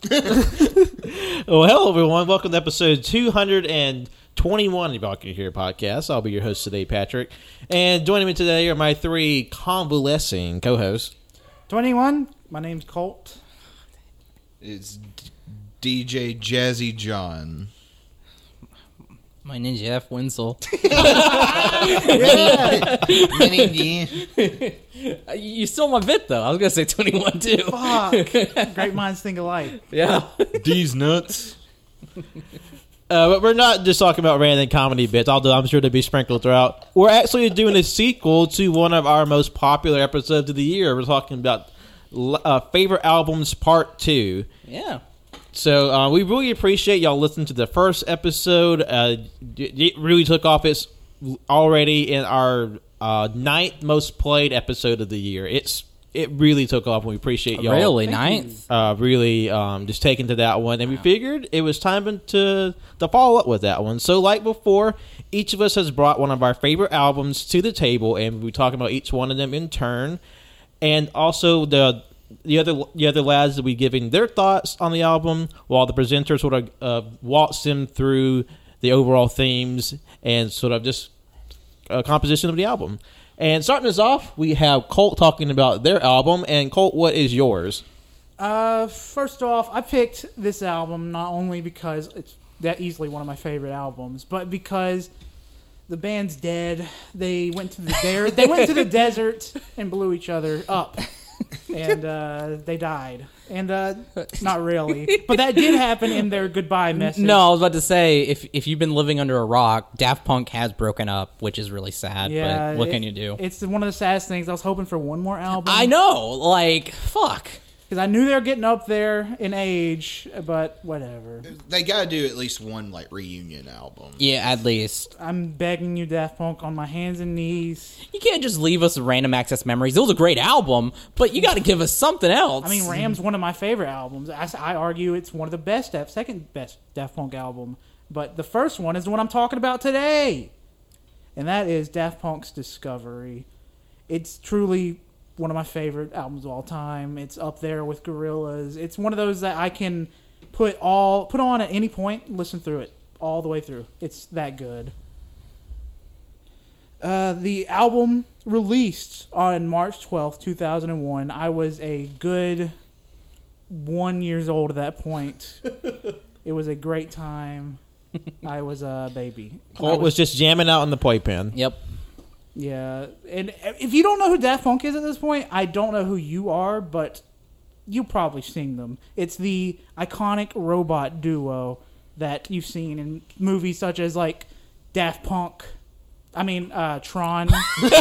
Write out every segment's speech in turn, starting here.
Well, hello everyone. Welcome to episode 221 of Y'all Can Hear podcast. I'll be your host today, Patrick. And joining me today are my three convalescing co-hosts. 21, my name's Colt. It's DJ Jazzy John. My name's Jeff Winsel. You stole my bit though. I was gonna say 21 too. Fuck. Great minds think alike. Yeah. These nuts. Uh, but we're not just talking about random comedy bits, although I'm sure they'll be sprinkled throughout. We're actually doing a sequel to one of our most popular episodes of the year. We're talking about uh, favorite albums part two. Yeah. So uh, we really appreciate y'all listening to the first episode. Uh, it it really took off. It's already in our uh, ninth most played episode of the year. It's it really took off. and We appreciate y'all Really ninth. uh, really um, just taken to that one, and we figured it was time to to follow up with that one. So, like before, each of us has brought one of our favorite albums to the table, and we talk about each one of them in turn, and also the the other the other lads will be giving their thoughts on the album, while the presenter sort of uh, walks them through the overall themes and sort of just uh, composition of the album. And starting us off, we have Colt talking about their album. And Colt, what is yours? Uh, first off, I picked this album not only because it's that easily one of my favorite albums, but because the band's dead. They went to the der- they went to the desert and blew each other up, and uh, they died. And uh, not really, but that did happen in their goodbye message. No, I was about to say if if you've been living under a rock, Daft Punk has broken up, which is really sad. yeah. but what it- can you do? It's one of the saddest things. I was hoping for one more album. I know, like fuck. Because I knew they were getting up there in age, but whatever. They got to do at least one like reunion album. Yeah, at least I'm begging you, Daft Punk, on my hands and knees. you can't just leave us random access memories. It was a great album, but you got to give us something else. I mean, Ram's one of my favorite albums. I, I argue it's one of the best, Def, second best Daft Punk album. But the first one is the one I'm talking about today, and that is Daft Punk's Discovery. It's truly one of my favorite albums of all time. It's up there with Gorillaz. It's one of those that I can put all put on at any point, listen through it all the way through. It's that good. Uh, the album released on March 12th, 2001. I was a good one years old at that point. it was a great time. I was a baby. I Colt was just jamming out in the playpen. yep. Yeah, and if you don't know who Daft Punk is at this point, I don't know who you are, but you probably seen them. It's the iconic robot duo that you've seen in movies such as like Daft Punk. I mean, uh, Tron. Daft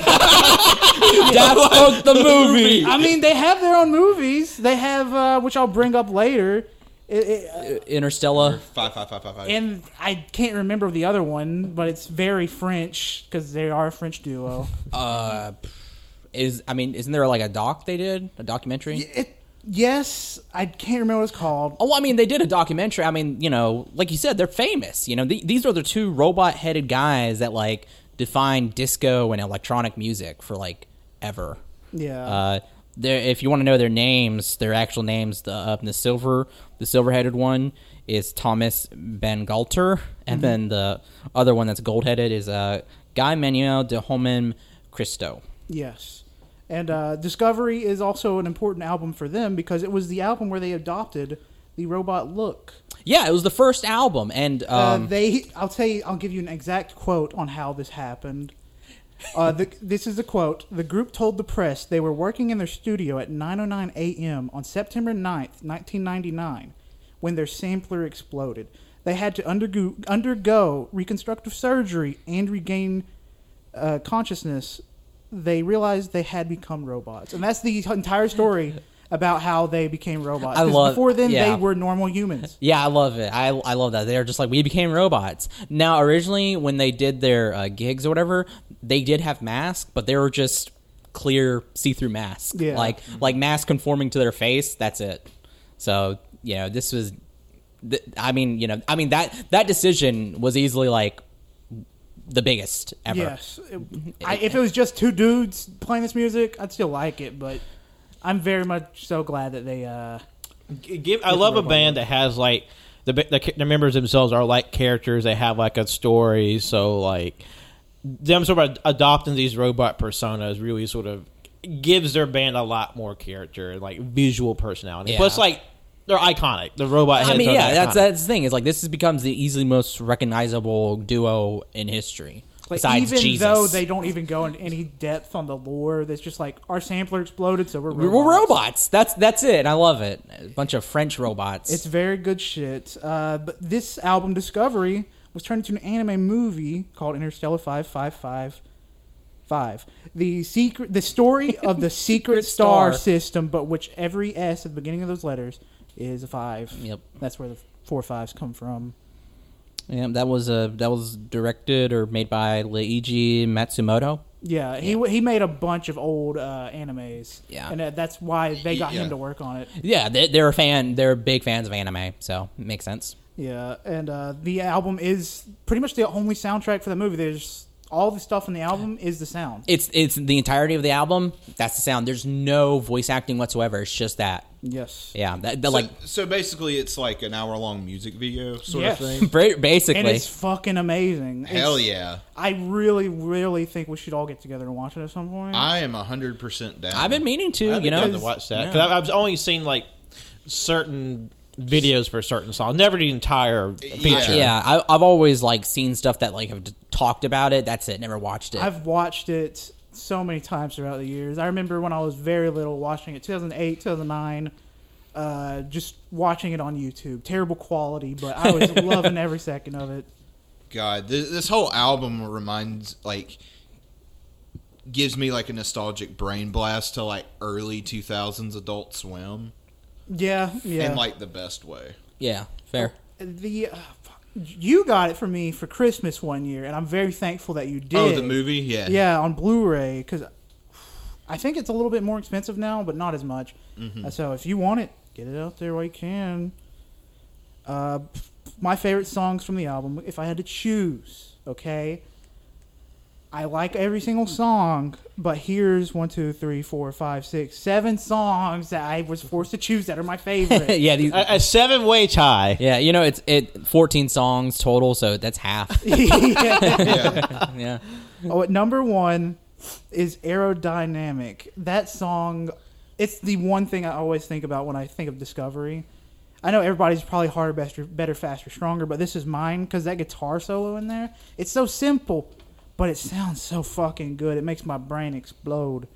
Punk the movie. I mean, they have their own movies. They have, uh, which I'll bring up later. It, it, Interstella. Five, five, five, five, five. and I can't remember the other one, but it's very French because they are a French duo. Uh, is I mean, isn't there like a doc they did a documentary? It, yes, I can't remember what it's called. Oh, well, I mean, they did a documentary. I mean, you know, like you said, they're famous. You know, th- these are the two robot-headed guys that like define disco and electronic music for like ever. Yeah. Uh, there, if you want to know their names, their actual names, the uh, the silver, the silver-headed one is Thomas Bangalter, and then the other one that's gold-headed is uh, Guy Manuel de Homem Cristo. Yes. And uh, Discovery is also an important album for them because it was the album where they adopted the robot look. Yeah, it was the first album, and Uh, um, they, I'll tell you, I'll give you an exact quote on how this happened. Uh, the, this is the quote. The group told the press they were working in their studio at 9:09 a.m. on September 9th, 1999, when their sampler exploded. They had to undergo, undergo reconstructive surgery and regain uh, consciousness. They realized they had become robots, and that's the entire story about how they became robots. I love- Before then, yeah. they were normal humans. Yeah, I love it. I, I love that. They're just like we became robots. Now, originally when they did their uh, gigs or whatever, they did have masks, but they were just clear see-through masks. Yeah. Like like masks conforming to their face. That's it. So you know, this was. th- I mean, you know, I mean that that decision was easily like the biggest ever. Yes. It- I, if it was just two dudes playing this music, I'd still like it, but I'm very much so glad that they. Uh, Give, I love a robot band that has like the, the the members themselves are like characters. They have like a story. So like them sort of adopting these robot personas really sort of gives their band a lot more character and like visual personality. Yeah. Plus, like they're iconic. The robot. I mean, are yeah, that's that's the thing. Is like this has becomes the easily most recognizable duo in history. like, besides even Jesus. though they don't even go into any depth on the lore, that's just like our sampler exploded, so we're robots. We're robots. That's that's it. I love it. A bunch of French robots. It's very good shit. Uh, but this album, Discovery, was turned into an anime movie called Interstella Five Five Five Five. The secret, the story of the secret, star, star. system, but which every S at the beginning of those letters is a five. Yep. That's where the four fives come from. yeah, that was uh, that was directed or made by Leiji Matsumoto. Yeah, he he made a bunch of old uh, animes. Yeah. and that's why they got Yeah. him to work on it. Yeah, they, they're a fan. They're big fans of anime, so it makes sense. Yeah, and uh, the album is pretty much the only soundtrack for the movie. There's all the stuff in the album is the sound. It's it's the entirety of the album. That's the sound. There's no voice acting whatsoever. It's just that. Yes. Yeah, that, that So, like so basically, it's like an hour long music video sort Yes. of thing. ba- basically. And it's fucking amazing. Hell It's- yeah! I really, really think we should all get together and watch it at some point. I am hundred percent down. I've been meaning to. I you haven't know, to watch that Yeah. because I've only seen like certain videos for certain songs, never the entire feature. Yeah, I, I've always like seen stuff that like have t- talked about it. That's it. Never watched it. I've watched it so many times throughout the years. I remember when I was very little watching it, 2008, 2009, uh, just watching it on YouTube. Terrible quality, but I was loving every second of it. God, this, this whole album reminds like gives me like a nostalgic brain blast to like early two thousands Adult Swim Yeah, yeah. in like the best way. yeah, fair. the uh, you got it for me for Christmas one year, and I'm very thankful that you did. Oh, the movie, yeah, Yeah, on Blu-ray because I think it's a little bit more expensive now, but not as much. Mm-hmm. Uh, so if you want it, get it out there while you can. Uh, my favorite songs from the album, if I had to choose, okay. I like every single song, but here's one, two, three, four, five, six, seven songs that I was forced to choose that are my favorite. yeah, these, A, a seven way tie. yeah. You know, it's it 14 songs total, so that's half. yeah. yeah. Oh, at number one is Aerodynamic. That song, it's the one thing I always think about when I think of Discovery. I know everybody's probably harder, better, better faster, stronger, but this is mine because that guitar solo in there, it's so simple, but it sounds so fucking good. It makes my brain explode.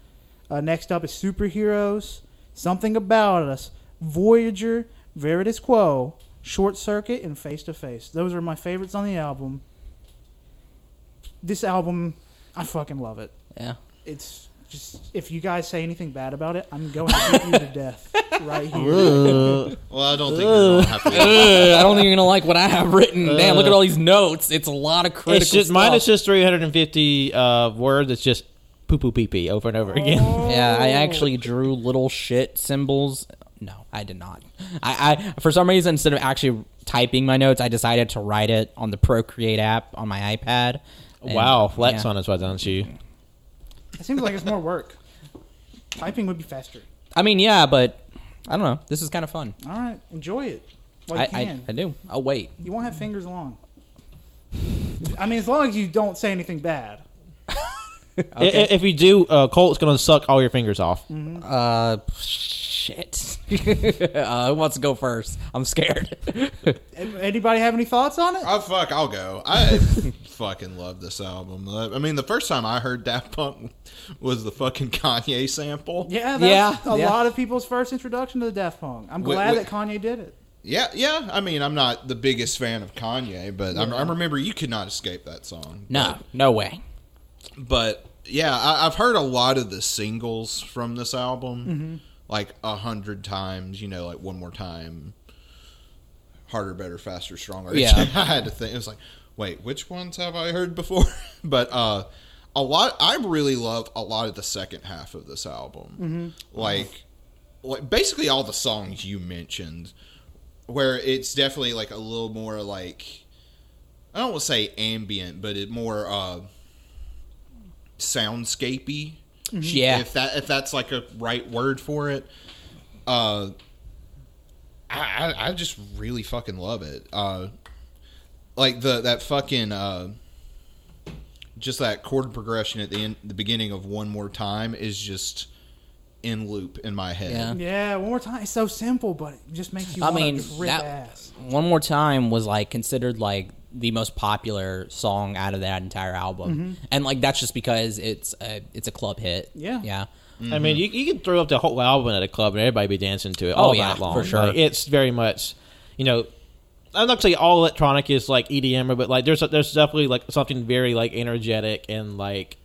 Uh, next up is Superheroes, Something About Us, Voyager, Veridis Quo, Short Circuit, and Face to Face. Those are my favorites on the album. This album, I fucking love it. Yeah. It's just if you guys say anything bad about it, I'm going to beat you to death right here. Well, I don't think you're gonna have to. Ugh, I don't think you're gonna like what I have written. Damn, look at all these notes. It's a lot of critical It's just stuff. mine is just 350 uh, words. It's just poo poo pee pee over and over again. Yeah, I actually drew little shit symbols. No, I did not. I, I for some reason instead of actually typing my notes, I decided to write it on the Procreate app on my iPad. And, wow, flex yeah. on us, why don't you? It seems like it's more work. Typing would be faster. I mean, yeah, but I don't know. This is kind of fun. All right, enjoy it. While you I, I, can. I do. I'll wait. you won't have fingers long. I mean, as long as you don't say anything bad. I- i- If you do, uh, Colt's going to suck all your fingers off. Uh, sh- shit. uh, who wants to go first? I'm scared. Anybody have any thoughts on it? Oh fuck, I'll go. I fucking love this album. I mean, the first time I heard Daft Punk was the fucking Kanye sample. Yeah, that's Yeah, a yeah. lot of people's first introduction to the Daft Punk. I'm glad wait. that Kanye did it. Yeah, yeah. I mean, I'm not the biggest fan of Kanye, but I, I remember you could not escape that song. no, no way. but yeah, I, I've heard a lot of the singles from this album, like a hundred times. You know, like one more time, harder, better, faster, stronger. Yeah. I had to think. It was like, wait, which ones have I heard before? but uh, a lot. I really love a lot of the second half of this album, like, like basically all the songs you mentioned, where it's definitely like a little more like. I don't want to say ambient, but it more uh, soundscapey. Yeah. If that if that's like a right word for it. Uh I, I I just really fucking love it. Uh like the that fucking uh just that chord progression at the end the beginning of one more time is just in loop in my head. Yeah. Yeah, one more time. It's so simple, but it just makes you I mean, rip that- ass. One More Time was like considered like the most popular song out of that entire album, and like that's just because it's a it's a club hit. Yeah. yeah. I mean, you, you can throw up the whole album at a club and everybody be dancing to it Oh, all yeah, night long. for sure. Like, it's very much, you know, I'm not saying all electronic is like EDM, but like there's there's definitely like something very like energetic and like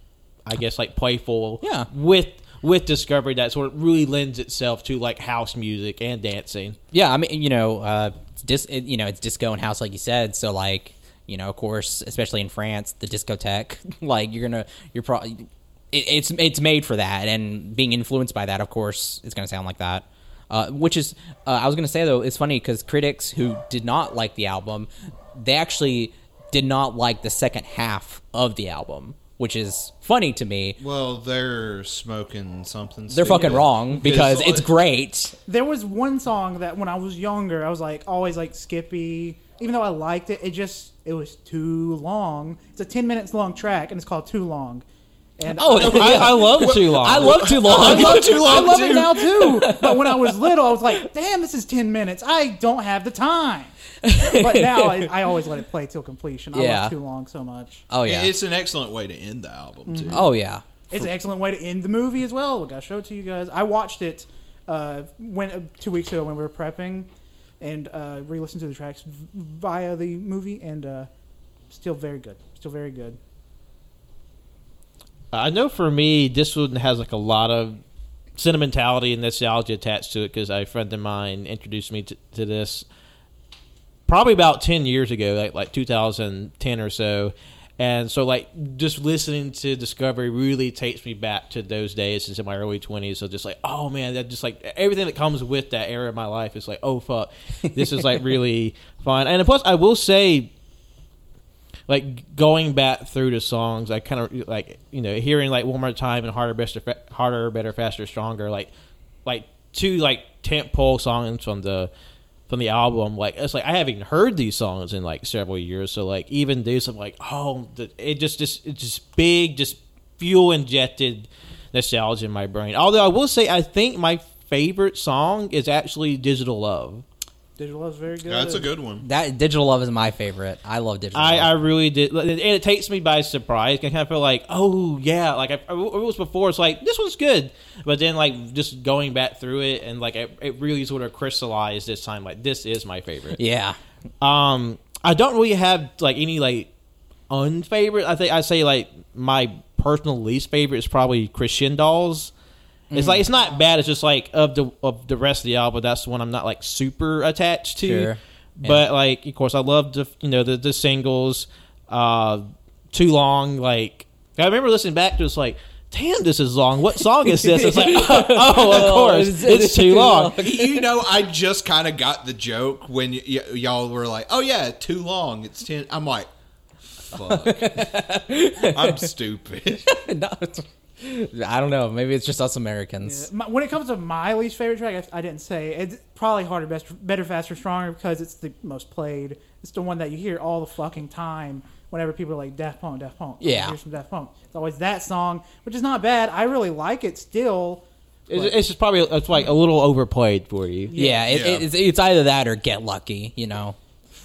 I guess like playful. Yeah. With with Discovery that sort of really lends itself to like house music and dancing. Yeah, I mean, you know, uh, it's dis- it, you know, it's disco and house, like you said. So, like, you know, of course, especially in France, the discotheque, like, you're gonna, you're probably, it, it's it's made for that, and being influenced by that, of course, it's gonna sound like that. Uh, which is, uh, I was gonna say though, it's funny because critics who did not like the album, they actually did not like the second half of the album, which is funny to me. Well, they're smoking something. They're fucking wrong because it's great. There was one song that when I was younger, I was like always like Skippy. Even though I liked it, it just it was too long. It's a ten minutes long track, and it's called Too Long. And Oh, I, I love Too Long. I love too long. I love too long I love too. it now too. But when I was little, I was like, "Damn, this is ten minutes. I don't have the time." But now I, I always let it play till completion. I Yeah. love Too Long so much. Oh yeah. It's an excellent way to end the album too. oh yeah. It's an excellent way to end the movie as well. Look, I showed it to you guys. I watched it uh, when uh, two weeks ago when we were prepping, and uh, re-listen to the tracks via the movie, and uh, still very good. Still very good. I know for me, this one has like a lot of sentimentality and nostalgia attached to it because a friend of mine introduced me to, to this probably about 10 years ago, like, like 2010 or so. And so, like, just listening to Discovery really takes me back to those days since in my early 20s. So, just like, oh man, that just like everything that comes with that era of my life is like, oh fuck, this is like really fun. And plus, I will say, like going back through the songs, I kind of like you know hearing like one more time and harder, better, harder, better, faster, stronger, like like two like tent pole songs from the from the album. Like it's like I haven't heard these songs in like several years, so like even these, I'm like, oh, it just just it's just big, just fuel injected nostalgia in my brain. Although I will say, I think my favorite song is actually "Digital Love." Digital Love's very good. Yeah, that's a good one. That Digital Love is my favorite. I love Digital I, I Love. really did, and it takes me by surprise. I kind of feel like, oh yeah, like I, it was before. It's like this one's good, but then like just going back through it and like it, it really sort of crystallized this time. Like this is my favorite. yeah. Um, I don't really have like any like unfavorite. I think I say like my personal least favorite is probably Crescendolls. It's like it's not bad. It's just like of the of the rest of the album. That's the one I'm not like super attached to. Sure. But like, of course, I love the you know the the singles. Uh, too long. Like I remember listening back to it, it's like. Damn, this is long. What song is this? It's like, oh, of course, it's- it's, it's too too long. long. you know, I just kind of got the joke when y- y- y'all were like, "Oh yeah, too long. It's 10. I'm like, "Fuck, I'm stupid." No, it's- I don't know. Maybe it's just us Americans. My, when it comes to my least favorite track, I, I didn't say it's probably harder, best, better, faster, stronger because it's the most played. It's the one that you hear all the fucking time whenever people are like Daft Punk, Daft Punk. Yeah. here's some Daft Punk. It's always that song, which is not bad. I really like it still, It's, it's just probably it's like a little overplayed for you. Yeah, it, Yeah. It's, it's either that or Get Lucky, you know.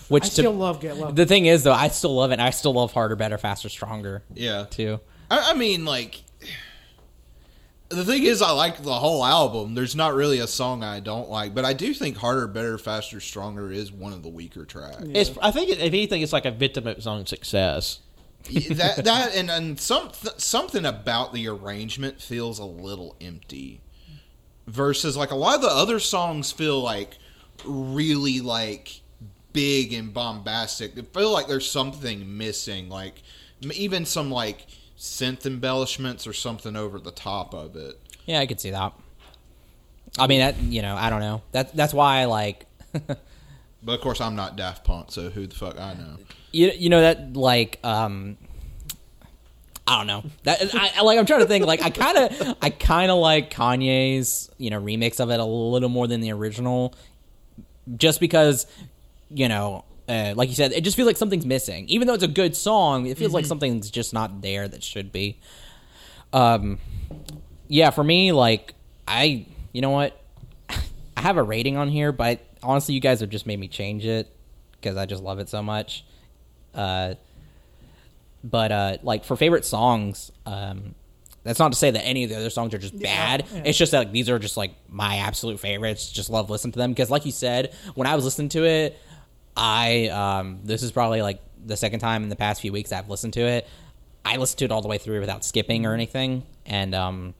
Which I to- still love Get Lucky. the thing is though, I still love it. and I still love Harder, Better, Faster, Stronger Yeah. too. I, I mean, like, the thing is, I like the whole album. There's not really a song I don't like, but I do think "Harder, Better, Faster, Stronger" is one of the weaker tracks. It's I think if anything, it's like a victim of its own success. that that and and some something about the arrangement feels a little empty, versus like a lot of the other songs feel like really like big and bombastic. They feel like there's something missing, like even some like synth embellishments or something over the top of it. Yeah, I could see that. I mean, that you know, I don't know. That that's why I like. But of course, I'm not Daft Punk, so who the fuck I know? you, you know that like um I don't know. That I I- like I'm trying to think like I kind of I kind of like Kanye's, you know, remix of it a little more than the original just because you know, uh, like you said, it just feels like something's missing. Even though it's a good song, it feels like something's just not there that should be. Um yeah, for me like I you know what? I have a rating on here, but honestly, you guys have just made me change it because I just love it so much. Uh, but uh, like for favorite songs, um, that's not to say that any of the other songs are just bad. yeah. It's just that like, these are just like my absolute favorites. Just love listening to them because, like you said, when I was listening to it, I um, this is probably like the second time in the past few weeks I've listened to it. I listened to it all the way through without skipping or anything, and um,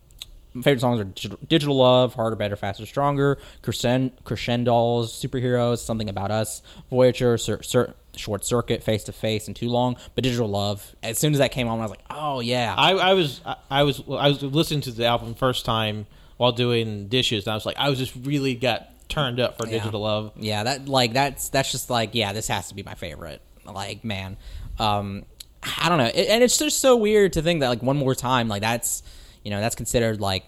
my favorite songs are Digital, Love, Harder, Better, Faster, Stronger, Crescend, Crescendolls, Superheroes, Something About Us, Voyager, Cir- Cir- Short Circuit, Face to Face, and Too Long. But Digital Love, as soon as that came on, I was like, oh yeah. I, I was I, I was I was listening to the album first time while doing dishes, and I was like, I was just really got turned up for Yeah. Digital Love. Yeah, that like that's that's just like yeah, this has to be my favorite. Like man, um, I don't know, It- and it's just so weird to think that like one more time, like that's you know that's considered like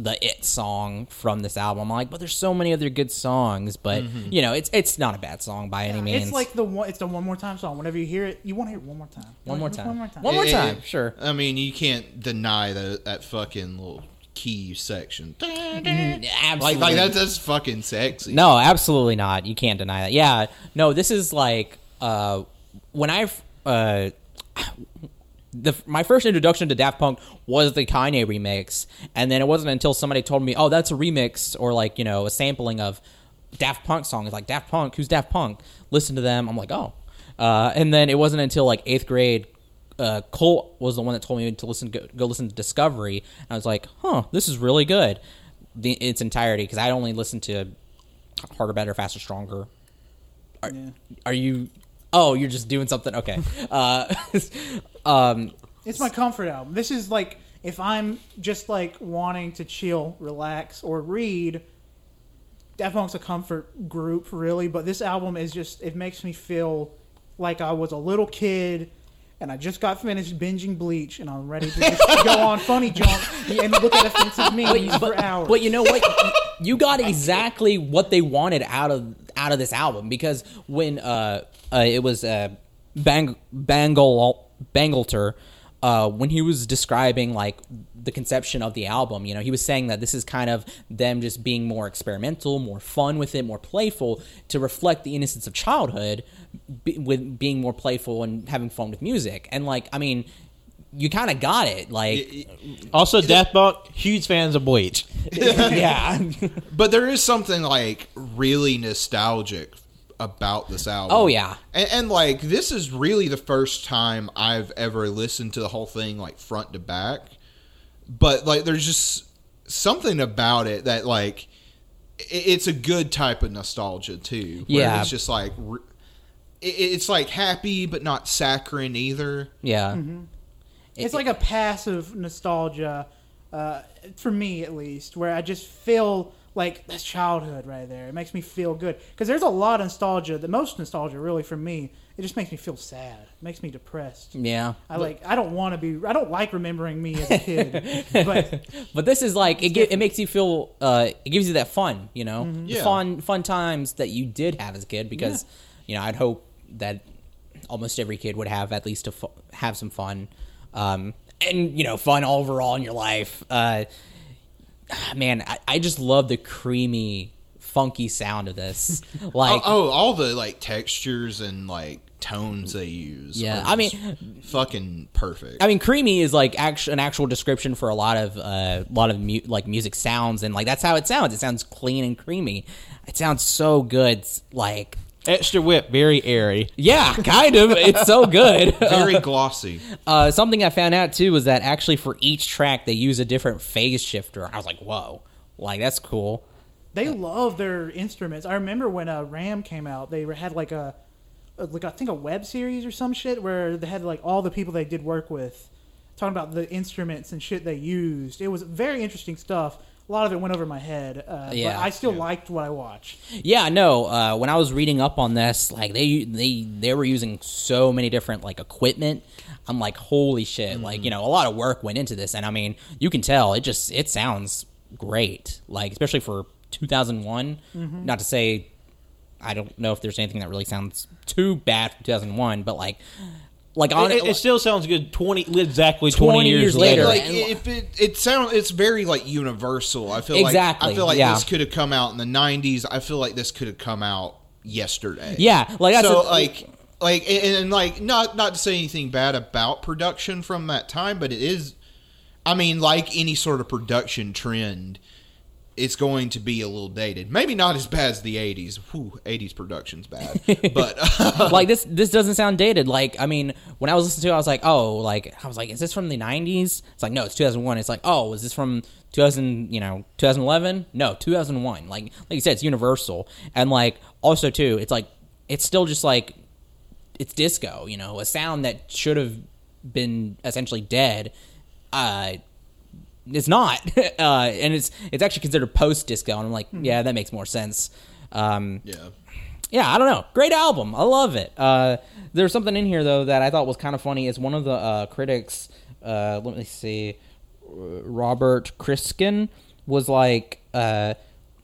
the it song from this album. I'm like, but there's so many other good songs, but you know it's it's not a bad song by any means. It's like the one. It's the one more time song. Whenever you hear it, you want to hear it one more time. one more time, One more time. one more It- it- time, sure. I mean, you can't deny that that fucking little key section. Absolutely. Like, like that, that's fucking sexy. No, absolutely not. You can't deny that. Yeah, no, this is like uh, when I've. uh, the my first introduction to Daft Punk was the Kanye remix, and then it wasn't until somebody told me, "Oh, that's a remix," or like you know a sampling of Daft Punk songs. Like Daft Punk, who's Daft Punk? Listen to them. I'm like, oh, uh, and then it wasn't until like eighth grade. Uh, Colt was the one that told me to listen, go, go listen to Discovery. And I was like, huh, this is really good. The its entirety because I only listened to harder, better, faster, stronger. Are, Yeah. are you? Oh, you're just doing something. Okay. Uh, um, It's my comfort album. This is like if I'm just like wanting to chill, relax, or read. Daft Punk's a comfort group, really, but this album is just it makes me feel like I was a little kid and I just got finished binging Bleach and I'm ready to just go on funny jump and look at offensive memes for hours. But you know what? you got exactly what they wanted out of out of this album because when uh, uh it was uh Bang Bangle Bangleter uh when he was describing like the conception of the album, you know, he was saying that this is kind of them just being more experimental, more fun with it, more playful to reflect the innocence of childhood be, with being more playful and having fun with music. And like, I mean, you kind of got it. Like, Also, Daft Punk, huge fans of Bleach. yeah. But there is something like really nostalgic about this album. Oh, yeah. and, and like this is really the first time I've ever listened to the whole thing like front to back. But like, there's just something about it that like it's a good type of nostalgia too. where Yeah. it's just like re- it- it's like happy but not saccharine either. yeah. it's like a passive nostalgia uh, for me at least where i just feel like that's childhood right there it makes me feel good because there's a lot of nostalgia the most nostalgia really for me it just makes me feel sad it makes me depressed Yeah. i like i don't want to be i don't like remembering me as a kid but But this is like it. Gi- it makes you feel. Uh, it gives you that fun, you know, Yeah. fun, fun times that you did have as a kid. Because you know, I'd hope that almost every kid would have at least to fu- have some fun, um, and you know, fun overall in your life. Uh, man, I, I just love the creamy, funky sound of this. Like, oh, oh, all the like textures and like tones they use. Yeah, I mean- fucking perfect. I mean, creamy is like actu- an actual description for a lot of uh, lot of mu- like music sounds, and like that's how it sounds. It sounds clean and creamy. It sounds so good. Like, Extra whip, very airy. yeah, kind of. It's so good. Very glossy. Uh, something I found out too was that actually for each track they use a different phase shifter. I was like, whoa, like that's cool. They love their instruments. I remember when uh, Ram came out, they had like a, a- like I think a web series or some shit where they had like all the people they did work with talking about the instruments and shit they used. It was very interesting stuff. A lot of it went over my head, uh, Yeah. but I still liked what I watched. Yeah, no. Uh, when I was reading up on this, like they they they were using so many different like equipment. I'm like, holy shit! Like you know, a lot of work went into this, and I mean, you can tell it just it sounds great. Like especially for 2001. Not to say I don't know if there's anything that really sounds too bad for 2001, but like like on It, it still sounds good. Twenty exactly twenty, 20 years, years later. later. like if it it sounds it's very like universal. I feel Exactly, like I feel like yeah. this could have come out in the '90s. I feel like this could have come out yesterday. yeah, like that's so a- like like and, and like not not to say anything bad about production from that time, but it is. I mean, like any sort of production trend, it's going to be a little dated. Maybe not as bad as the '80s. Whew, '80s production's bad, but like this this doesn't sound dated. Like i mean when i was listening to it i was like oh like i was like is this from the 90s it's like no it's 2001 it's like oh is this from 2000 you know 2011 no 2001 like like you said it's universal. And like also too it's like it's still just like it's disco you know a sound that should have been essentially dead uh it's not uh and it's it's actually considered post disco and i'm like yeah that makes more sense um yeah. yeah, I don't know. Great album. I love it. Uh, there's something in here though that I thought was kind of funny. Is one of the uh, critics. Uh, let me see. Robert Christgau was like.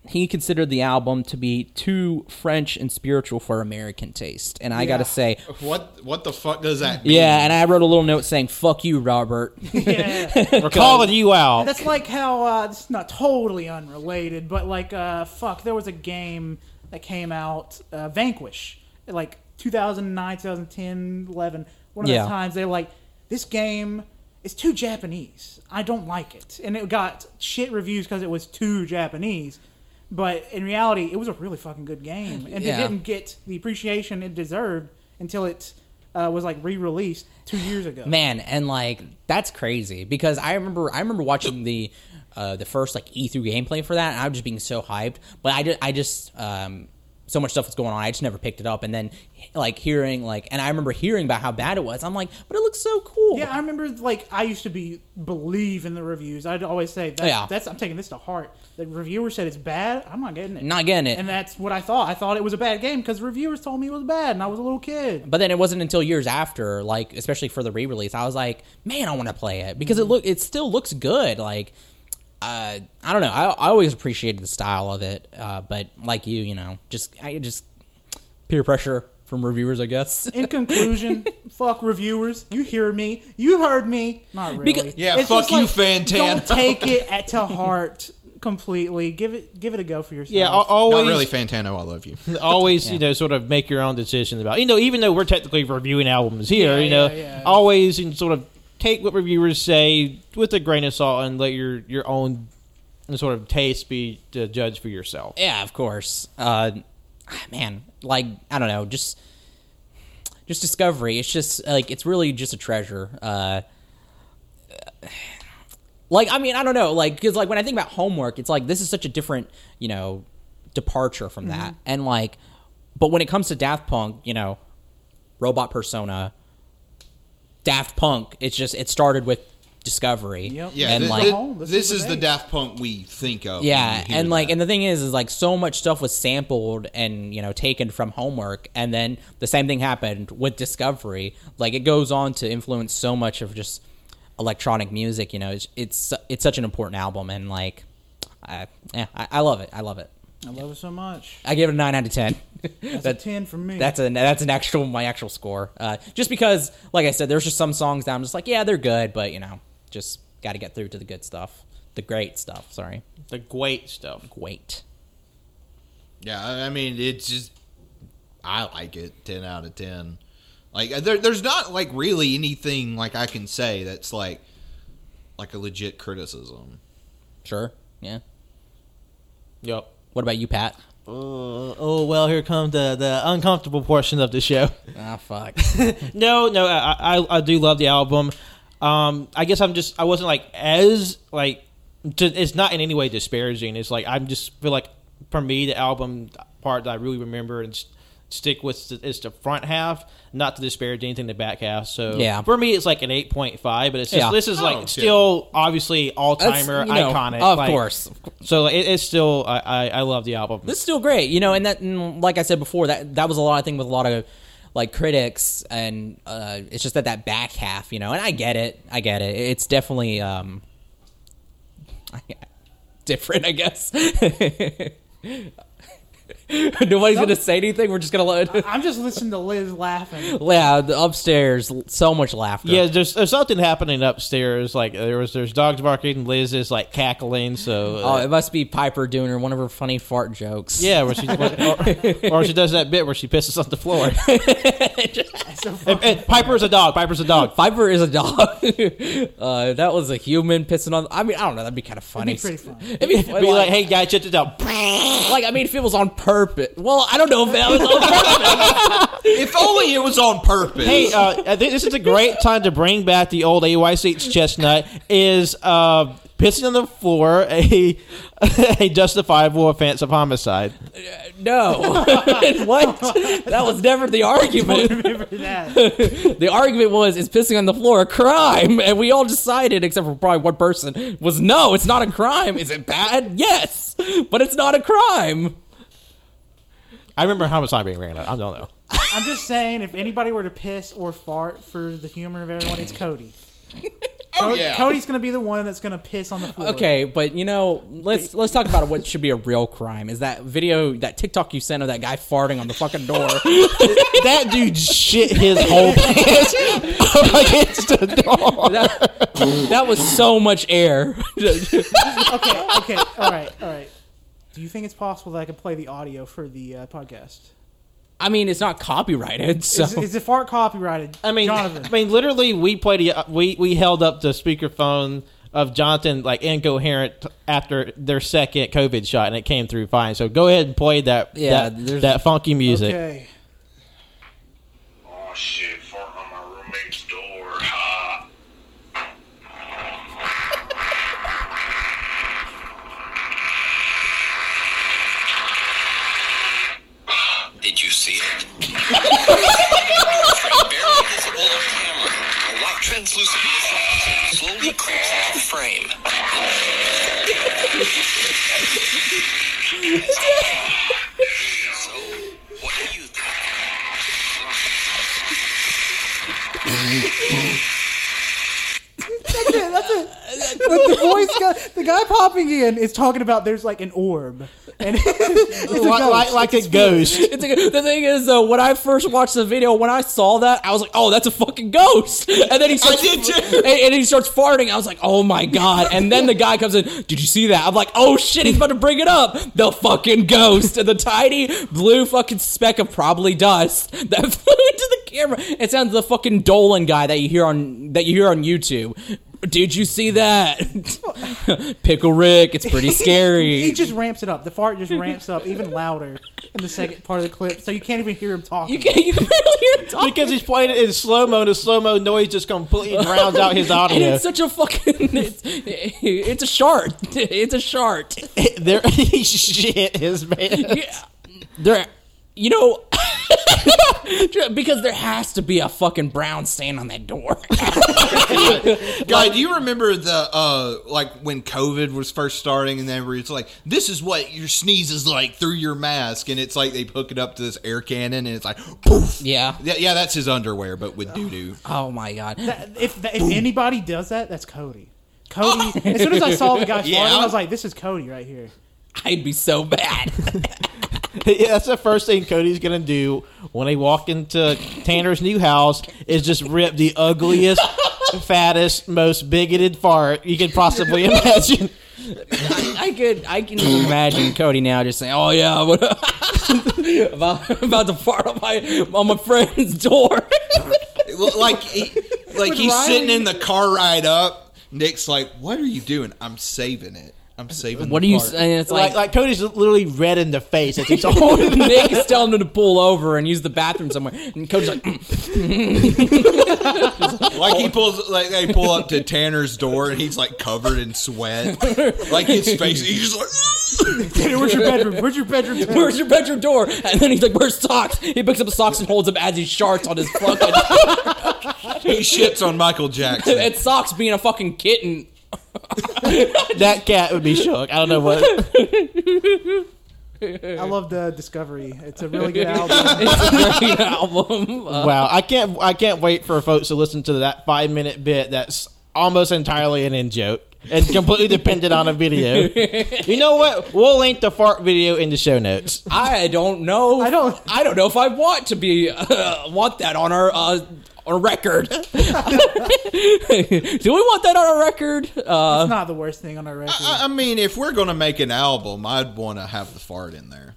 He considered the album to be too French and spiritual for American taste, and I got to say, What what the fuck does that mean? yeah. And I wrote a little note saying "fuck you, Robert." Yeah. We're calling you out. That's like how uh, this is not totally unrelated, but like uh, fuck, there was a game that came out, uh, Vanquish, like 2009, 2010, 11. One of Yeah. those times they're like, this game is too Japanese. I don't like it, and it got shit reviews because it was too Japanese. But in reality, it was a really fucking good game, and Yeah. it didn't get the appreciation it deserved until it uh, was like re-released two years ago. man and like that's crazy because i remember i remember watching the uh the first like e3 gameplay for that and i was just being so hyped but i just i just um so much stuff was going on i just never picked it up and then like hearing like and i remember hearing about how bad it was i'm like but it looks so cool Yeah, I remember like I used to be believe in the reviews. I'd always say that, Yeah. that's I'm taking this to heart. The reviewer said it's bad. I'm not getting it. not getting it and that's what I thought. I thought it was a bad game because reviewers told me it was bad, and I was a little kid. but then it wasn't until years after like especially for the re-release i was like man i want to play it because it look it still looks good like uh, I don't know. I, I always appreciated the style of it, uh, but like you, you know, just I just peer pressure from reviewers, I guess. In conclusion, fuck reviewers. You hear me. You heard me. Not really. Because- Yeah, It's fuck you, like, Fantano. Don't take it at to heart completely. Give it give it a go for yourself. yeah, al- always, Not really, Fantano. I love you. always, you know, sort of make your own decisions about. You know, even though we're technically reviewing albums here, Yeah, you know, yeah, yeah. always you know, sort of take what reviewers say with a grain of salt and let your your own sort of taste be the judge for yourself. yeah, of course. Uh, man, like I don't know, just just discovery. It's just like it's really just a treasure. Uh, like I mean, I don't know, like because like when I think about homework, it's like this is such a different, you know, departure from that, and like, but when it comes to Daft Punk, you know, Robot Persona, Daft Punk, it's just it started with Discovery, Yep. Yeah, and thi- like thi- This this, is is the the. Daft Punk we think of. Yeah, and like, that. and the thing is, is like so much stuff was sampled and you know taken from homework, and then the same thing happened with Discovery. Like, it goes on to influence so much of just electronic music. You know, it's it's, it's such an important album, and like, I, yeah, I, I love it. I love it. I love it so much. I give it a nine out of ten. That's That- a ten for me. That's a that's an actual my actual score. Uh, just because, like I said, there's just some songs that I'm just like, yeah, they're good, but you know, just got to get through to the good stuff. the great stuff. Sorry, The great stuff. great. Yeah, I I mean, it's just I like it. Ten out of ten. Like uh, there, there's not like really anything like I can say that's like like a legit criticism. Sure, yeah. Yep. What about you, Pat? Uh, oh well, here comes the the uncomfortable portion of the show. Ah, fuck. no, no, I, I I do love the album. Um, I guess I'm just I wasn't like as like to, it's not in any way disparaging. It's like I'm just feel like for me the album part that I really remember and stick with is the front half, not to disparage anything the back half. So Yeah. for me it's like an eight point five, but it's just Yeah. this is Oh, like yeah. still obviously all That's, timer, you know, iconic. Of like- course, So it, it's still I, I I love the album. This is still great, you know, and that, and like I said before, that that was a lot. I think with a lot of like critics, and uh, it's just that that back half, you know, and I get it, I get it. It's definitely um, different, I guess. Nobody's gonna say anything. We're just gonna let. I'm just listening to Liz laughing. Yeah, the upstairs, so much laughter. Yeah, there's there's something happening upstairs. Like there was there's dogs barking, Liz is like cackling. So Oh, uh, it must be Piper doing her one of her funny fart jokes. yeah, where she or, or she does that bit where she pisses on the floor. So and, and Piper's a dog. Piper's a dog. Piper is a dog. uh, that was a human pissing on. I mean, I don't know. That'd be kind of funny. pretty fun. It'd be, Be like, hey guy, check this out. like I mean, if it was on purpose. Well, I don't know if that was on purpose. If only it was on purpose. Hey, uh, this is a great time to bring back the old AYCH chestnut. Is uh, pissing on the floor a a justifiable offense of homicide? no, what? That was never the argument. remember that. The argument was is pissing on the floor a crime, and we all decided, except for probably one person, was no, it's not a crime. Is it bad? Yes, but it's not a crime. I remember how much time being ran out. I don't know. I'm just saying, if anybody were to piss or fart for the humor of everyone, it's Cody. oh yeah. Cody's gonna be the one that's gonna piss on the floor. Okay, but you know, let's let's talk about what should be a real crime. Is that video, that TikTok you sent of that guy farting on the fucking door? that dude shit his whole pants up against the door. that, that was so much air. Okay, okay, all right, all right. Do you think it's possible that I could play the audio for the uh, podcast? I mean, it's not copyrighted, so Is, is the fart copyrighted? I mean, Jonathan. I mean, literally, we played. A, we we held up the speakerphone of Jonathan like incoherent after their second COVID shot, and it came through fine. So go ahead and play that. Yeah, that, that funky music. okay. Oh shit, farting on my roommate's door. Ha. Did you see it? Barely translucent slowly creeps into frame. so, what do you think? But the voice guy, the guy popping in is talking about there's like an orb, and it's a Like, like, like a ghost. It's a, the thing is, though, when I first watched the video, when I saw that, I was like, "Oh, that's a fucking ghost!" And then he starts. And, and he starts farting. I was like, "Oh my god!" And then the guy comes in. Did you see that? I'm like, "Oh shit!" He's about to bring it up. The fucking ghost, and the tiny blue fucking speck of probably dust that flew into the camera. It sounds the fucking Dolan guy that you hear on that you hear on YouTube. Did you see that? Pickle Rick, it's pretty scary. he just ramps it up. The fart just ramps up even louder in the second part of the clip, so you can't even hear him talking. you can you can barely hear him talking. Because he's playing it in slow mo, the slow mo noise just completely drowns out his And audio. it's such a fucking. It's, it's a shart. It's a shart. there, he shit his man. Yeah. There, you know, because there has to be a fucking brown stain on that door. Guy, do you remember the uh like when COVID was first starting and then where it's like this is what your sneeze is like through your mask and it's like they hook it up to this air cannon and it's like poof. yeah. Yeah, yeah, that's his underwear, but with doo doo. Oh my god. That- if if anybody does that, that's Cody. Cody. as soon as I saw the guy farting, I was like, "This is Cody right here." I'd be so bad. Yeah, that's the first thing Cody's gonna do when they walk into Tanner's new house is just rip the ugliest fattest, most bigoted fart you could possibly imagine. I could, I can even imagine Cody now just saying, "Oh yeah, what- about about to fart on my on my friend's door." like he, like he's Riley- sitting in the car ride up. Nick's like, "What are you doing?" I'm saving it. I'm saving. what the are you fart." saying? It's Like, like, like Cody's literally red in the face as he's holding Nick is telling him to pull over and use the bathroom somewhere, and Cody's like, mm. Like he pulls, like they pull up to Tanner's door and he's like covered in sweat. Like his face, he's just like. Ah! Tanner, where's your bedroom? Where's your bedroom? Tanner? "Where's your bedroom door?" And then he's like, "Where's socks?" He picks up the socks and holds them as he sharts on his fucking. He shits on Michael Jackson. it's socks being a fucking kitten. that cat would be shook. I don't know what. I love the Discovery. It's a really good album. It's a great album. Uh, Wow, I can't. I can't wait for folks to listen to that five minute bit. That's almost entirely an in joke and completely dependent on a video. You know what? We'll link the fart video in the show notes. I don't know. I don't- I don't know if I want to be uh, want that on our uh, on record. Do we want that on our record? Uh, It's not the worst thing on our record. I, I mean, if we're gonna make an album, I'd want to have the fart in there.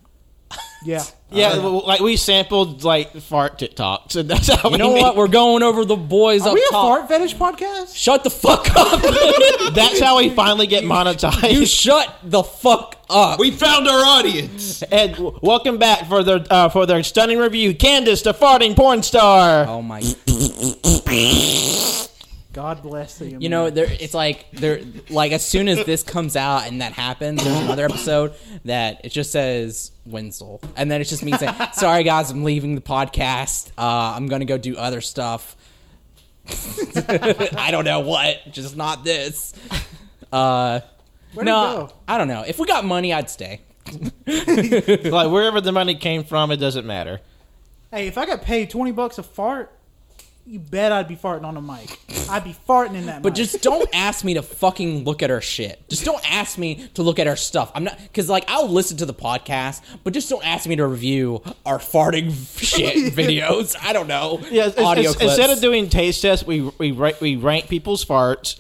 Yeah. Yeah, well, like we sampled like fart TikToks, and that's how you we know made- what? We're going over the boys Are up we a top. fart fetish podcast? Shut the fuck up. That's how we finally get monetized. you shut the fuck up. We found our audience. and welcome back for their uh, for their stunning review, Candace, the farting porn star. oh my. God bless the. You know, there. It's like there. Like as soon as this comes out and that happens, there's another episode that it just says Winslow, and then it's just me saying, "Sorry guys, I'm leaving the podcast. Uh, I'm gonna go do other stuff. I don't know what, just not this. Uh, Where'd no, go? I don't know. If we got money, I'd stay. like wherever the money came from, it doesn't matter. Hey, if I got paid twenty bucks a fart, you bet I'd be farting on a mic. I'd be farting in that. But mic. just don't ask me to fucking look at our shit. Just don't ask me to look at our stuff. I'm not because like I'll listen to the podcast, but just don't ask me to review our farting shit videos. I don't know. Yeah, audio it's- instead of doing taste tests, we we we rank people's farts,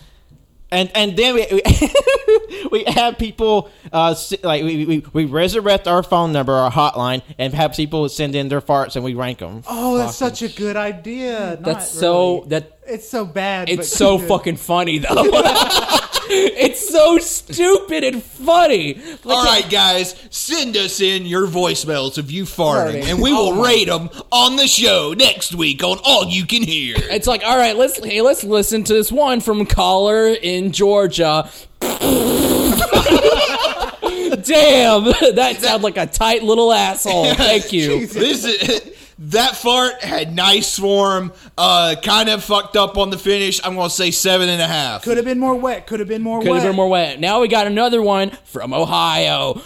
and and then we we, we have people uh like we, we we resurrect our phone number, our hotline, and have people send in their farts, and we rank them. oh, that's such a good idea. Not that's so really. that It's so bad. it's but so good. fucking funny though. it's so stupid and funny. Like, All right, guys, send us in your voicemails of you farting, Farting. and we will Oh rate them on the show next week on All You Can Hear. It's like, all right, let's hey, let's listen to this one from caller in Georgia. Damn, that sounds like a tight little asshole. Thank you. This is, that fart had nice form, uh, kind of fucked up on the finish. I'm gonna say seven and a half. Could have been more wet. Could have been more wet. Could have been more wet. Now we got another one from Ohio.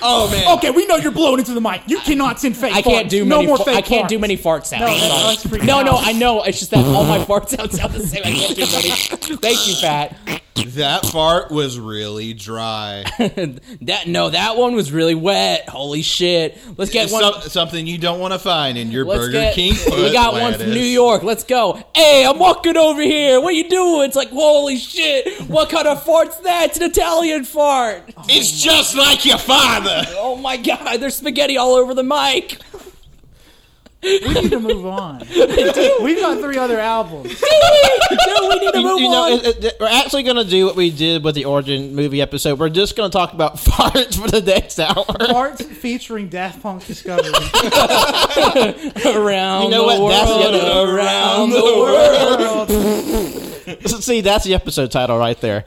Oh man, Okay, we know you're blowing into the mic. You cannot send fake. I can't farts. do no many. more fa- fake I can't farts. do many fart sounds. No, Sorry. that's no, no. I know. It's just that all my fart sounds sound the same. I can't do many. Thank you, Pat. That fart was really dry. That no, that one was really wet. Holy shit! Let's get one. some- something you don't want to find in your Burger get. King. we got one from. New York. Let's go. Hey, I'm walking over here. What you doing? It's like holy shit. What kind of fart's that? It's an Italian fart. It's just like your father. Oh my god, there's spaghetti all over the mic. We need to move on. We've got three other albums. Dude, we need to You, move you know, on. it, it- we're actually going to do what we did with the origin movie episode. We're just going to talk about farts for the next hour. Farts featuring Daft Punk Discovery. around You know the what? That's the world, other- around the world. See, that's the episode title right there.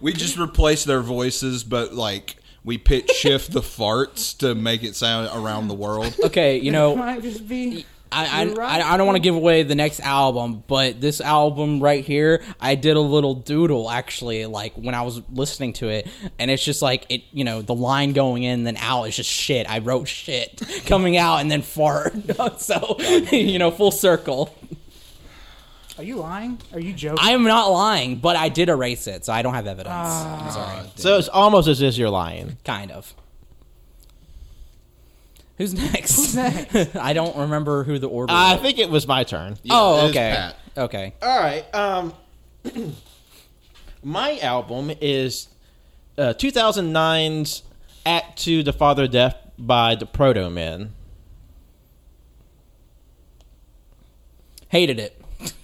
We just replaced their voices, but like we pitch shift the farts to make it sound around the world. Okay, you know, Might just be. I, I, right. I, I don't want to give away the next album, but this album right here, I did a little doodle actually, like when I was listening to it, and it's just like it, you know, the line going in then out is just shit. I wrote shit coming out and then fart, so you know, full circle. Are you lying? Are you joking? I am not lying, but I did erase it, so I don't have evidence. I'm sorry, So it's almost as if you're lying. kind of. Who's next? Who's next? I don't remember who the order. I was. think it was my turn. Yeah, oh, okay. Pat. Okay. All right. Um, my album is uh, 2009's Act Two: The Father of Death by the Protomen. Hated it.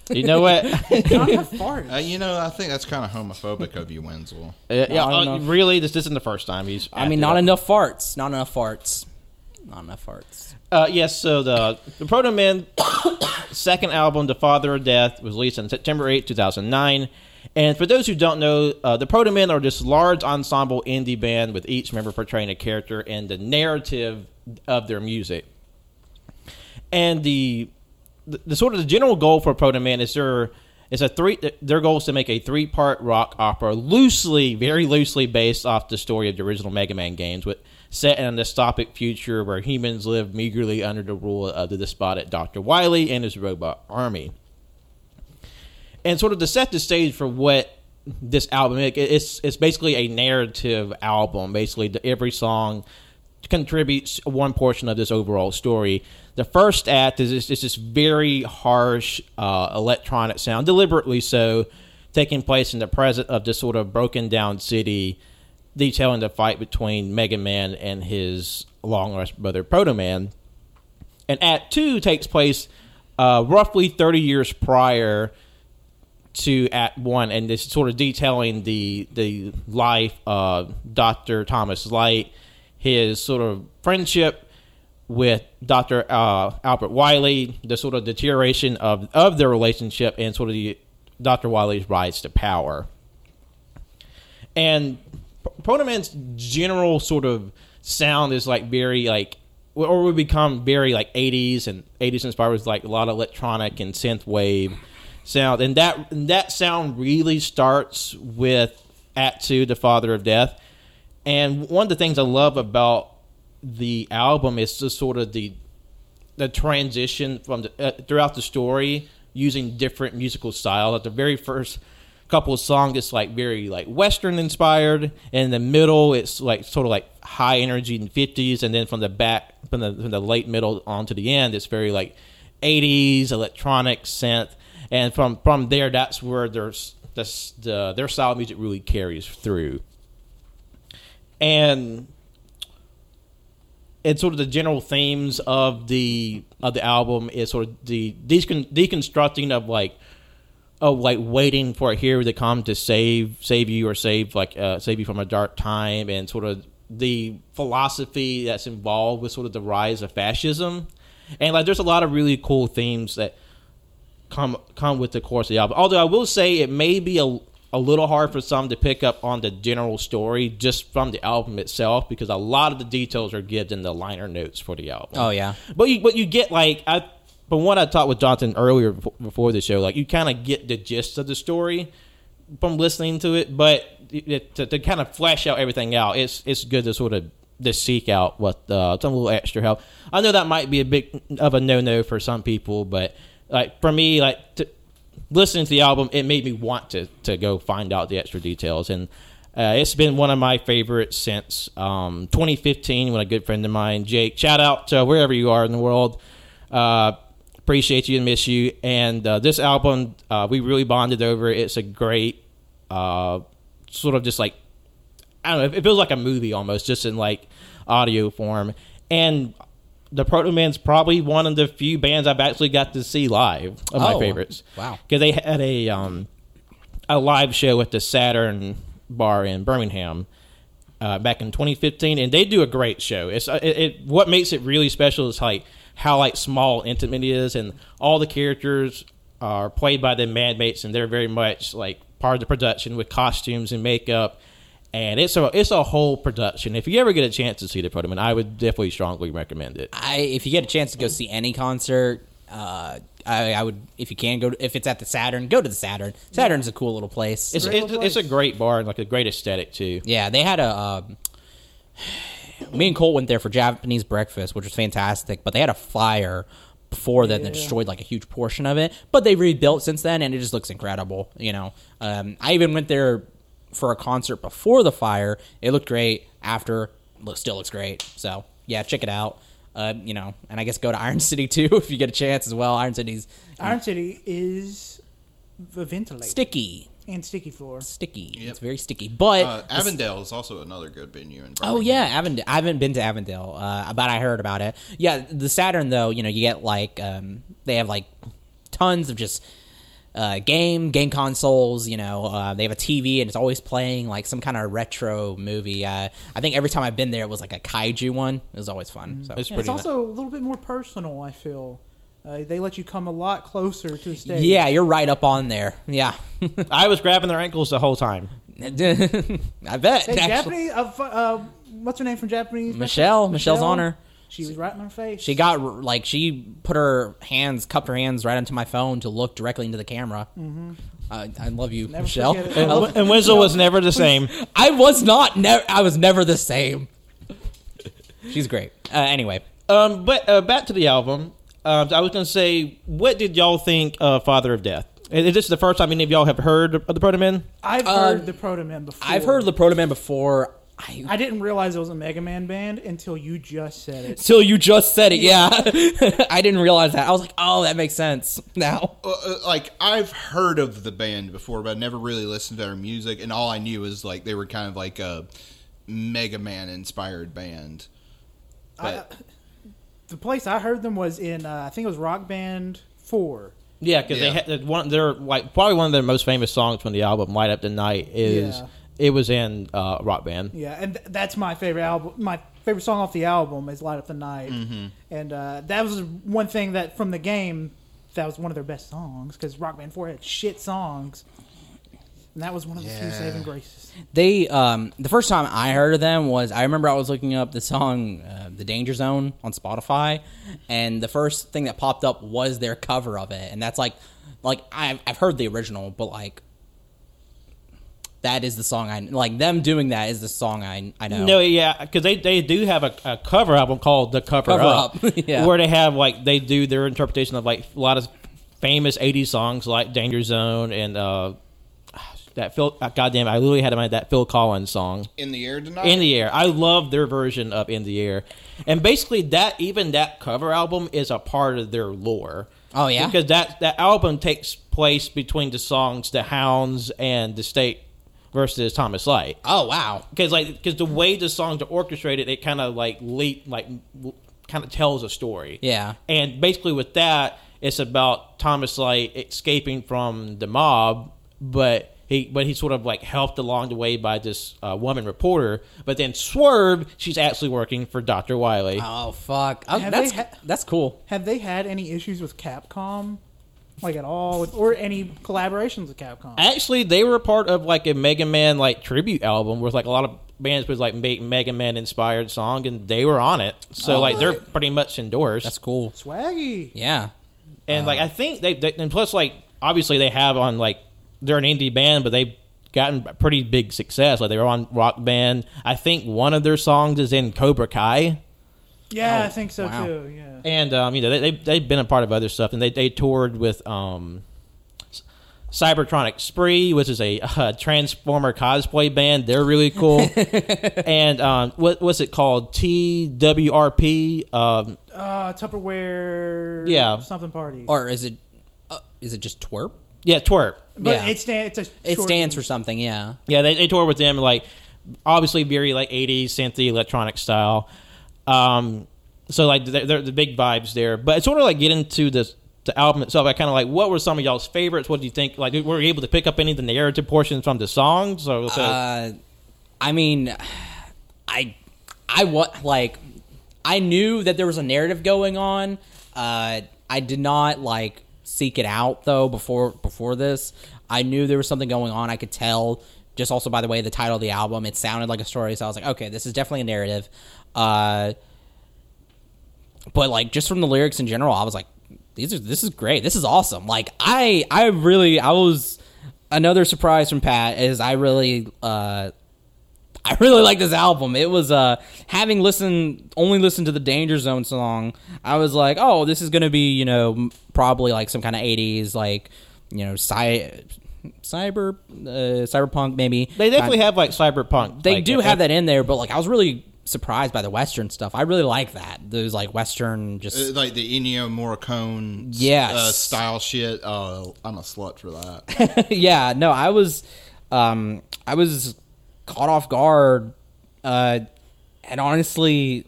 You know what? Not enough farts. Uh, you know, I think that's kind of homophobic of you, Wenzel. Uh, yeah, don't uh, know. really, this isn't the first time he's. I mean, not up. enough farts. Not enough farts. Not enough farts. Uh, yes, so the the Protomen second album, The Father of Death, was released on September 8, 2009. And for those who don't know, uh, the Protomen are this large ensemble indie band with each member portraying a character and the narrative of their music. And the the, the sort of the general goal for Proto Man is their is a three their goal is to make a three part rock opera loosely, very loosely based off the story of the original Mega Man games, with set in a dystopic future where humans live meagerly under the rule of the despotic Doctor Wily and his robot army. And sort of to set the stage for what this album is, it's it's basically a narrative album. Basically, every song contributes one portion of this overall story. The first act is this, is this very harsh uh, electronic sound, deliberately so, taking place in the present of this sort of broken down city, detailing the fight between Mega Man and his long lost brother Proto Man. And Act Two takes place uh, roughly 30 years prior to Act One, and it's sort of detailing the the life of Doctor Thomas Light, his sort of friendship with Doctor uh, Albert Wily, the sort of deterioration of of their relationship, and sort of the Doctor Wily's rise to power. And Proto Man's general sort of sound is like very like or would become very like 80s and 80s inspired with like a lot of electronic and synth wave sound and that and that sound really starts with Act Two The Father of Death and one of the things I love about the album is just sort of the the transition from the, uh, throughout the story using different musical styles. At the very first couple of songs, it's like very like Western inspired, and in the middle, it's like sort of like high energy in fifties, and then from the back, from the from the late middle on to the end, it's very like eighties electronic synth, and from from there, that's where there's this, the their style of music really carries through, and and sort of the general themes of the of the album is sort of the decon- deconstructing of like of like waiting for a hero to come to save save you or save like uh, save you from a dark time and sort of the philosophy that's involved with sort of the rise of fascism and like there's a lot of really cool themes that come come with the course of the album. Although I will say it may be a a little hard for some to pick up on the general story just from the album itself because a lot of the details are given in the liner notes for the album. Oh, yeah. but you but you get like I from what I talked with Jonathan earlier before, the show, like you kind of get the gist of the story from listening to it, but it, to, to kind of flesh out everything out, it's it's good to sort of to seek out what uh, some little extra help. I know that might be a big of a no no for some people, but like for me, like to, listening to the album, it made me want to to go find out the extra details, and uh, it's been one of my favorites since um, 2015 when a good friend of mine, Jake, shout out to wherever you are in the world. Uh, appreciate you and miss you. And uh, this album, uh, we really bonded over. It's a great, uh, sort of just like I don't know. It feels like a movie almost, just in like audio form. And the Proto Man's probably one of the few bands I've actually got to see live of my Oh, favorites. wow. because they had a um, a live show at the Saturn Bar in Birmingham. Uh, back in 2015, and they do a great show. It's uh, it, it. What makes it really special is like how like small, intimate it is, and all the characters are played by the bandmates, and they're very much like part of the production with costumes and makeup. And it's a it's a whole production. If you ever get a chance to see the Proto Man, I would definitely strongly recommend it. I if you get a chance to go see any concert, uh, I, I would if you can go to, if it's at the Saturn, go to the Saturn. Saturn's a cool little place. It's Great it's, little it's a great bar and like a great aesthetic too. yeah, they had a. Um, me and Cole went there for Japanese breakfast, which was fantastic. But they had a fire before then that destroyed like a huge portion of it. But they rebuilt since then, and it just looks incredible. You know, um, I even went there for a concert before the fire. It looked great. After, look, still looks great. So yeah, check it out. Uh, you know, and I guess go to Iron City too if you get a chance as well. Iron City's Iron City is the ventilated sticky, and sticky floor. sticky. Yep. It's very sticky. But Uh, Avondale is also another good venue. In Oh yeah, Avondale. I haven't been to Avondale, uh, but I heard about it. Yeah, the Saturn though, you know, you get like um, they have like tons of just uh, game game consoles. You know, uh, they have a TV and it's always playing like some kind of retro movie. Uh, I think every time I've been there, it was like a kaiju one. It was always fun. So It's Yeah, it's also a little bit more personal. I feel uh, they let you come a lot closer to the stage. yeah, you're right up on there. Yeah, I was grabbing their ankles the whole time. I bet. Hey. Japanese. Uh, uh, what's her name from Japanese? Michelle, Michelle's on her. She was right in my face. She got like she put her hands, cupped her hands right onto my phone to look directly into the camera. Mm-hmm. Uh, I love you, Never Michelle. And, I love- and Winslow was never the same. I was not. Ne- I was never the same. She's great. Uh, anyway, Um, but uh, back to the album. Um, I was going to say, what did y'all think of Father of Death? Is this the first time any of y'all have heard of the Protomen? I've Uh, heard the Proto Man before. I've heard the Proto Man before. I, I didn't realize it was a Mega Man band until you just said it. till you just said it, yeah. I didn't realize that. I was like, oh, that makes sense now. Uh, uh, like I've heard of the band before, but I never really listened to their music, and all I knew was like they were kind of like a Mega Man inspired band. But The place I heard them was in, uh, I think it was Rock Band Four. Yeah, because Yeah. they had one. They're like probably one of their most famous songs from the album "Light Up the Night." Is Yeah. It was in uh, Rock Band. Yeah, and th- that's my favorite album. My favorite song off the album is "Light Up the Night," Mm-hmm. and uh, that was one thing that from the game that was one of their best songs because Rock Band Four had shit songs, and that was one of the few saving graces. They, um, the first time I heard of them was I remember I was looking up the song uh, "The Danger Zone" on Spotify, and the first thing that popped up was their cover of it, and that's like, like I've I've heard the original, but like. That is the song I like. Them doing that is the song I I know. No, yeah, because they, they do have a, a cover album called "The Cover, Cover Up," Up, yeah. where they have like they do their interpretation of like a lot of famous '80s songs like "Danger Zone" and uh, that Phil. Uh, goddamn, I literally had in mind that Phil Collins song. in the air tonight, In the Air. I love their version of In the Air. And basically that even that cover album is a part of their lore. Oh, yeah? Because that that album takes place between the songs The Hounds and The State versus Thomas Light. Oh wow. Because like because the way the songs are orchestrated, it kind of like leap like kind of tells a story. Yeah. And basically with that, it's about Thomas Light escaping from the mob, but he but he's sort of like helped along the way by this uh, woman reporter. But then Swerve, she's actually working for Doctor Wily. Oh fuck. Oh, Have that's they ha- that's cool. Have they had any issues with Capcom, like at all, with, or any collaborations with Capcom? Actually, they were a part of like a Mega Man like tribute album with like a lot of bands with like make Mega Man inspired song, and they were on it. So Oh, like they're pretty much endorsed. That's cool. Swaggy. Yeah. and like uh. I think they, they and plus like obviously they have on like they're an indie band, but they've gotten pretty big success. Like they were on Rock Band. I think one of their songs is in Cobra Kai, Yeah, Oh, I think so wow. too. Yeah. and um, you know they, they they've been a part of other stuff, and they they toured with um. Cybertronic Spree, which is a uh, Transformer cosplay band. They're really cool. and um, what what's it called? TWRP. Um, Uh, Tupperware. Yeah. Something party. Or is it? Uh, is it just twerp? yeah, twerp. but yeah. it stands. It stands for something. Yeah. Yeah, they, they toured with them like obviously very like 80s synthy electronic style. Um, so like they're, they're the big vibes there, but it's sort of like get into the the album itself. I kind of like what were some of y'all's favorites? What do you think? Like were you able to pick up any of the narrative portions from the songs? Or so, Uh, I mean, I, I what like, I knew that there was a narrative going on. Uh, I did not like seek it out though before before this. I knew there was something going on. I could tell just also by the way the title of the album. It sounded like a story, so I was like, okay, this is definitely a narrative. Uh, but like just from the lyrics in general, I was like, these are this is great. This is awesome. Like I I really I was another surprise from Pat is I really uh I really like this album. It was uh having listened only listened to the Danger Zone song. I was like, oh, this is gonna be you know probably like some kind of '80s like you know cy- cyber uh, cyberpunk maybe. they definitely Kind- have like cyberpunk. they like, do uh, have that in there, but like I was really surprised by the Western stuff. I really like that. Those like Western just Uh, like the Ennio Morricone s- Yes. uh, style shit. Uh, I'm a slut for that. yeah, no, I was, um, I was caught off guard, uh, and honestly,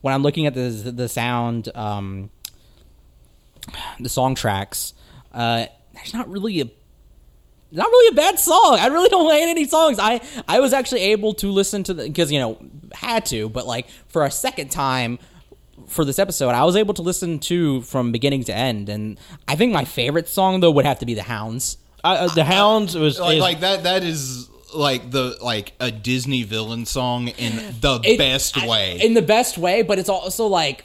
when I'm looking at the the sound, um, the song tracks, uh, there's not really a. Not really a bad song. I really don't hate any songs. I I was actually able to listen to the because you know had to, but like for a second time for this episode, I was able to listen to from beginning to end, and I think my favorite song though would have to be the Hounds. Uh, the Hounds was like, is- like that. That is like the like a Disney villain song in the It- best I- way. in the best way, but it's also like Li-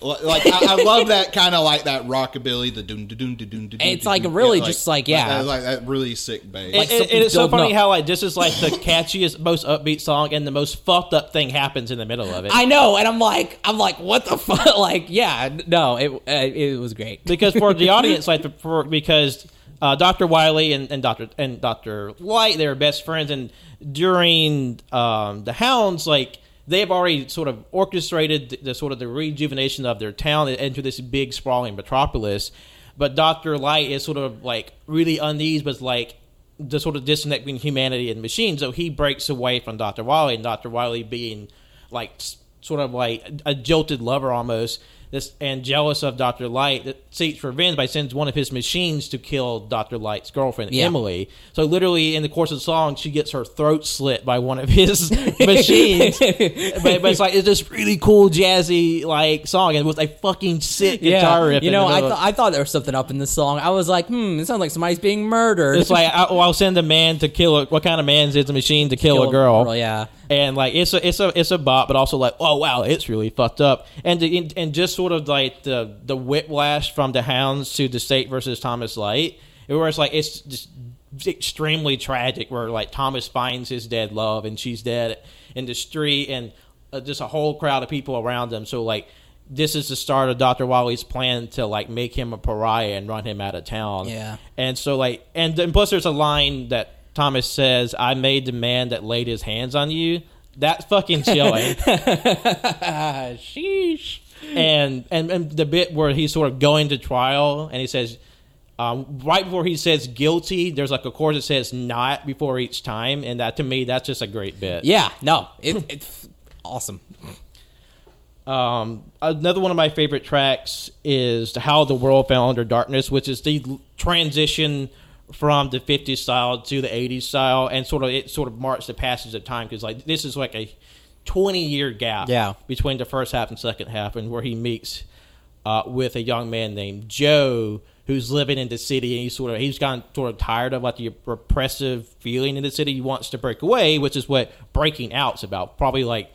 like I, I love that kind of like that rockabilly. The doon doon doon doon doon. It's like really just like, yeah. like that really sick bass. It- it- it's so building funny up. how like this is like the catchiest, most upbeat song, and the most fucked up thing happens in the middle of it. I know, and I'm like, I'm like, what the fuck? Like, yeah, no, it uh, it was great. because for the audience, like for because uh, Doctor Wily and, and Doctor and Doctor Light, they were best friends, and during um, the Hounds, like they've already sort of orchestrated the, the sort of the rejuvenation of their town into this big sprawling metropolis. But Doctor Light is sort of like really uneasy with like the sort of disconnect between humanity and machines. So he breaks away from Doctor Wily, and Doctor Wily being like sort of like a jilted lover almost. This and jealous of Doctor Light that seeks revenge by sends one of his machines to kill Doctor Light's girlfriend Yeah. Emily. So literally in the course of the song, she gets her throat slit by one of his machines. but, but it's like it's this really cool jazzy like song and with a fucking sick guitar riff. you know, I thought I thought there was something up in this song. I was like, hmm, it sounds like somebody's being murdered. it's like I, oh, I'll send a man to kill a what kind of man is a machine to kill, a girl? yeah. And like it's a it's a it's a bop, but also like oh wow, it's really fucked up, and the, and just sort of like the the whiplash from the Hounds to the State versus Thomas Light, where it's like it's just extremely tragic, where like Thomas finds his dead love and she's dead in the street, and uh, just a whole crowd of people around them. So like. This is the start of Dr. Wily's plan to like make him a pariah and run him out of town. Yeah. And so like and then plus there's a line that Thomas says, I made the man that laid his hands on you. That's fucking chilling. Ah, sheesh. and, and and the bit where he's sort of going to trial and he says um, right before he says guilty, there's like a chorus that says not before each time, and that to me that's just a great bit. Yeah, no, it, it's awesome. Um, another one of my favorite tracks is "How the World Fell Under Darkness," which is the transition from the '50s style to the '80s style, and sort of it sort of marks the passage of time because like this is like a 20 year gap Yeah. between the first half and second half, and where he meets uh, with a young man named Joe who's living in the city, and he's sort of he's gotten sort of tired of like the repressive feeling in the city. He wants to break away, which is what Breaking Out's about. Probably like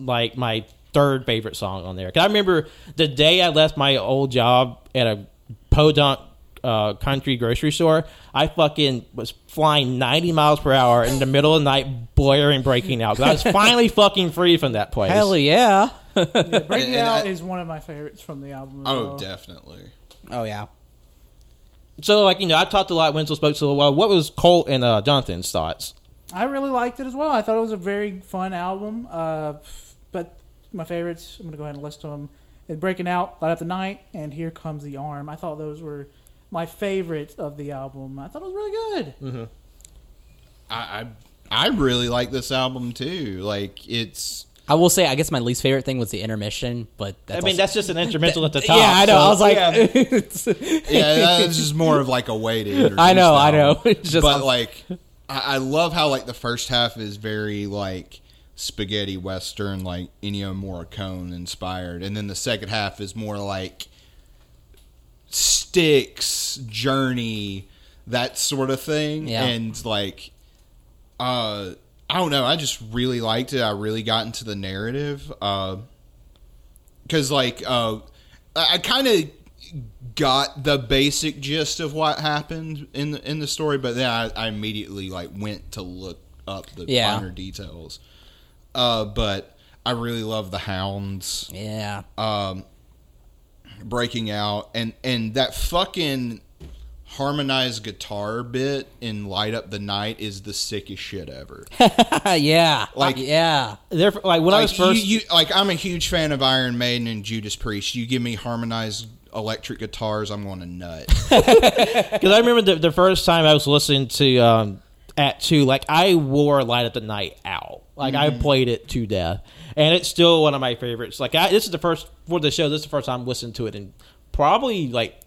like my third favorite song on there. 'Cause I remember the day I left my old job at a podunk uh, country grocery store, I fucking was flying 90 miles per hour in the middle of the night, blaring breaking out. I was finally fucking free from that place. Hell yeah. Breaking And- and Out I- is one of my favorites from the album. As oh, well. definitely. Oh yeah. So, like, you know, I talked a lot. Winslow spoke to a while. What was Colt and uh, Jonathan's thoughts? I really liked it as well. I thought it was a very fun album. Uh, but my favorites, I'm going to go ahead and list them. Breaking Out, Light Up the Night, and Here Comes the Arm. I thought those were my favorite of the album. I thought it was really good. Mm-hmm. I, I I really like this album too. Like it's I will say, I guess my least favorite thing was the intermission, but I mean, also- that's just an instrumental at the top. yeah, I know. so- I was like, yeah. it's- yeah, that's just more of like a way to. I know, the I know. It's just- but like, I, I love how like the first half is very like spaghetti western, like Ennio Morricone inspired, and then the second half is more like Styx, Journey, that sort of thing, Yeah. and like, uh, I don't know. I just really liked it. I really got into the narrative. Uh, because like uh, I, I kind of got the basic gist of what happened in the in the story, but then I, I immediately like went to look up the Yeah. finer details. Uh, but I really love the hounds yeah. um, breaking out and and that fucking harmonized guitar bit in "Light Up the Night" is the sickest shit ever. yeah, Like- yeah. There, like when I was first, you, you, like I'm a huge fan of Iron Maiden and Judas Priest. You give me harmonized electric guitars, I'm going to nut. Because I remember the, the first time I was listening to um, at two, like I wore "Light Up the Night" out. Like I played it to death, and it's still one of my favorites. Like I, this is the first for the show. This is the first time I'm listening to it in probably like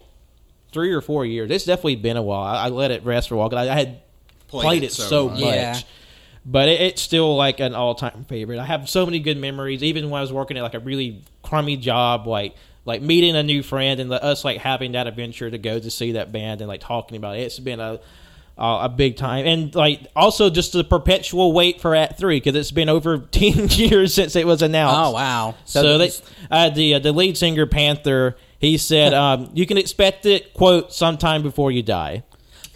three or four years. It's definitely been a while. I, I let it rest for a while because I, I had played, it, so, much. Yeah. But it, it's still like an all time favorite. I have so many good memories, even when I was working at like a really crummy job, like like meeting a new friend and the, us like having that adventure to go to see that band and like talking about it. It's been a uh, a big time, and like also just the perpetual wait for At Three because it's been over ten years since it was announced. Oh wow. So, they, uh, the uh, the lead singer Panther, he said, um, "You can expect it, quote, sometime before you die."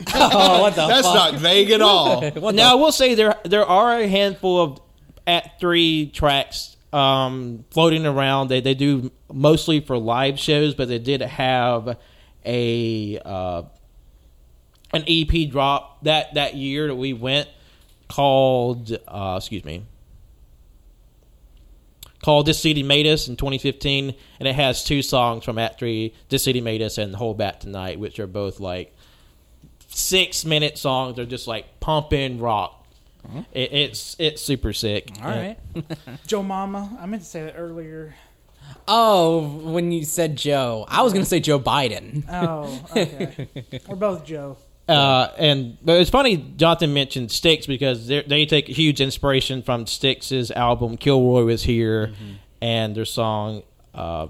oh, what the That's fuck? not vague at all. What now I will say there there are a handful of at three tracks um, floating around. They they do mostly for live shows, but they did have a uh, an EP drop that that year that we went called uh, excuse me called This City Made Us in 2015, and it has two songs from Act 3, This City Made Us and Hold Back Tonight, which are both like six minute songs. They're just like pumping rock. It, it's it's super sick. All right. Joe Mama. I meant to say that earlier. Oh, when you said Joe, I was gonna say Joe Biden. Oh, okay. We're both Joe. Uh, and but it's funny Jonathan mentioned Styx because they they take huge inspiration from Styx's album Kilroy was here, and their song. Uh,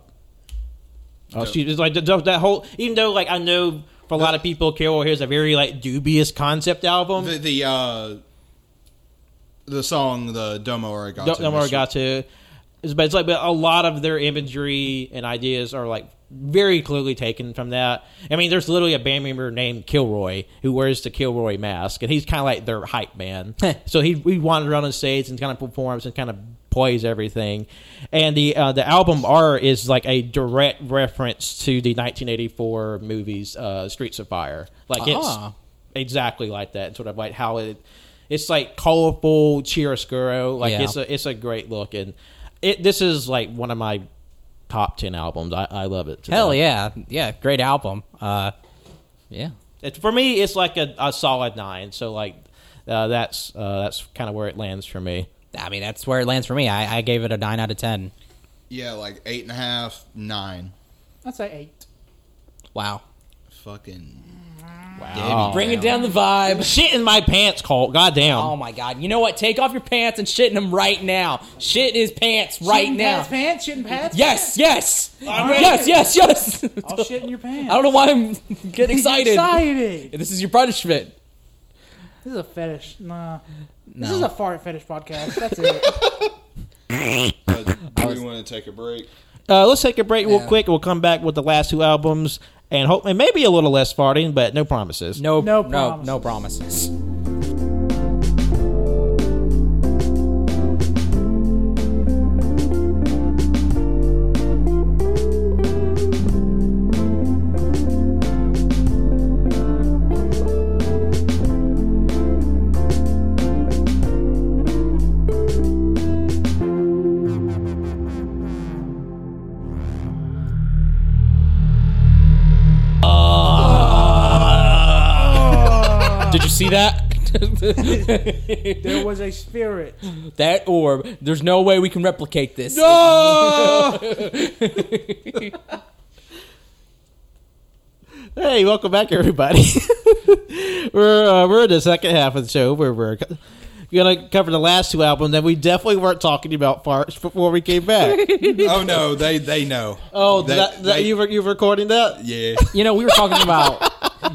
oh, it's like that whole. Even though like I know for a lot of people, Kilroy here is a very like dubious concept album. The the uh, the song the Domo Arigato. Don't, don't worry, Mr. got to. It's, but it's like, but a lot of their imagery and ideas are like very clearly taken from that. I mean, there's literally a band member named Kilroy who wears the Kilroy mask, and he's kind of like their hype man. so he he wanders around on stage and kind of performs and kind of plays everything. And the uh, the album art is like a direct reference to the 1984 movies uh, Streets of Fire. Like it's Ah. exactly like that. Sort of like how it. It's like colorful chiaroscuro. Like Yeah. it's a it's a great look, and it this is like one of my top ten albums. I, I love it. to Hell death. yeah, yeah, great album. Uh, yeah. It, for me, it's like a, a solid nine. So like uh, that's uh, that's kind of where it lands for me. I mean, that's where it lands for me. I, I gave it a nine out of ten. Yeah, like eight and a half, nine. I'd say eight. Wow. Fucking. Wow. Bringing down the vibe. Shit in my pants, Colt. Goddamn. Oh my god! You know what? Take off your pants and shit in them right now. Shit in his pants right Shitting now. Pat's pants. Shitting Pat's Yes, yes, ready. yes, yes, yes. I'll shit in your pants. I don't know why I'm getting excited. Excited. This is your punishment. This is a fetish. Nah. This is a fart fetish podcast. That's it. Uh, do we want to take a break? Uh, let's take a break real quick. We'll come back with the last two albums and hope and maybe a little less farting, but no promises. No, No no, no, promises. promises. There was a spirit. that orb. There's no way we can replicate this. No. Hey, welcome back, everybody. we're uh, we're in the second half of the show where we're co- gonna cover the last two albums, and we definitely weren't talking about farts before we came back. oh no, they they know. Oh, They- that, that, they- you were you were recording that? Yeah. You know, we were talking about.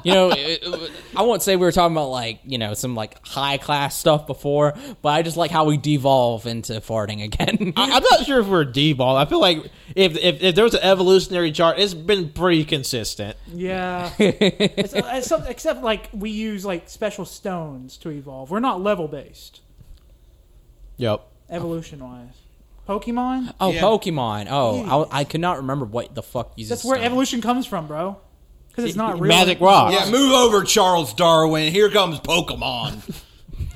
You know, it- it- I won't say we were talking about like you know some like high class stuff before, but I just like how we devolve into farting again. I, I'm not sure if we're devolved. I feel like if, if if there's an evolutionary chart, it's been pretty consistent. Yeah. it's, uh, it's some- except like we use like special stones to evolve. We're not level based, Yep. evolution wise. Pokemon. oh, Yeah. Pokemon. Oh, I, I could not remember what the fuck uses. That's where stone. evolution comes from, bro. Because it's not real. Magic Rock. Yeah, move over, Charles Darwin. Here comes Pokemon.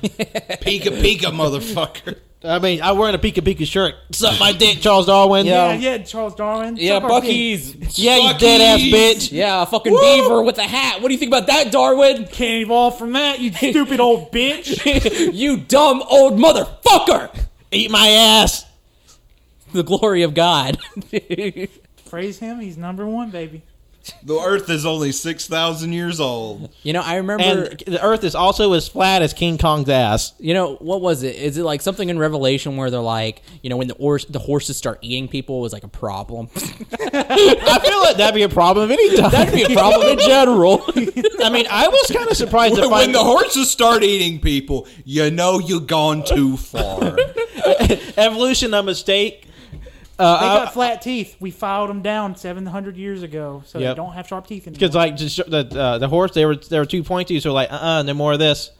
Pika Pika, motherfucker. I mean, I'm wearing a Pika Pika shirt. Suck my dick, Charles Darwin. Yeah, yeah, Charles Darwin. Yeah, Suck our. Buc-ee's. Yeah, you dead ass bitch. Yeah, a fucking beaver with a hat. What do you think about that, Darwin? Can't evolve from that, you stupid old bitch. you dumb old motherfucker! Eat my ass. The glory of God. Praise him. He's number one, baby. The Earth is only 6,000 years old. you know, I remember. And the Earth is also as flat as King Kong's ass. You know what was it? Is it like something in Revelation where they're like, you know, when the horse the horses start eating people was like a problem? I feel like that'd be a problem anytime. That'd be a problem in general. I mean, I was kind of surprised to When the horses start eating people, you know you've gone too far. evolution a mistake. They Uh, got flat teeth. We filed them down 700 years ago, so Yep. they don't have sharp teeth anymore. because like just the uh, the horse, they were they were too pointy, so like uh uh no more of this.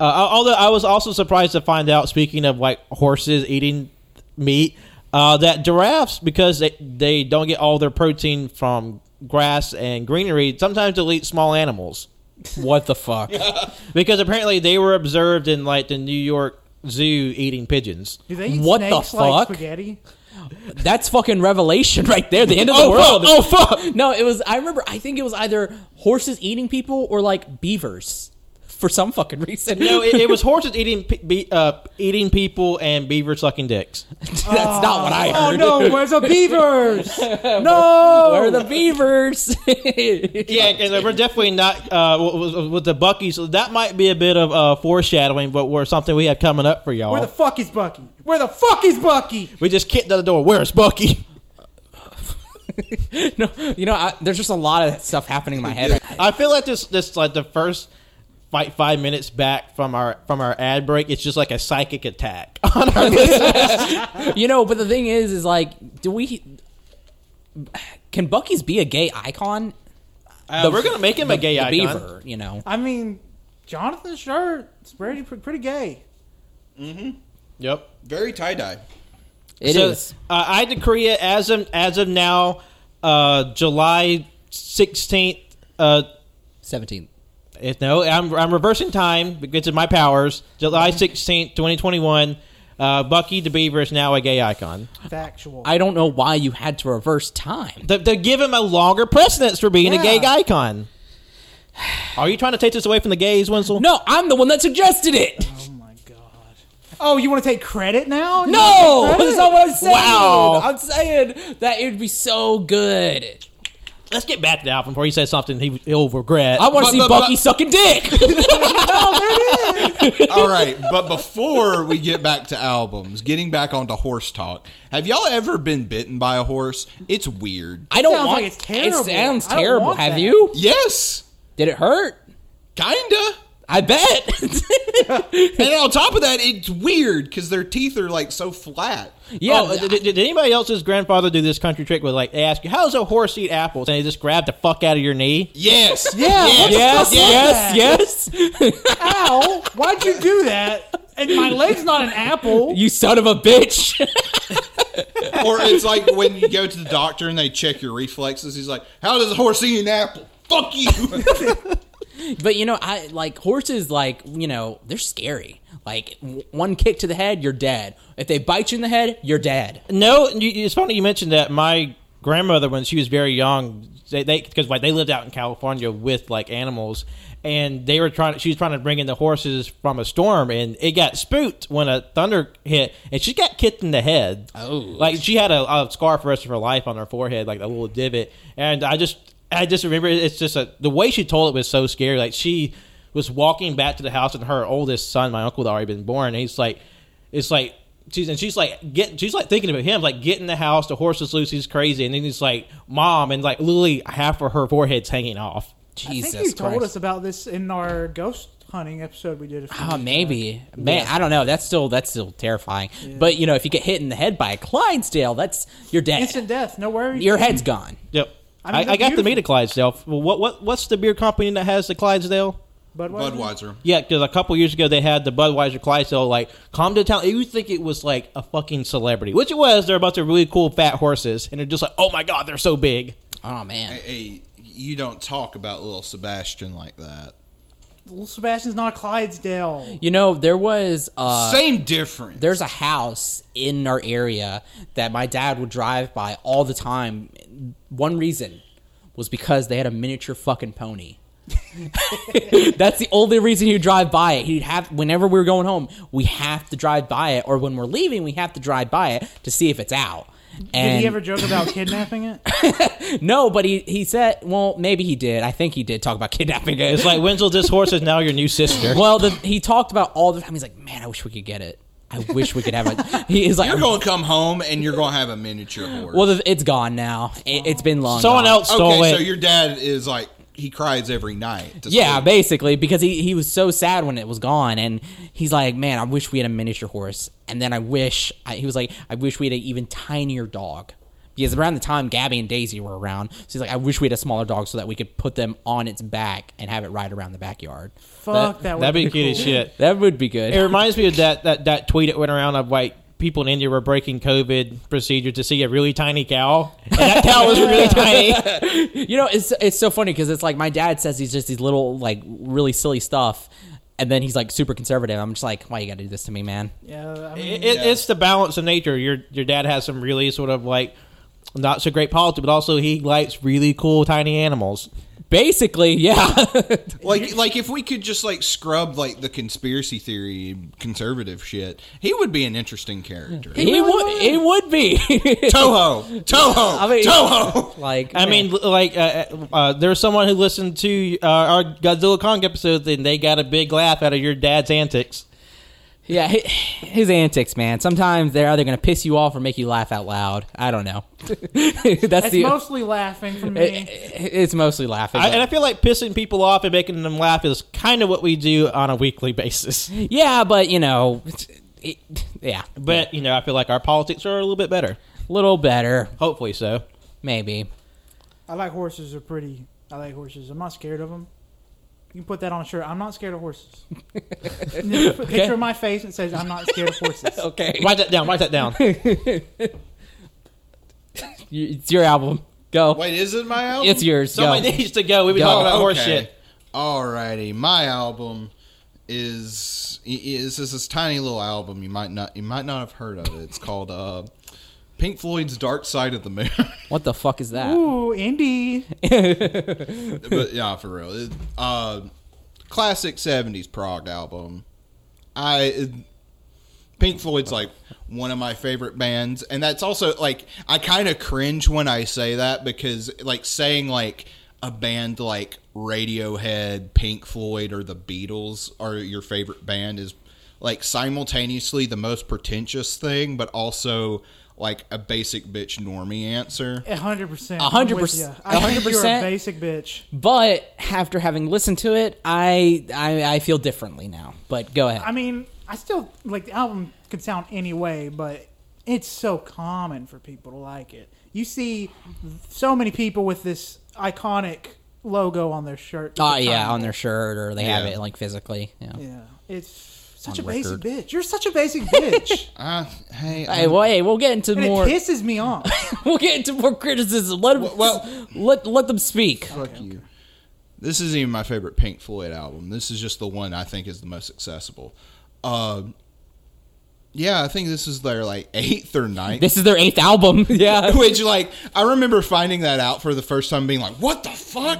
Uh, although I was also surprised to find out, speaking of like horses eating meat, uh, that giraffes because they they don't get all their protein from grass and greenery, sometimes they'll eat small animals. what the fuck? Because apparently they were observed in like the New York Zoo eating pigeons. Do they eat What the snakes like spaghetti? That's fucking revelation right there. The end of the Oh, world. fuck. Oh, fuck. No, it was. I remember. I think it was either horses eating people or like beavers for some fucking reason. No, it, it was horses eating pe- be, uh, eating people and beavers sucking dicks. that's not what I Oh heard. no, where's the beavers? no! Where are the beavers? Yeah, and we're definitely not uh, with, with the Buc-ee, so that might be a bit of uh, foreshadowing, but we're something we have coming up for y'all. Where the fuck is Buc-ee? Where the fuck is Buc-ee? we just kicked out the door. Where's Buc-ee? no, you know, I, there's just a lot of stuff happening in my head. I feel like this this like the first five five minutes back from our from our ad break. It's just like a psychic attack on our listeners. you know, but the thing is, is like, do we? Can Buc-ee's be a gay icon? Uh, we're gonna make him a gay the icon. beaver, you know. I mean, Jonathan's shirt is pretty pretty gay. Mm-hmm. Yep. Very tie dye. It so, is. Uh, I decree it as of as of now, uh, July sixteenth. Uh, Seventeen. It, no, I'm, I'm reversing time because of my powers. July 16th, 2021. Uh, Buc-ee the Beaver is now a gay icon. Factual. I don't know why you had to reverse time. To, to give him a longer precedence for being a gay Yeah. icon. Are you trying to take this away from the gays, Winslow? No, I'm the one that suggested it. oh my god. Oh, you want to take credit now? You No, wanna take that's credit? not what I'm saying. Wow. I'm saying that it would be so good. Let's get back to the album before he says something he, he'll regret. I want to see but- Buc-ee but- sucking dick. All right, but before we get back to albums, getting back onto horse talk, have y'all ever been bitten by a horse? It's weird. I don't Sounds want. like it's terrible. It sounds terrible. Have that. you? Yes, Did it hurt? kinda. I bet. And on top of that, it's weird because their teeth are like so flat. yeah. Oh, did, did- did anybody else's grandfather do this country trick with like they ask you, how does a horse eat apples? And they just grab the fuck out of your knee? Yes. Yeah, what the yes, yes, was yes. Ow! Why'd you do that? And my leg's not an apple. You son of a bitch. or it's like when you go to the doctor and they check your reflexes. He's like, "How does a horse eat an apple?" Fuck you. But you know, I like horses. Like you know, they're scary. Like w- one kick to the head, you're dead. If they bite you in the head, you're dead. No, you, it's funny you mentioned that. My grandmother, when she was very young, they because like they lived out in California with like animals, and they were trying. She was trying to bring in the horses from a storm, and it got spooked when a thunder hit, and she got kicked in the head. Oh. like she had a, a scar for the rest of her life on her forehead, like a little divot. And I just, I just remember it's just a the way she told it was so scary. Like she was walking back to the house, and her oldest son, my uncle, had already been born, and he's like, it's like she's and she's like get she's like thinking about him like get in the house the horse is loose he's crazy and then he's like mom and like literally half of her forehead's hanging off Jesus I think you Christ. told us about this in our ghost hunting episode we did. A few Oh, weeks maybe, man. I don't know. That's still that's still terrifying. But you know, if you get hit in the head by a Clydesdale, that's you're dead. Instant death. No worries. Your head's gone. yep I I, mean, I, they're got to meet beautiful. a Clydesdale. Well, what what what's the beer company that has the Clydesdale? Budweiser. Budweiser. Yeah, because a couple years ago they had the Budweiser Clydesdale like come to town. You think it was like a fucking celebrity, which it was. They're a bunch of really cool fat horses, and they're just like, oh my god, they're so big. Oh man. Hey, you don't talk about little Sebastian like that. Little Sebastian's not Clydesdale. You know, there was uh, Same difference. there's a house in our area that my dad would drive by all the time. One reason was because they had a miniature fucking pony. That's the only reason he'd drive by it. He'd have whenever we were going home, we have to drive by it, or when we're leaving, we have to drive by it to see if it's out. Did he ever joke about kidnapping it? no, but he he said, well, maybe he did. I think he did talk about kidnapping it. It's like Wenzel, this horse is now your new sister. well, the, he talked about all the time. He's like, man, I wish we could get it. I wish we could have it. He is like, you're going to come home and you're going to have a miniature horse. well, the- it's gone now. It, it's been long. Someone gone. else stole okay, it. so your dad is like he cries every night. to Yeah, sleep. basically, because he, he was so sad when it was gone, and he's like, "Man, I wish we had a miniature horse." And then I wish I, he was like, "I wish we had an even tinier dog." Because around the time Gabby and Daisy were around, so he's like, "I wish we had a smaller dog so that we could put them on its back and have it ride around the backyard." Fuck, that would That'd be be cute as shit. That would be good. It reminds me of that, that, that tweet that went around of like people in India were breaking COVID procedure to see a really tiny cow. And that cow was really tiny. You know, it's it's so funny because it's like my dad says he's just these little like really silly stuff, and then he's like super conservative. I'm just like, why you got to do this to me, man? Yeah, I mean, It, it, It's the balance of nature. Your your dad has some really sort of like not so great politics, but also he likes really cool tiny animals. Basically, yeah. Like, like if we could just like scrub like the conspiracy theory conservative shit, he would be an interesting character. he would. He would be. Toho, Toho, I mean- Toho. like, I mean, l- like uh, uh, there's someone who listened to uh, our Godzilla Kong episode, and they got a big laugh out of your dad's antics. Yeah, hi- his antics, man. Sometimes they're either going to piss you off or make you laugh out loud. I don't know. That's it's the. mostly laughing for me. it- it's mostly laughing. I, and I feel like pissing people off and making them laugh is kind of what we do on a weekly basis. yeah, but you know, it, yeah, But you know, I feel like our politics are a little bit better. a little better, Hopefully, so. maybe. I like horses. Are pretty. I like horses. I'm not scared of them. You can put that on a shirt. I'm not scared of horses. Put Picture of my face and says I'm not scared of horses. Okay, Write that down. Write that down. It's your album. Go. Wait, is it my album? It's yours. Go. Somebody needs to go. We've been Go. talking about horse shit. Alrighty, my album is is is this tiny little album you might not you might not have heard of it. It's called uh, Pink Floyd's Dark Side of the Moon. What the fuck is that? Ooh, indie. but yeah, for real, it, uh, classic '70s prog album. I it, Pink Floyd's like one of my favorite bands, and that's also like I kind of cringe when I say that because like saying like a band like Radiohead, Pink Floyd, or the Beatles are your favorite band is like simultaneously the most pretentious thing, but also like a basic bitch normie answer. A hundred percent. A hundred percent. ya. I a hundred think you're a percent. basic bitch. But after having listened to it, I, I I feel differently now. But go ahead. I mean, I still like the album could sound any way, but it's so common for people to like it. You see so many people with this iconic logo on their shirt. Oh at ah, the yeah, on their shirt or they have it like physically. Yeah. Yeah, it's such On a basic record. bitch. You're such a basic bitch. Uh, hey, Hey, I'm- well, hey, we'll get into and more. it pisses me off. we'll get into more criticism. Let them, Well- let let them speak. Fuck you. This isn't even my favorite Pink Floyd album. This is just the one I think is the most accessible. Uh, yeah, I think this is their like eighth or ninth. This is their eighth album. yeah. Which like I remember finding that out for the first time, being like, "What the fuck?"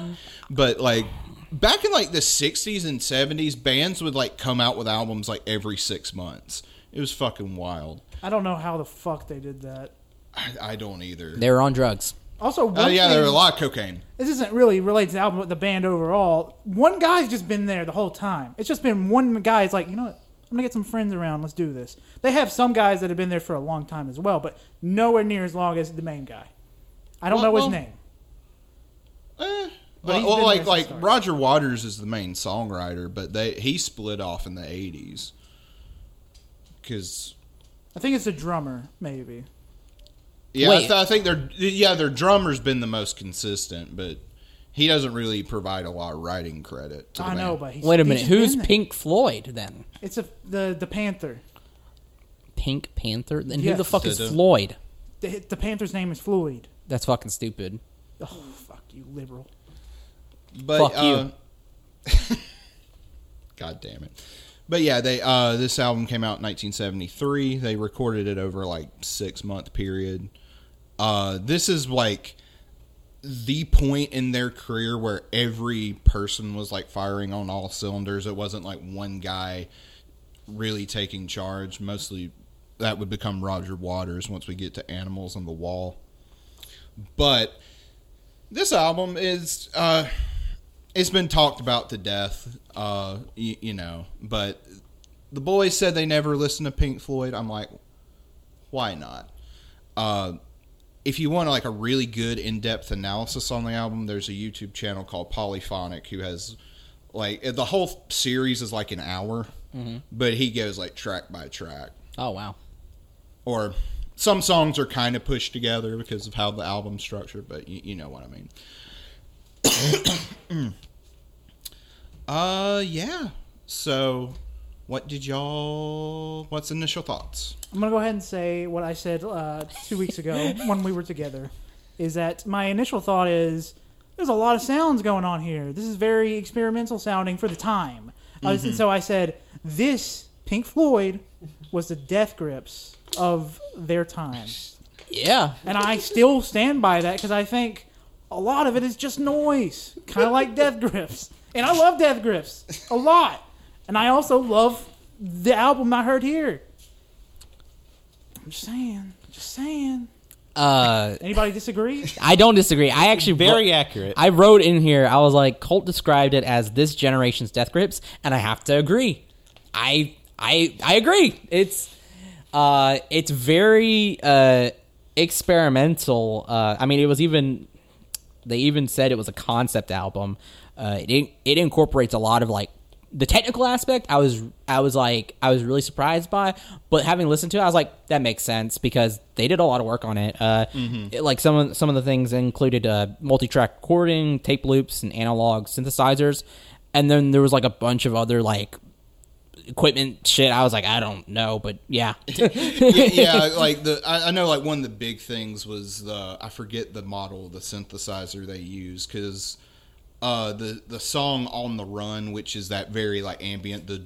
But like back in like the '60s and '70s, bands would like come out with albums like every six months. It was fucking wild. I don't know how the fuck they did that. I, I don't either. They were on drugs. Also, Oh one yeah, thing, there were a lot of cocaine. this isn't really related to the album, but the band overall. One guy's just been there the whole time. It's just been one guy. guy's like, you know what? I'm gonna get some friends around. Let's do this. They have some guys that have been there for a long time as well, but nowhere near as long as the main guy. I don't Well- know his well- name. Eh, But he's well, like like since. Roger Waters is the main songwriter, but they he split off in the '80s because I think it's a drummer, maybe. yeah, I, Wait. th- I think their yeah their drummer's been the most consistent, but he doesn't really provide a lot of writing credit. To the I know, band. but he's, Wait a minute. been Who's there. Pink Floyd then? It's a the the Panther. Pink Panther. And who the fuck is Da-da. Floyd? The, the Panther's name is Floyd. That's fucking stupid. Oh fuck you, liberal. But Fuck you. uh, God damn it. But yeah, they uh this album came out in 1973. They recorded it over like 6 month period. Uh this is like the point in their career where every person was like firing on all cylinders. It wasn't like one guy really taking charge. Mostly that would become Roger Waters once we get to Animals on the Wall. But this album is uh it's been talked about to death uh you, you know but the boys said they never listened to pink floyd i'm like why not uh if you want like a really good in-depth analysis on the album there's a youtube channel called polyphonic who has like the whole series is like an hour but he goes like track by track Oh wow. or some songs are kind of pushed together because of how the album's structured, but you, you know what I mean. uh, yeah. So, what did y'all? What's initial thoughts? I'm gonna go ahead and say what I said uh, two weeks ago when we were together. Is that my initial thought is there's a lot of sounds going on here. This is very experimental sounding for the time. Uh, and so I said this Pink Floyd was the death grips of their time, Yeah. and I still stand by that because I think a lot of it is just noise, kind of like Death Grips. And I love Death Grips a lot, and I also love the album I heard here. I'm just saying, just saying. Uh, Anybody disagree? I don't disagree. I actually Very wrote- accurate. I wrote in here. I was like, Colt described it as this generation's Death Grips, and I have to agree. I I I agree. It's uh it's very uh experimental. Uh, I mean, it was even they even said it was a concept album. Uh, it it incorporates a lot of like the technical aspect. I was I was like I was really surprised by, but having listened to it, I was like that makes sense because they did a lot of work on it. Uh, it- like some of some of the things included uh, multi-track recording, tape loops, and analog synthesizers, and then there was like a bunch of other like equipment shit. I was like I don't know, but yeah, yeah, yeah, like the I, I know like one of the big things was the I forget the model the synthesizer they use because uh the the song on the run which is that very like ambient the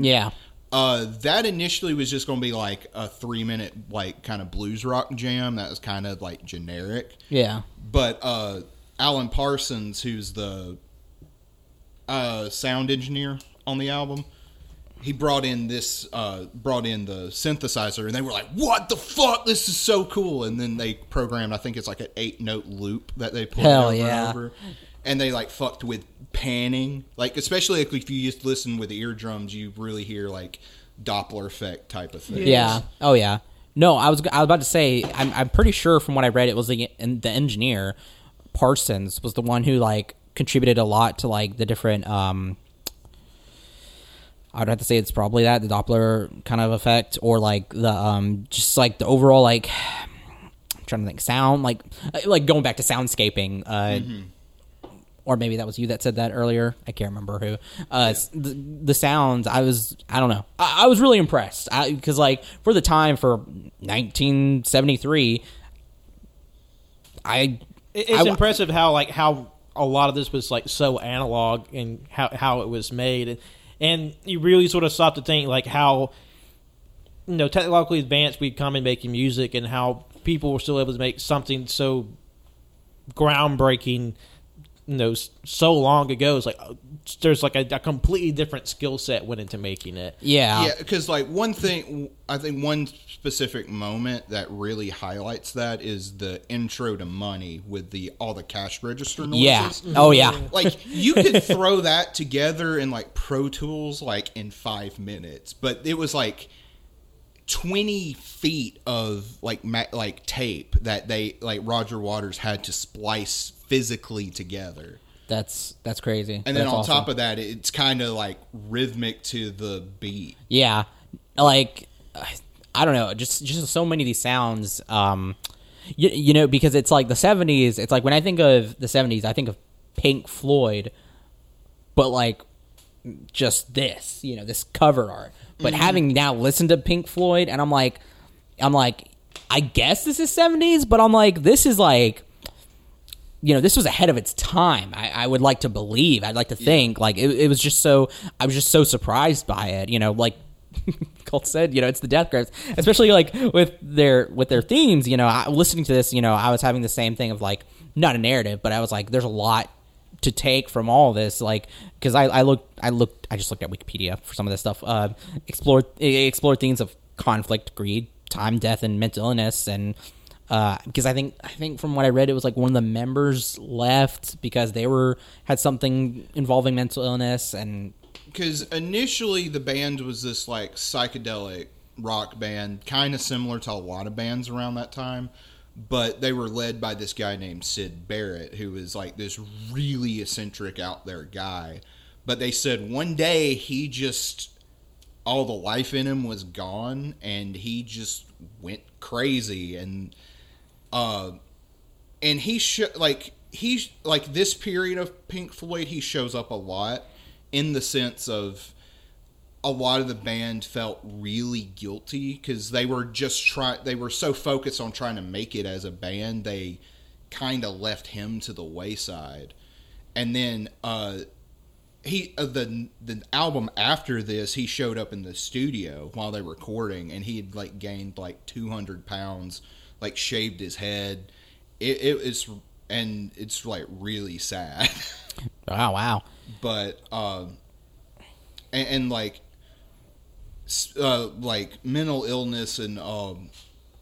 yeah. uh that initially was just gonna be like a three minute like kind of blues rock jam that was kind of like generic Yeah. but uh alan parsons who's the uh sound engineer on the album he brought in this uh brought in the synthesizer and they were like what the fuck this is so cool and then they programmed i think it's like an eight note loop that they put Hell over yeah. and over and they like fucked with panning like especially like if you just listen with the eardrums you really hear like doppler effect type of thing Yeah. Oh yeah. No, I was I was about to say I'm I'm pretty sure from what I read it was the the engineer Parsons was the one who like contributed a lot to like the different um I would have to say it's probably that the Doppler kind of effect or like the um just like the overall like I'm trying to think sound like like going back to soundscaping uh or maybe that was you that said that earlier. I can't remember who. Uh, s- the, the sounds, I was, I don't know. I, I was really impressed because, like, for the time for 1973, I, It's I- impressive how like how a lot of this was like so analog and how how it was made, and, you really sort of stop to think like how you know technologically advanced we've come in making music, and how people were still able to make something so groundbreaking. You know, so long ago, it's like uh, there's like a, a completely different skill set went into making it. yeah, Yeah, because like one thing, I think one specific moment that really highlights that is the intro to Money with the all the cash register noises. yeah. Oh, yeah. like you could throw that together in like Pro Tools like in five minutes, but it was like twenty feet of like ma- like tape that they like Roger Waters had to splice physically together. That's, that's crazy. And then That's on awesome. top of that, it's kind of like rhythmic to the beat. Yeah, like I don't know, just just so many of these sounds. Um, you, you know, because it's like the '70s. It's like when I think of the '70s, I think of Pink Floyd, but like just this, you know, this cover art. But having now listened to Pink Floyd, and I'm like, I'm like, I guess this is '70s, but I'm like, this is like you know, this was ahead of its time. I, I would like to believe. I'd like to think. Like it, it was just so. I was just so surprised by it. You know, like Colt said, you know, it's the death grips, especially like with their with their themes. You know, I, listening to this, you know, I was having the same thing of like not a narrative, but I was like, there's a lot to take from all this, like because I, I looked, I looked, I just looked at Wikipedia for some of this stuff. Uh, explore explore themes of conflict, greed, time, death, and mental illness, and uh, because I think I think from what I read, it was like one of the members left because they were had something involving mental illness, and because initially the band was this like psychedelic rock band, kind of similar to a lot of bands around that time. But they were led by this guy named Syd Barrett, who was like this really eccentric out there guy. But they said one day he just all the life in him was gone, and he just went crazy and uh and he sh- like he's like this period of Pink Floyd he shows up a lot in the sense of a lot of the band felt really guilty because they were just trying they were so focused on trying to make it as a band they kind of left him to the wayside. And then uh he uh, the the album after this he showed up in the studio while they were recording and he had like gained like 200 pounds like shaved his head. It, it is and it's like really sad. Wow, wow, but um and, and like uh like mental illness and um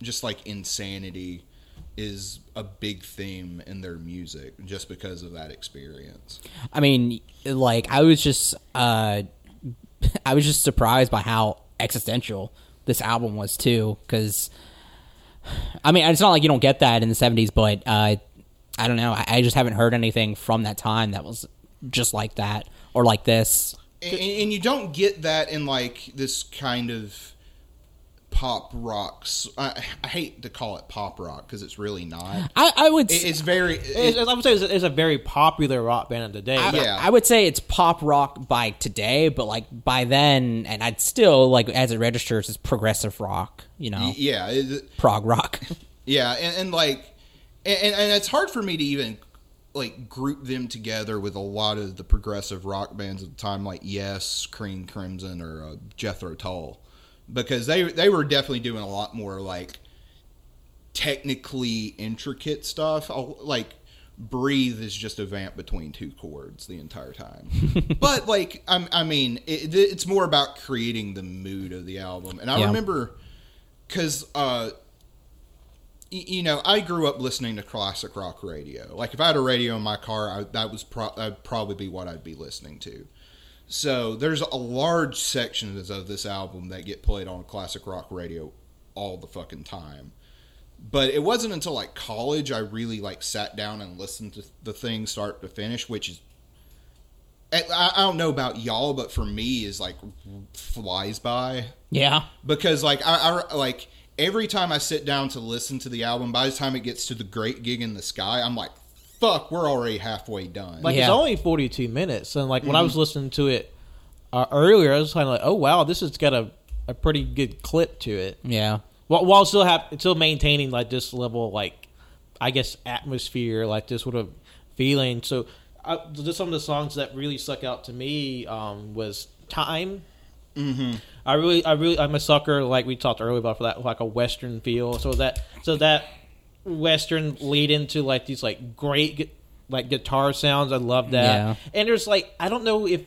just like insanity is a big theme in their music just because of that experience. I mean, like I was just uh I was just surprised by how existential this album was too cuz I mean, it's not like you don't get that in the 70s, but uh I don't know. I, I just haven't heard anything from that time that was just like that or like this. and, and you don't get that in like this kind of pop rocks I, I hate to call it pop rock because it's really not I, I would it, it's very It's, I would say it's, it's a very popular rock band of the day. I, Yeah. I would say it's pop rock by today, but like by then, and I'd still like as it registers, it's progressive rock. You know, yeah it, prog rock. Yeah, and, and like, and, and it's hard for me to even like group them together with a lot of the progressive rock bands of the time, like Yes, King Crimson, or uh, Jethro Tull, because they they were definitely doing a lot more like technically intricate stuff. I'll- Like, breathe is just a vamp between two chords the entire time. but like, I'm, I mean, it, it's more about creating the mood of the album, and I Yeah. remember because uh y- you know, I grew up listening to classic rock radio. Like if I had a radio in my car, I, that was pro- that'd probably be what I'd be listening to. So there's a large sections of this album that get played on classic rock radio all the fucking time. But it wasn't until like college I really like sat down and listened to the thing start to finish, which is eh, I, I don't know about y'all, but for me is like flies by yeah, because like I, I like every time I sit down to listen to the album, by the time it gets to the great gig in the sky, I'm like, fuck, we're already halfway done. Like Yeah. it's only 42 minutes, and like when I was listening to it uh, earlier, I was kind of like, oh wow, this has got a, a pretty good clip to it. yeah. While, while still have still maintaining like this level, of, like I guess atmosphere, like this sort of feeling. So, I, just some of the songs that really stuck out to me um, was "Time." Mm-hmm. I really, I really, I'm a sucker. Like we talked earlier about for that, like a western feel. So that, so that western lead into like these like great like guitar sounds. I love that. Yeah. And there's like I don't know if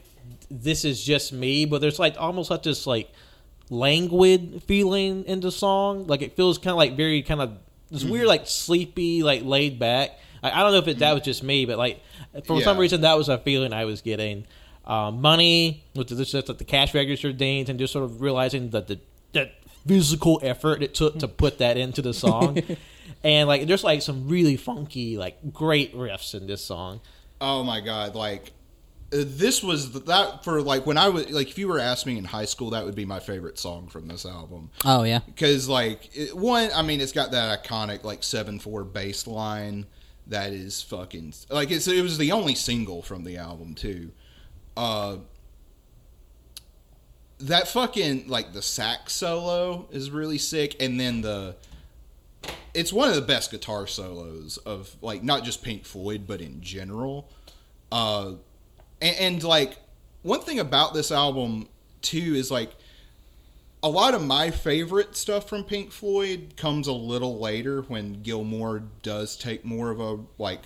this is just me, but there's like almost like this like languid feeling in the song. Like it feels kind of like very kind of this Mm-hmm. weird like sleepy, like laid back. I, I don't know if it, that was just me, but like for some reason that was a feeling I was getting. Um, money with the, just like the cash register dings and just sort of realizing that the that physical effort it took to put that into the song. and like there's like some really funky like great riffs in this song. oh my god, like uh, this was that for like when I was like if you were asking me in high school, that would be my favorite song from this album. Oh yeah. because like it, one i mean it's got that iconic like 7-4 bass line that is fucking like it's it was the only single from the album too uh that fucking like the sax solo is really sick and then the it's one of the best guitar solos of like not just Pink Floyd but in general. Uh, and, and like one thing about this album too is like a lot of my favorite stuff from Pink Floyd comes a little later when Gilmour does take more of a like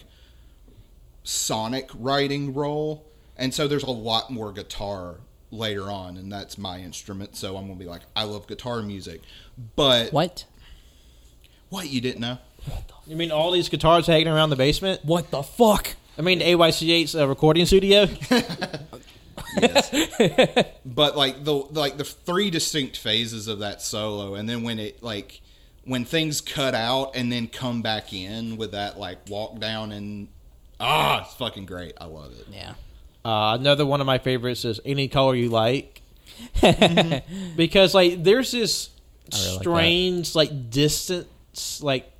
sonic writing role. And so there's a lot more guitar later on and that's my instrument so I'm to be like I love guitar music. But What? What you didn't know? You mean all these guitars hanging around the basement? What the fuck? I mean, AYC8's uh, recording studio. but like the like the three distinct phases of that solo and then when it like when things cut out and then come back in with that like walk down and ah it's fucking great i love it Yeah. Uh, another one of my favorites is "Any Color You Like," because like there's this really strange like distance, like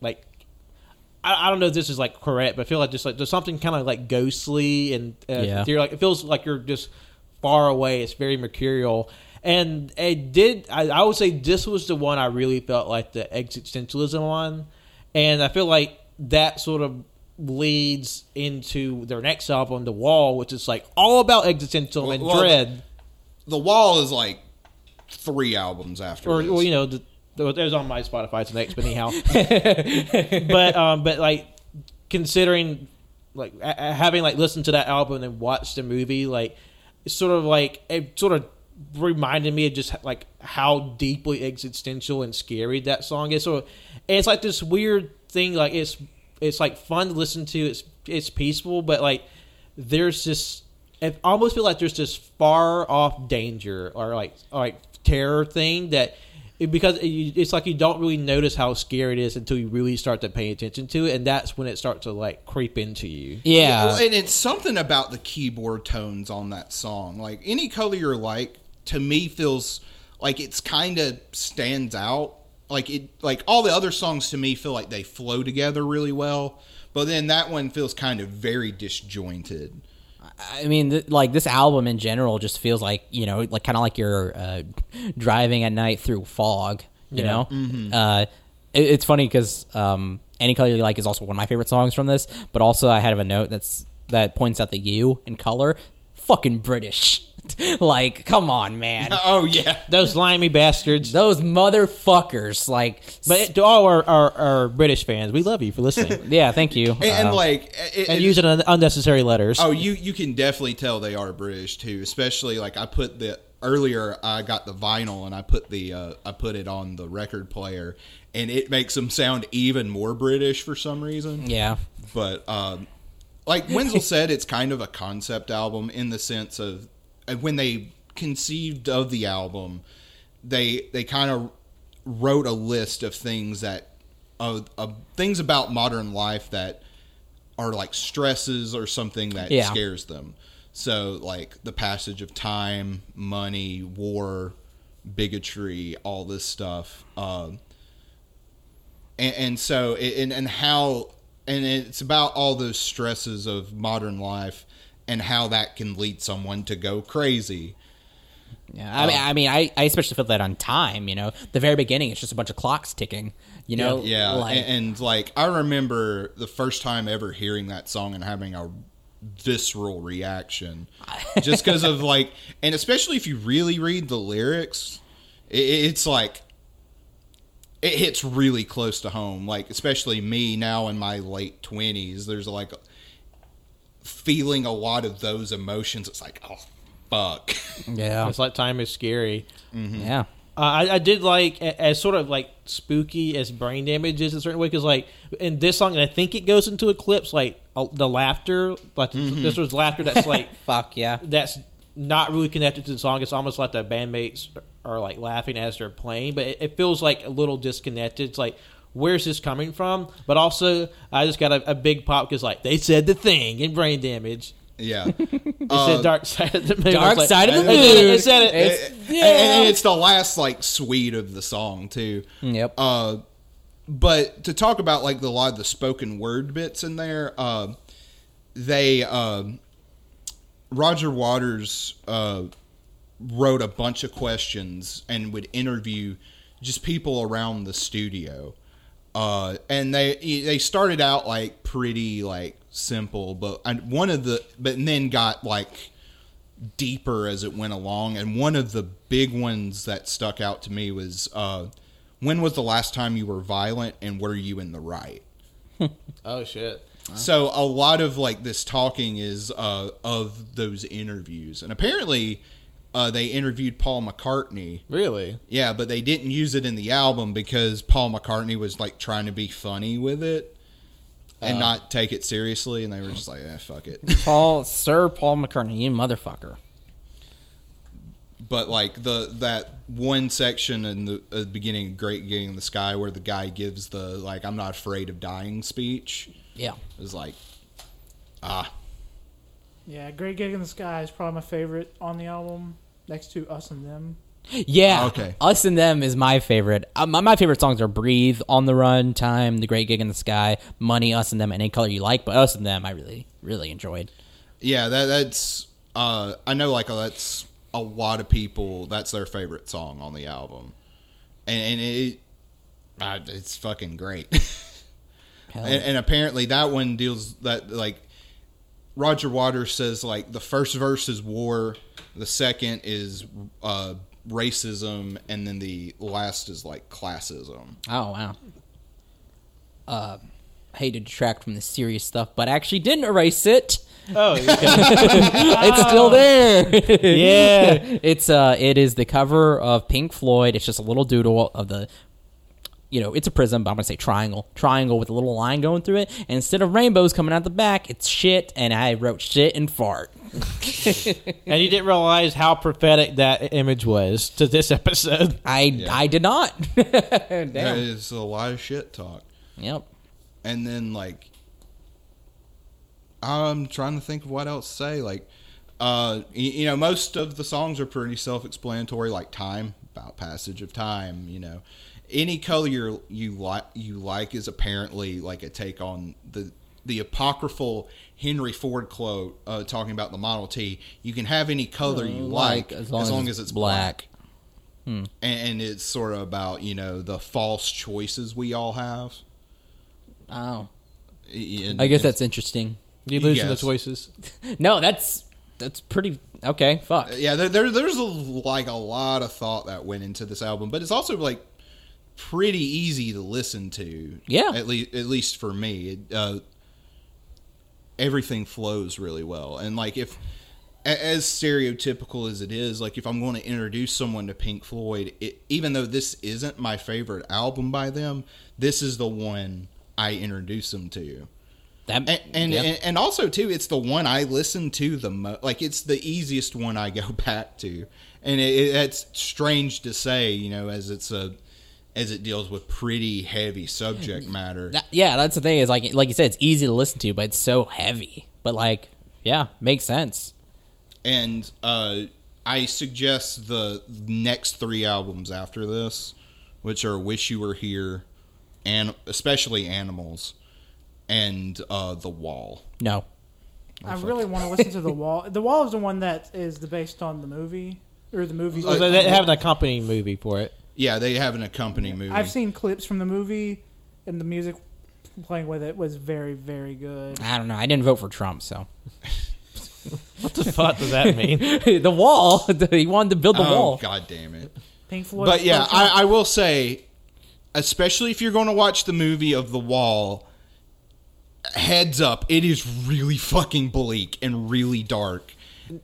like I, I don't know if this is like correct, but I feel like just like there's something kind of like ghostly and uh, Yeah. you're like it feels like you're just far away. It's very mercurial. And it did. I, I would say this was the one I really felt like the existentialism on, and I feel like that sort of leads into their next album, The Wall, which is like all about existential and Well, dread. the wall is like three albums after or this. well, you know, the, the, it was on my Spotify. Next, but anyhow. but um, but like considering like a- having like listened to that album and watched the movie, like it's sort of like it sort of reminded me of just like how deeply existential and scary that song is. So it's like this weird thing. Like it's it's like fun to listen to. It's it's peaceful, but like there's this. I almost feel like there's this far off danger or like or like terror thing that it, because it, it's like you don't really notice how scary it is until you really start to pay attention to it, and that's when it starts to like creep into you. Yeah. Well, and it's something about the keyboard tones on that song. Like any color you're like, to me feels like it's kind of stands out. Like it, like all the other songs to me feel like they flow together really well, but then that one feels kind of very disjointed. I mean, th- like this album in general just feels like you know, like kind of like you're uh, driving at night through fog. You Yeah. know, uh, it, it's funny because um, "Any Color You Like" is also one of my favorite songs from this. But also, I have a note that's that points out the U in color, fucking British. like, come on, man, Oh yeah, Those limey bastards. those motherfuckers. Like, But to all our, our, our British fans, we love you for listening yeah, thank you. and, and Uh, like it, and it- using un- unnecessary letters. Oh, you you can definitely tell they are British too. Especially like I put the earlier I got the vinyl and I put the uh, I put it on the record player and it makes them sound even more British for some reason. yeah, But um, like Wenzel said, it's kind of a concept album in the sense of uh, when they conceived of the album, they they kind of wrote a list of things that of, of things about modern life that are like stresses or something that Yeah. scares them. So like the passage of time, money, war, bigotry, all this stuff. Um, and, and so and, and how and it's about all those stresses of modern life and how that can lead someone to go crazy. Yeah, I mean, uh, I mean, I, I especially feel that on time. You know, the very beginning, it's just a bunch of clocks ticking. You know, Yeah, like, and, and like I remember the first time ever hearing that song and having a visceral reaction, just because of like, and especially if you really read the lyrics, it, it's like it hits really close to home. Like especially me now in my late twenties, there's like feeling a lot of those emotions. It's like oh fuck. yeah, It's like time is scary. yeah, Uh, I, I did like as sort of like spooky as brain damage is in a certain way because like in this song and I think it goes into eclipse like uh, the laughter like this was laughter that's like fuck yeah, that's not really connected to the song. It's almost like the bandmates are like laughing as they're playing, but it, it feels like a little disconnected. It's like where's this coming from? But also I just got a, a big pop because like they said the thing in brain damage. Yeah. It Uh, said dark side of the moon. Dark like, Side of the it it, Moon. it said it. It's- and- and it's the last like suite of the song too. yep. Uh, but to talk about like the, a lot of the spoken word bits in there, uh, they um Roger Waters uh, wrote a bunch of questions and would interview just people around the studio uh, and they they started out like pretty like simple, but and one of the but then got like deeper as it went along. And one of the big ones that stuck out to me was uh, when was the last time you were violent, and were you in the right? Oh shit. So a lot of like this talking is uh, of those interviews, and apparently uh, they interviewed Paul McCartney. Really? Yeah, but they didn't use it in the album because Paul McCartney was like trying to be funny with it and not take it seriously, and they were just like, "Eh, fuck it." Paul, Sir Paul McCartney, you motherfucker. but like the that one section in the, uh, beginning of Great Gig in the Sky where the guy gives the like "I'm not afraid of dying" speech Yeah. is like, ah, Yeah, Great Gig in the Sky is probably my favorite on the album, next to Us and Them. Yeah. Okay. Us and Them is my favorite. Uh, my, my favorite songs are Breathe, On the Run, Time, The Great Gig in the Sky, Money, Us and Them, Any Color You Like. But Us and Them, I really, really enjoyed. yeah, that that's uh, I know like that's a lot of people that's their favorite song on the album, and, and it uh, it's fucking great. And, and apparently that one deals that like Roger Waters says like the first verse is war, the second is uh, racism, and then the last is like classism. Oh, wow. Uh, I hate to detract from the serious stuff, but I actually didn't erase it. Oh, okay. It's still there. yeah. it's uh it is the cover of Pink Floyd. It's just a little doodle of the you know, it's a prism, but I'm gonna say triangle. Triangle with a little line going through it. And instead of rainbows coming out the back, it's shit, and I wrote shit and fart. And you didn't realize how prophetic that image was to this episode. I I did not. There Damn. is a lot of shit talk, Yep. and then like I'm trying to think of what else to say. Like, uh, you, you know, most of the songs are pretty self-explanatory. Like time, about passage of time. You know, any color you you like you like is apparently like a take on the the apocryphal Henry Ford quote uh, talking about the Model T. You can have any color you like, as long, as, it's black. And, and it's sort of about you know the false choices we all have. Oh. And- I guess that's interesting. You losing the choices. No, that's that's pretty okay. Fuck. yeah. There, there there's a, like a lot of thought that went into this album, but it's also like pretty easy to listen to. Yeah. at least at least for me, it, uh, everything flows really well, and like if as stereotypical as it is, like if I'm going to introduce someone to Pink Floyd, it, even though this isn't my favorite album by them, this is the one I introduce them to. That and and, yeah. and and also too, it's the one I listen to the most. Like it's the easiest one I go back to, and it, it, it's strange to say, you know, as it's a as it deals with pretty heavy subject matter. That- yeah, that's the thing. Is like like you said, it's easy to listen to, but it's so heavy. But like, yeah, makes sense. And uh, I suggest the next three albums after this, which are "Wish You Were Here," and especially "Animals," and uh, "The Wall." No, I really want to listen to The Wall. The Wall is the one that is the based on the movie or the movie. So they have an accompanying movie for it. Yeah, they have an accompanying movie. I've seen clips from the movie, and the music playing with it was very, very good. I don't know. I didn't vote for Trump, so What the fuck does that mean? the wall. he wanted to build the oh wall. God damn it! Pink Floyd. But yeah. I, I will say, especially if you're going to watch the movie of The Wall, heads up, it is really fucking bleak and really dark,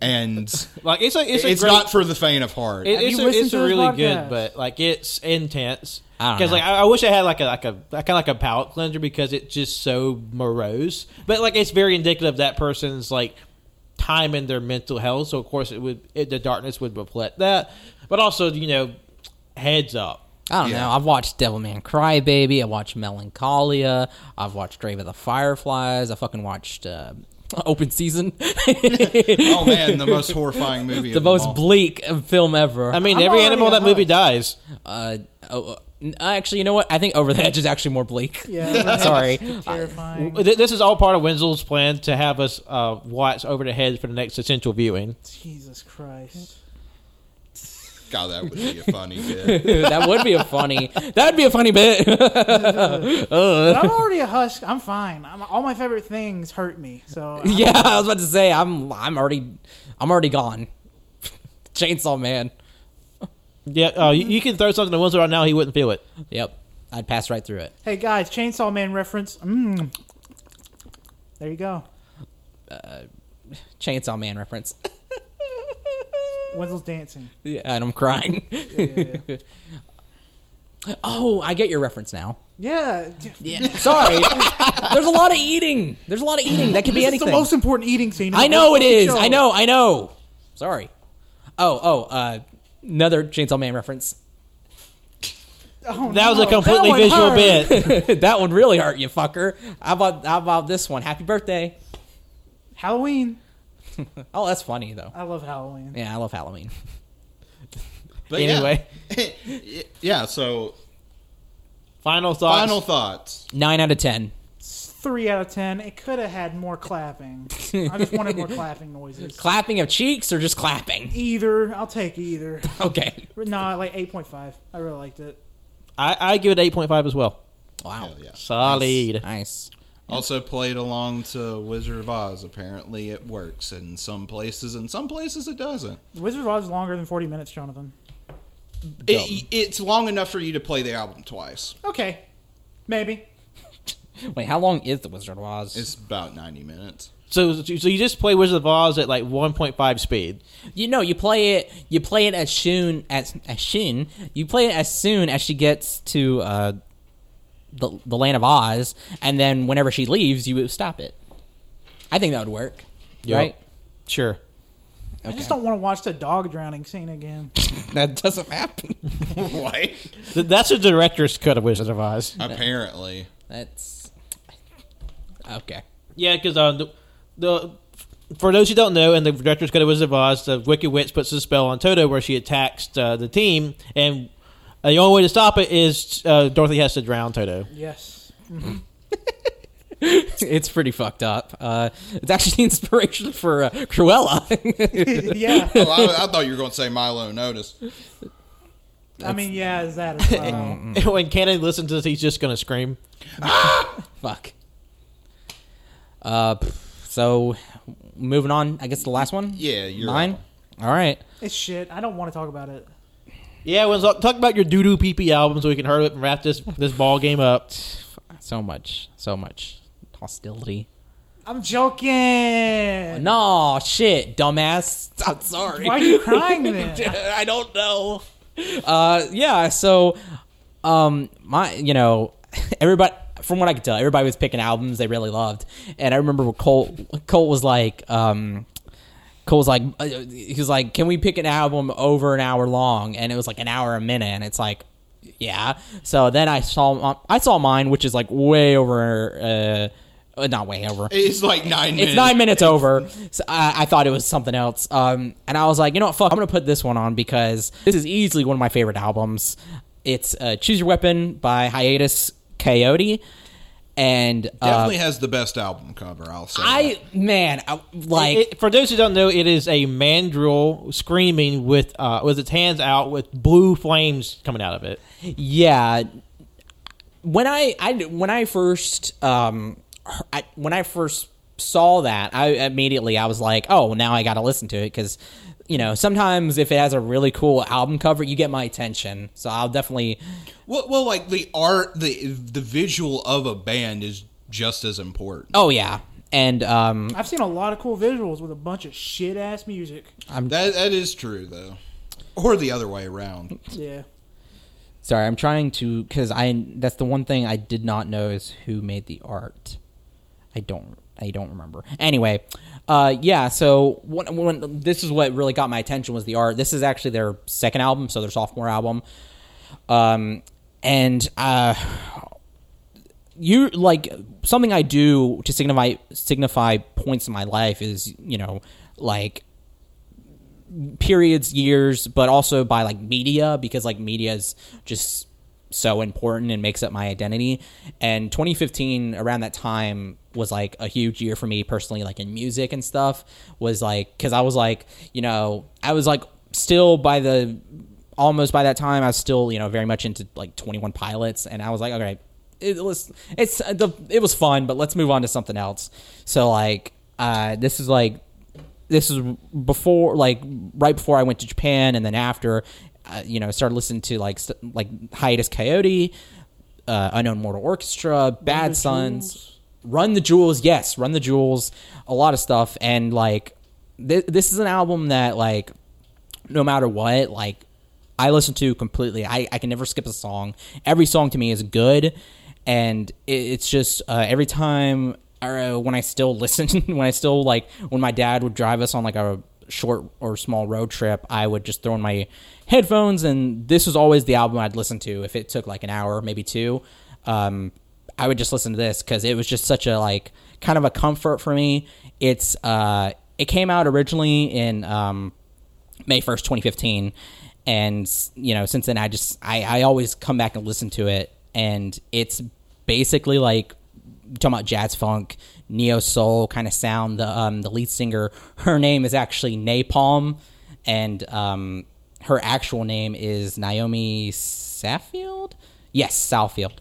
and Like it's a it's, it's, great, not for the faint of heart. It, it's a, it's a really podcast? good, but like it's intense. I Because like I, I wish I had like a like a kind of like a palate cleanser because it's just so morose. But like it's very indicative of that person's like time in their mental health. So of course it would it, the darkness would reflect that. But also you know heads up. I don't Yeah. know. I've watched Devilman Crybaby. I watched Melancholia. I've watched Grave of the Fireflies. I fucking watched uh, Open Season. oh man, the most horrifying movie. the of them most all. bleak film ever. I mean I'm every animal in that hooked. movie dies. uh, oh, uh, actually, you know what? I think Over the Edge is actually more bleak. yeah, Sorry. terrifying. Th- This is all part of Wenzel's plan to have us uh, watch over the head for the next essential viewing. Jesus Christ. God, that would be a funny bit. that would be a funny. That'd be a funny bit. But I'm already a husk. I'm fine. I'm, all my favorite things hurt me. So I'm- yeah, I was about to say I'm. I'm already. I'm already gone. Chainsaw Man. Yeah, uh, you, you can throw something at Winslow right now, he wouldn't feel it. Yep, I'd pass right through it. Hey guys, Chainsaw Man reference. Mm. There you go. Chainsaw Man reference. Wenzel's dancing. Yeah, and I'm crying. Yeah. oh, I get your reference now. yeah. Yeah. Sorry. There's a lot of eating. There's a lot of eating. That could be This anything. the most important eating scene. in I the know whole it is. show. I know. I know. Sorry. Oh, oh, uh, another Chainsaw Man reference. Oh, That was no, a completely that one visual hurt. bit. that would really hurt you, fucker. How about how about this one? Happy birthday. Halloween. Oh, that's funny though. I love Halloween. Yeah, I love Halloween. But Anyway. yeah. yeah. So Final thoughts. final thoughts. Nine out of ten. Three out of ten. It could have had more clapping. I just wanted more clapping noises. Clapping of cheeks or just clapping? Either. I'll take either. Okay. No, like eight point five. I really liked it. I, I give it 8.5 as well. Wow. Yeah. Solid. Nice. Also played along to Wizard of Oz. Apparently, it works in some places, and some places it doesn't. Wizard of Oz is longer than forty minutes, Jonathan. It, it's long enough for you to play the album twice. Okay, maybe. Wait, how long is the Wizard of Oz? It's about ninety minutes. So, so you just play Wizard of Oz at like 1.5 speed. you know, you play it. You play it as soon as as soon. You play it as soon as she gets to uh, the the land of Oz, and then whenever she leaves, you stop it. I think that would work. Yep. Right? Sure. I just don't want to watch the dog drowning scene again. That doesn't happen. what? That's a director's cut of Wizard of Oz. Apparently, That's okay. Yeah, because uh, the, the for those who don't know, in the director's cut of Wizard of Oz, the Wicked Witch puts a spell on Toto where she attacks uh, the team, and uh, the only way to stop it is uh, Dorothy has to drown Toto. yes. It's pretty fucked up. Uh, it's actually the inspiration for uh, Cruella. yeah. oh, I, I thought you were going to say Milo Notice. I mean, yeah, is that as well? when Cannon listens to this, he's just going to scream. Fuck. Uh, so moving on. I guess the last one. Yeah, you're mine. on. All right. it's shit. I don't want to talk about it. Yeah, when talk about your doo doo pee pee album so we can hurry up and wrap this this ball game up. So much. So much hostility. I'm joking. No shit, dumbass. I'm sorry. Why are you crying then? I don't know. Uh, yeah. So, um, my, you know, everybody. From what I could tell, everybody was picking albums they really loved, and I remember when Cole Cole was like, um, Cole was like, uh, he was like, "Can we pick an album over an hour long?" And it was like an hour a minute, and it's like, yeah. So then I saw I saw mine, which is like way over, uh, not way over. It's like nine minutes. It's nine minutes over. So I, I thought it was something else. Um, and I was like, you know what? Fuck, I'm gonna put this one on because this is easily one of my favorite albums. It's uh, "Choose Your Weapon" by Hiatus Kaiyote, and uh, Definitely has the best album cover, I'll say. I man, I, like It- for those who don't know, it is a mandrill screaming with uh, with its hands out with blue flames coming out of it. yeah. When I, I when I first um I, when I first saw that, I immediately I was like, oh, now I got to listen to it because you know sometimes if it has a really cool album cover, you get my attention. So I'll definitely well, well, like the art, the the visual of a band is just as important. Oh yeah, and um, I've seen a lot of cool visuals with a bunch of shit ass music. That that is true though, or the other way around. Yeah. sorry, I'm trying to because I that's the one thing I did not know is who made the art. I don't I don't remember. Anyway, uh, yeah. So when, when this is what really got my attention was the art. This is actually their second album, so their sophomore album. Um, and uh, you like something I do to signify signify points in my life is you know like periods, years, but also by like media because like media is just so important and makes up my identity. And 2015 around that time was like a huge year for me personally like in music and stuff was like cuz I was like, you know, I was like still by the almost by that time I was still you know very much into like Twenty One Pilots, and I was like, okay, it was it's the it was fun, but let's move on to something else. So like uh, this is like this is before like right before I went to Japan, and then after. You know, started listening to like like Hiatus Kaiyote, uh, Unknown Mortal Orchestra, Bad Suns, Jewels. Run the Jewels, yes, Run the Jewels, a lot of stuff, and like th- this is an album that like no matter what, like I listen to completely. I, I can never skip a song. Every song to me is good, and it, it's just uh, every time or uh, when I still listen, when I still like when my dad would drive us on like a short or small road trip, I would just throw in my headphones, and this was always the album I'd listen to if it took like an hour, maybe two. Um, I would just listen to this because it was just such a like kind of a comfort for me. It's uh, it came out originally in um, May first, twenty fifteen, and you know since then I just I, I always come back and listen to it, and it's basically like talking about jazz funk, neo soul kind of sound. The um the lead singer, her name is actually Nai Palm, and um her actual name is Naomi Saalfield. Yes, Saalfield,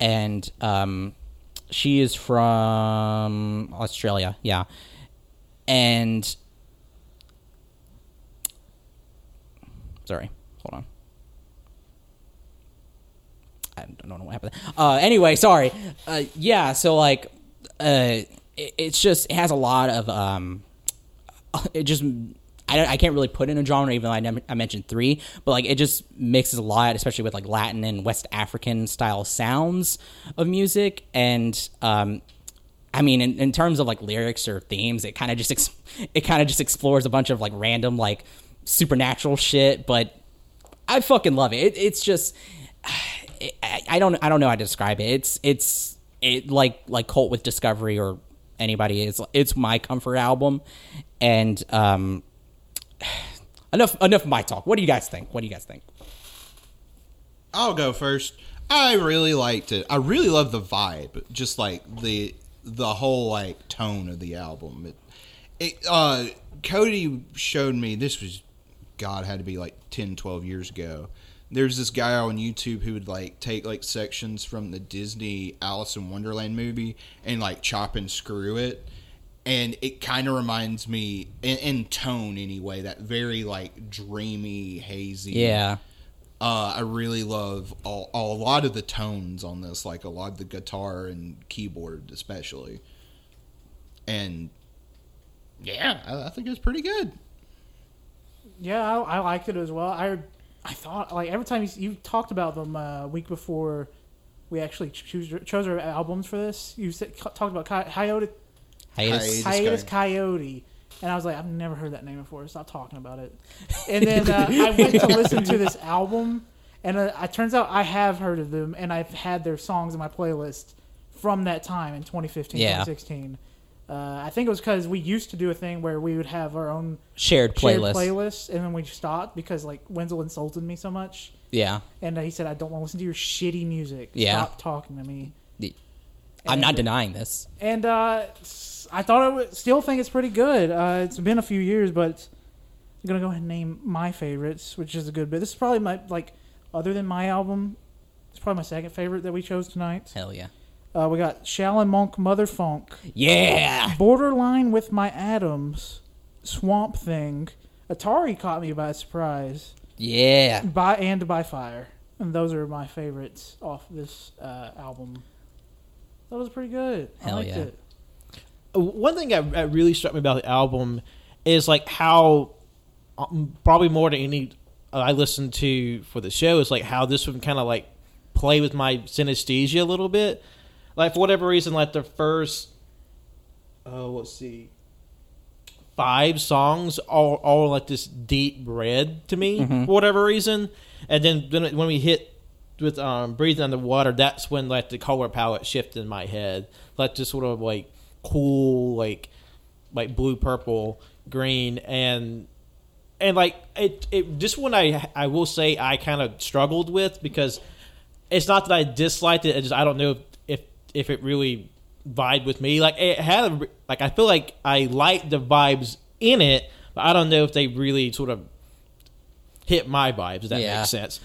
and um she is from Australia. Yeah, and sorry, hold on. I don't know what happened. Uh, anyway, sorry. Uh, yeah, so like, uh, it, it's just it has a lot of um, it just I I can't really put in a genre even though I, I mentioned three, but like it just mixes a lot, especially with like Latin and West African style sounds of music, and um, I mean, in, in terms of like lyrics or themes, it kind of just ex- it kind of just explores a bunch of like random like supernatural shit, but I fucking love it. it it's just it, I, don't I don't know how to describe it. It's it's it like like Cult with Discovery or anybody. It's it's my comfort album, and um, enough enough of my talk. What do you guys think? What do you guys think? I'll go first. I really liked it. I really love the vibe, just like the the whole like tone of the album. It, it uh Cody showed me this was god had to be like 10 12 years ago. There's this guy on YouTube who would like take like sections from the Disney Alice in Wonderland movie and like chop and screw it. And it kind of reminds me, in, in tone anyway, that very like dreamy, hazy, Yeah, uh, I really love all, all, a lot of the tones on this, like a lot of the guitar and keyboard, especially. And yeah, I, I think it's pretty good. Yeah, I, I liked it as well. I I thought like every time you, you talked about them uh, a week before we actually choose, chose our albums for this, you said, talked about Coy- Kaiyote hiatus. Hiatus Hiatus Kaiyote. And I was like, I've never heard that name before. Stop talking about it. And then uh, I went to listen to this album, and uh, it turns out I have heard of them, and I've had their songs in my playlist from that time in 2015, Yeah. 2016. Uh, I think it was because we used to do a thing where we would have our own shared shared playlist. playlist, and then we stopped because like Wenzel insulted me so much, Yeah, and uh, he said, "I don't want to listen to your shitty music. Yeah. Stop talking to me." I'm not denying this. and uh, s- I thought I would still think it's pretty good. Uh, it's been a few years, but I'm gonna go ahead and name my favorites, which is a good bit. This is probably my like, other than my album, it's probably my second favorite that we chose tonight. Hell yeah, Uh, we got Shaolin Monk, Mother Funk, yeah. Borderline with My Atoms, Swamp Thing. Atari caught me by surprise. Yeah. By and by fire, and those are my favorites off this uh, album. That was pretty good. Hell I liked yeah. it. Uh, one thing that, that really struck me about the album is like how um, probably more than any uh, I listened to for the show is like how this one kind of like play with my synesthesia a little bit. Like for whatever reason, like the first, oh, let's see, five songs all all like this deep red to me for whatever reason, and then then when we hit with um breathing underwater, that's when like the color palette shifted in my head, like just sort of like cool, like like blue, purple, green, and and like it, it this one I I will say I kind of struggled with because it's not that I disliked it. It's just I don't know if if, if it really vibed with me. Like it had a, like I feel like I liked the vibes in it, but I don't know if they really sort of hit my vibes. If that Yeah. makes sense.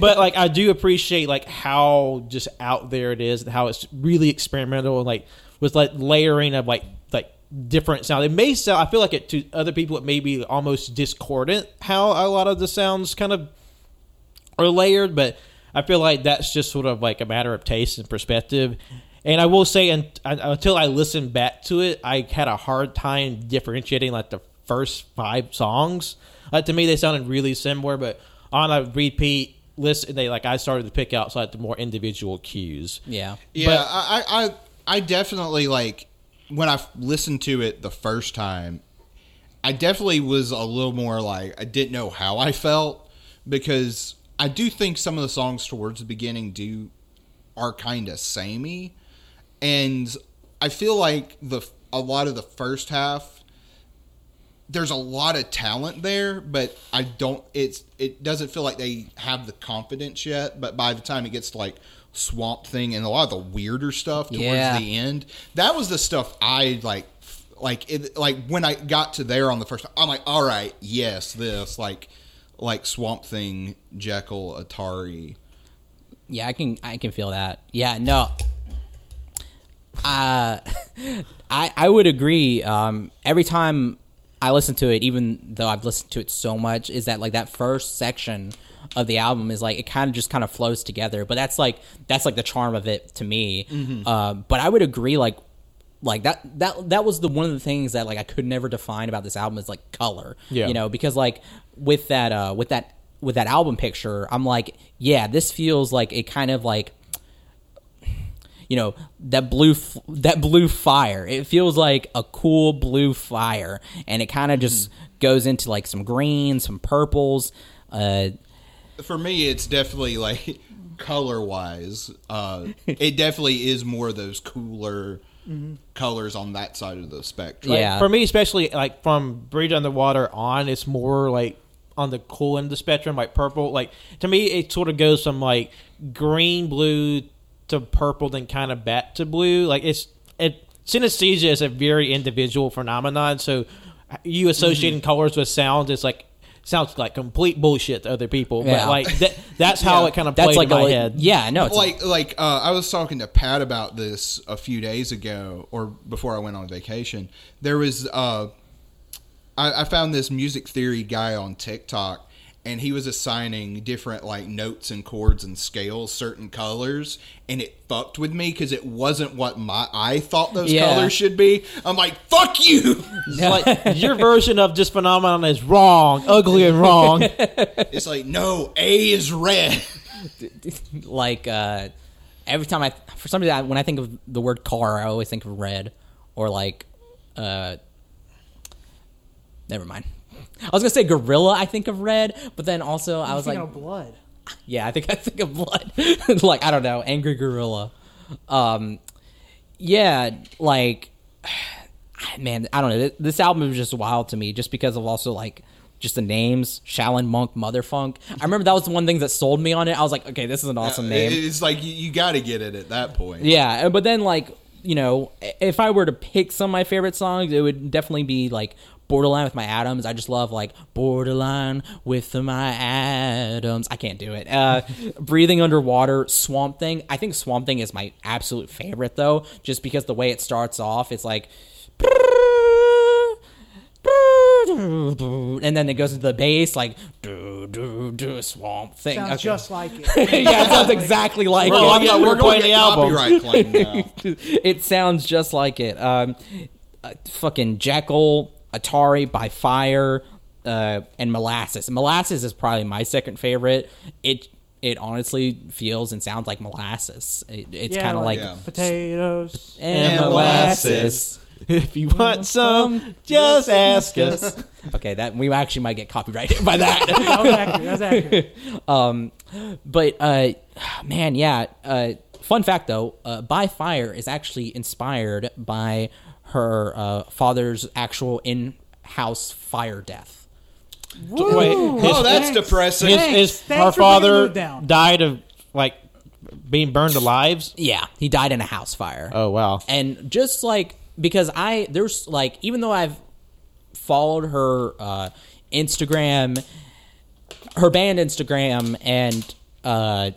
but like I do appreciate like how just out there it is, and how it's really experimental and like with like layering of like like different sound. It may sound. I feel like it to other people it may be almost discordant how a lot of the sounds kind of are layered, but I feel like that's just sort of like a matter of taste and perspective. And I will say, un- un- until I listened back to it, I had a hard time differentiating like the first five songs. Like to me, they sounded really similar, but on a repeat list, they like I started to pick out like the more individual cues. Yeah. Yeah, But- I, I, I definitely like when I listened to it the first time. I definitely was a little more like I didn't know how I felt because I do think some of the songs towards the beginning do are kind of samey, and I feel like the a lot of the first half there's a lot of talent there, but I don't. It's it doesn't feel like they have the confidence yet. But by the time it gets to like Swamp Thing and a lot of the weirder stuff towards Yeah. the end, that was the stuff I like. Like it, like when I got to there on the first, I'm like, all right, yes, this like like Swamp Thing, Jekyll, Atari. Yeah, I can I can feel that. Yeah, no. Uh I I would agree. Um every time I listen to it, even though I've listened to it so much, is that like that first section of the album is like it kind of just kind of flows together. But that's like that's like the charm of it to me. Uh, but I would agree like like that that that was the one of the things that like I could never define about this album is like color. Yeah. You know, because like with that uh with that with that album picture, I'm like, yeah, this feels like a kind of like you know that blue f- that blue fire it feels like a cool blue fire and it kind of just goes into like some greens some purples uh For me, it's definitely like color wise. Uh, it definitely is more of those cooler colors on that side of the spectrum. Like, Yeah. for me, especially like from Bridge Underwater on, it's more like on the cool end of the spectrum, like purple. Like to me, it sort of goes from like green, blue to purple, then kind of back to blue. Like it's it synesthesia is a very individual phenomenon. So you associating colors with sounds is like sounds like complete bullshit to other people. Yeah. But like that, that's how Yeah. it kind of that's played like in my a head. yeah no it's like like uh, I was talking to Pat about this a few days ago, or before I went on vacation. There was uh, I, I found this music theory guy on TikTok, and he was assigning different like notes and chords and scales certain colors, and it fucked with me because it wasn't what my I thought those Yeah. colors should be. I'm like, fuck you. like your version of this phenomenon is wrong, ugly and wrong. it's like no, A is red. like uh every time i for some reason I- when i think of the word car i always think of red or like uh never mind i was gonna say gorilla i think of red but then also i was like of blood. Yeah, I think I think of blood. like I don't know, angry gorilla. Um, yeah, like man, I don't know. This album is just wild to me, just because of also like just the names, Shaolin Monk, Motherfunk. I remember that was the one thing that sold me on it. I was like, okay, this is an awesome name. It's like you, you got to get it at that point. Yeah, but then like you know, if I were to pick some of my favorite songs, it would definitely be like Borderline with my Atoms. I just love like Borderline with my Atoms. I can't do it. Uh, Breathing Underwater, Swamp Thing. I think Swamp Thing is my absolute favorite though, just because the way it starts off, it's like. And then it goes into the bass, like do do do swamp thing. Sounds Okay. just like it. yeah, it sounds exactly like Well, it. I thought we were playing the album. Copyright claim now. it sounds just like it. Um, uh, fucking Jekyll, Atari by Fire, uh, and Molasses. Molasses is probably my second favorite. It it honestly feels and sounds like molasses. It, it's Yeah, kind of like Yeah. potatoes. and And molasses. If you want some, just ask us. Okay, that we actually might get copyrighted by that. That was accurate. That was accurate. Um, but uh, man, yeah. Uh, fun fact though, uh, by Fire is actually inspired by her uh, father's actual in-house fire death. Wait, his, Oh, that's Thanks. depressing. his, Thanks. his, her for bringing the father died of like being burned alive. Yeah, he died in a house fire. Oh wow! and just like because I there's like even though I've followed her uh, Instagram her band Instagram and uh,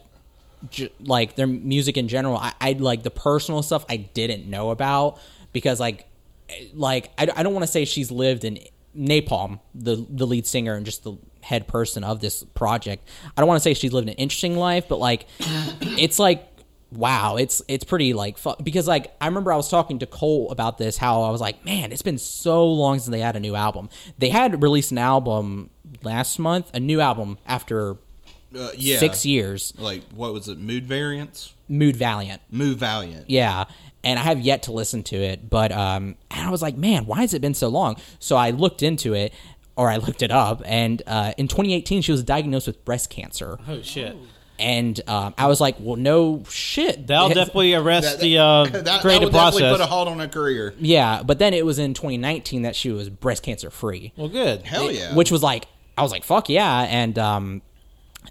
j- like their music in general. I, I like the personal stuff I didn't know about because like like I, I don't want to say she's lived in Nai Palm, the the lead singer and just the head person of this project. I don't want to say she's lived an interesting life, but like it's like wow, it's it's pretty like because like I remember I was talking to Cole about this how I was like, man, it's been so long since they had a new album. They had released an album last month, a new album after Uh, yeah. six years, Like what was it? Mood variants. Mood Valiant. Mood valiant. Yeah. And I have yet to listen to it, but um, and I was like, man, why has it been so long? So I looked into it, or I looked it up, and uh, in 2018 she was diagnosed with breast cancer, Oh shit! and um, I was like, well, no shit. That'll It- definitely arrest That, the uh, that, that creative would definitely process. put a halt on a career. Yeah, but then it was in 2019 that she was breast cancer free. well, good. Hell yeah. which was like I was like fuck yeah and um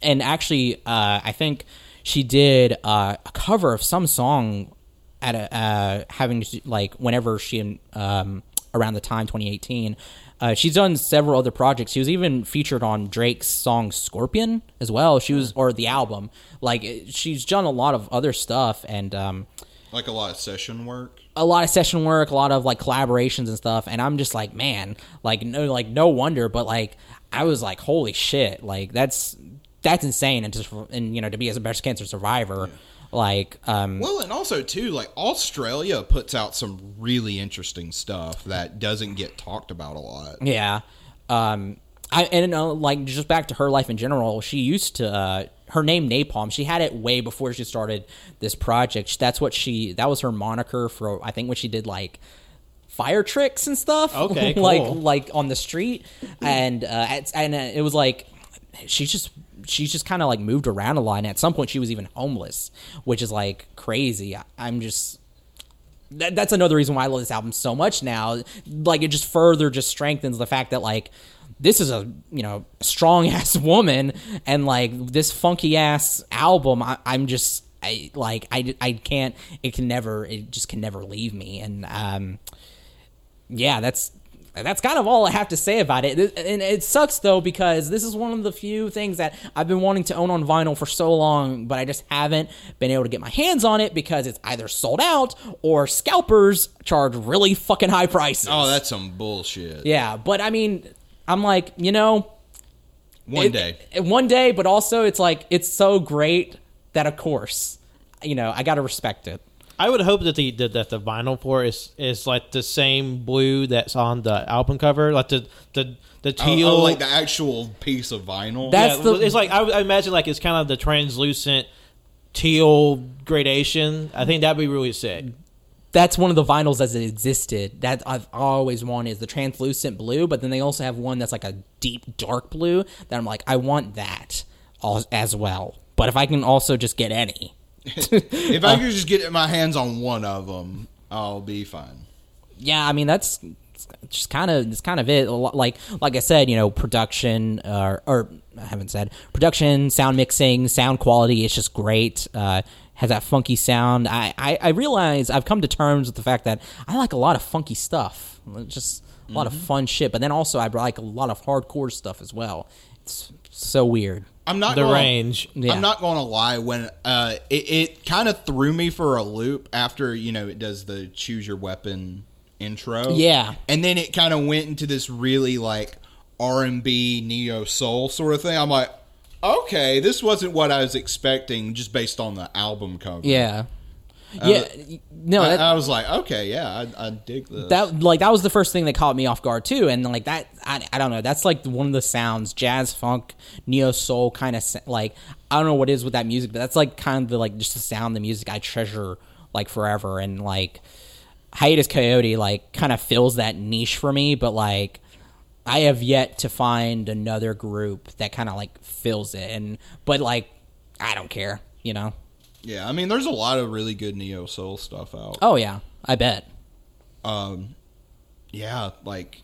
and actually uh I think she did uh, a cover of some song at a uh having to, like whenever she um around the time 2018 uh, she's done several other projects. She was even featured on Drake's song "Scorpion" as well. She was, or the album. Like she's done a lot of other stuff, and um, like a lot of session work. a lot of session work, a lot of like collaborations and stuff. And I'm just like, man, like no, like no wonder. But like, I was like, holy shit, like that's that's insane. And just and you know to be as a breast cancer survivor, like um, Well, and also too, like Australia puts out some really interesting stuff that doesn't get talked about a lot. Yeah. Um I and uh, like just back to her life in general, she used to uh her name Nai Palm. She had it way before she started this project. That's what she that was her moniker for I think when she did like fire tricks and stuff. Okay, like cool. like like on the street and uh and uh, it was like she just she's just kind of like moved around a lot and at some point she was even homeless, which is like crazy. I, I'm just that, that's another reason why I love this album so much now. Like it just further just strengthens the fact that like this is a you know strong ass woman and like this funky ass album. I, I'm just I like I I can't it can never it just can never leave me and um yeah that's that's kind of all I have to say about it. And it sucks though because this is one of the few things that I've been wanting to own on vinyl for so long, but I just haven't been able to get my hands on it because it's either sold out or scalpers charge really fucking high prices. Oh, that's some bullshit. yeah. But I mean, I'm like, you know, One it- day. it- one day, but also it's like it's so great that of course, you know, I got to respect it. I would hope that the that, that the vinyl for it is is like the same blue that's on the album cover, like the the the Oh, oh teal. oh, like the actual piece of vinyl. That- yeah, that's the- it's like I, I imagine like it's kind of the translucent teal gradation. I think that'd be really sick. that's one of the vinyls as it existed that I've always wanted is the translucent blue, but then they also have one that's like a deep dark blue that I'm like, I want that al- as well. But if I can also just get any, if I could just get my hands on one of them, I'll be fine. yeah, I mean that's just kind of it's kind of it. Like like I said, you know, production uh, or I haven't said production, sound mixing, sound quality. It's just great. Uh, has that funky sound. I, I I realize I've come to terms with the fact that I like a lot of funky stuff. Just a lot of fun shit. But then also I like a lot of hardcore stuff as well. It's so weird. I'm not The gonna, range. Yeah. I'm not going to lie. When uh, it, it kind of threw me for a loop after you know it does the choose your weapon intro. Yeah. and then it kind of went into this really like R and B neo soul sort of thing. I'm like, okay, this wasn't what I was expecting just based on the album cover. Yeah. Yeah. Uh, no, I, that, I was like, okay, yeah, I, I dig this. that like that was the first thing that caught me off guard too and like that i, I don't know that's like one of the sounds jazz funk neo soul kind of like i don't know what it is with that music but that's like kind of the like just the sound the music i treasure like forever and like hiatus Kaiyote like kind of fills that niche for me but like i have yet to find another group that kind of like fills it and but like i don't care you know yeah, I mean, there's a lot of really good neo soul stuff out. oh yeah. I bet. Um yeah like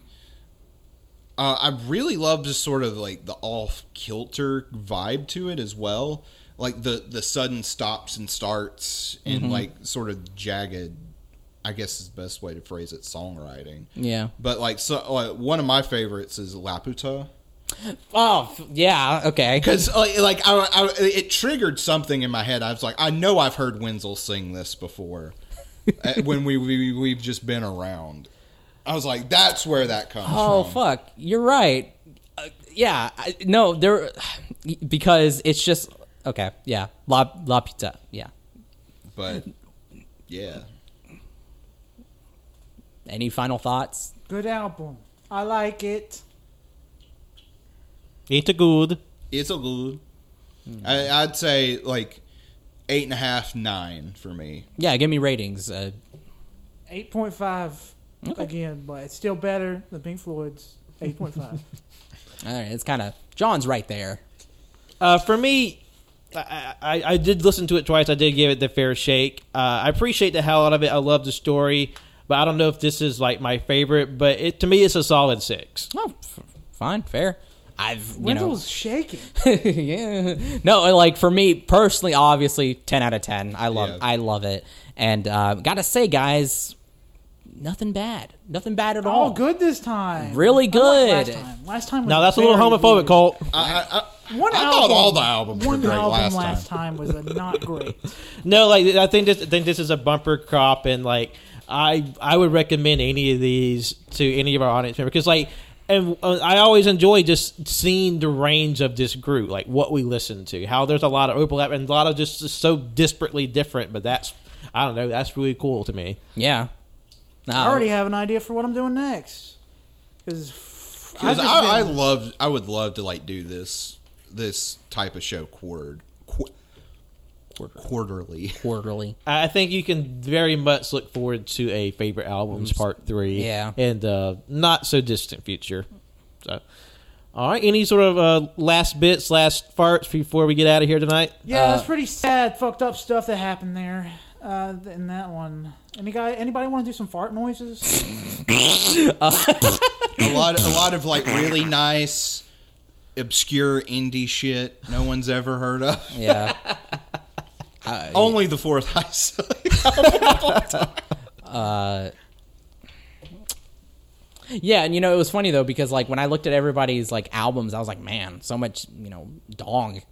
uh, i really love just sort of like the off kilter vibe to it as well. Like the the sudden stops and starts and like sort of jagged i guess is the best way to phrase it songwriting. Yeah. But like so like, one of my favorites is laputa Oh, yeah, okay. Because like, like I, I, it triggered something in my head. I was like, I know I've heard Wenzel sing this before uh, when we, we we've just been around. I was like, that's where that comes Oh from. fuck, you're right. Uh, yeah, I, no, there because it's just okay. Yeah, la la pizza. Yeah. But yeah, Any final thoughts? Good album. I like it. It's a good. it's a good. I, I'd say like eight and a half, nine for me. Yeah, give me ratings. Uh, 8.5 again, but it's still better than Pink Floyd's 8.5. all right, it's kind of John's right there. Uh, for me, I, I, I did listen to it twice. I did give it the fair shake. Uh, I appreciate the hell out of it. I love the story, but I don't know if this is like my favorite. But it to me, it's a solid six. Oh, f- fine, fair. I've you know. Shaking. yeah. No, like for me personally, obviously, ten out of ten. I love, Yeah. I love it, and uh, gotta say, guys, nothing bad, nothing bad at all. All good this time. Really good. Last time. Last time was Now that's a little homophobic, weird. Colt. I, I, I, One I album, thought all the albums were one great album last last time was a not great. No, like I think this I think this is a bumper crop, and like I I would recommend any of these to any of our audience members because like. And uh, I always enjoy just seeing the range of this group, like what we listen to, how there's a lot of overlap and a lot of just, just so disparately different. But that's, I don't know, that's really cool to me. Yeah. No, I already have an idea for what I'm doing next. Because Because I, I love, I would love to like do this this type of show quartered, qu- quarterly. quarterly. I think you can very much look forward to a favorite albums part three, Yeah. and uh, not so distant future. So, all right, any sort of uh, last bits, last farts before we get out of here tonight? Yeah, Uh, it's pretty sad, fucked up stuff that happened there. Uh, in that one, any guy, anybody want to do some fart noises? a lot, a lot of like really nice, obscure indie shit no one's ever heard of. Yeah. Only the fourth eyesight. Uh, yeah, and you know it was funny though because like when I looked at everybody's like albums, I was like, man, so much you know dong,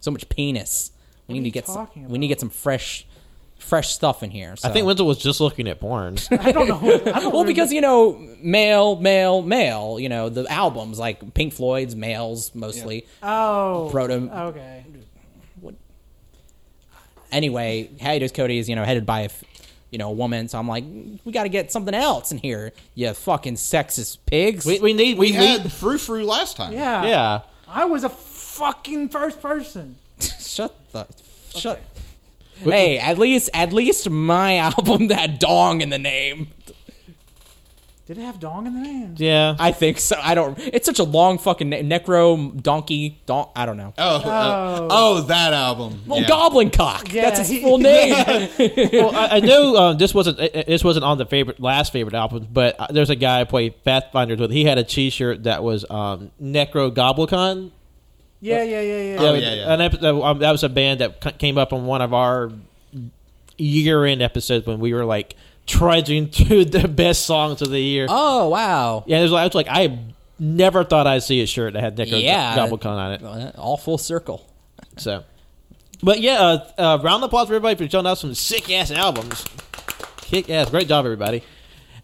so much penis. We need to get some, we need to get some fresh, fresh stuff in here. So. I think Wenzel was just looking at porn. I don't know. I don't well because you know male, male, male. You know the albums like Pink Floyd's males mostly. oh, Proto- Okay, Anyway, Hiatus Kaiyote is you know headed by a, f- you know a woman, so I'm like, we got to get something else in here. You fucking sexist pigs. we, we need We we, had need Frou Frou last time. yeah, yeah. I was a fucking first person. Shut the shut. Hey, at least at least my album that dong in the name. Did it have dong in the name? Yeah, I think so. I don't. It's such a long fucking na- necro donkey. Don, I don't know. Oh, uh, oh, that album. Well, yeah. Goblin Cock. Yeah, That's his he- full name. well, I, I know um, this wasn't uh, uh, this wasn't on the favorite last favorite album, but uh, there's a guy I played Pathfinder with. He had a T-shirt that was um, Necro Goblicon. Yeah, yeah, yeah, yeah. Oh, yeah, yeah. An episode, um, that was a band that c- came up on one of our year-end episodes when we were like trudging through the best songs of the year. oh wow. Yeah, it was, like, I was like, I never thought I'd see a shirt that had Necro Yeah. Goblicon on it. All full circle. So, but yeah, uh, uh, round of applause for everybody for showing out some sick ass albums. Kick ass, great job, everybody.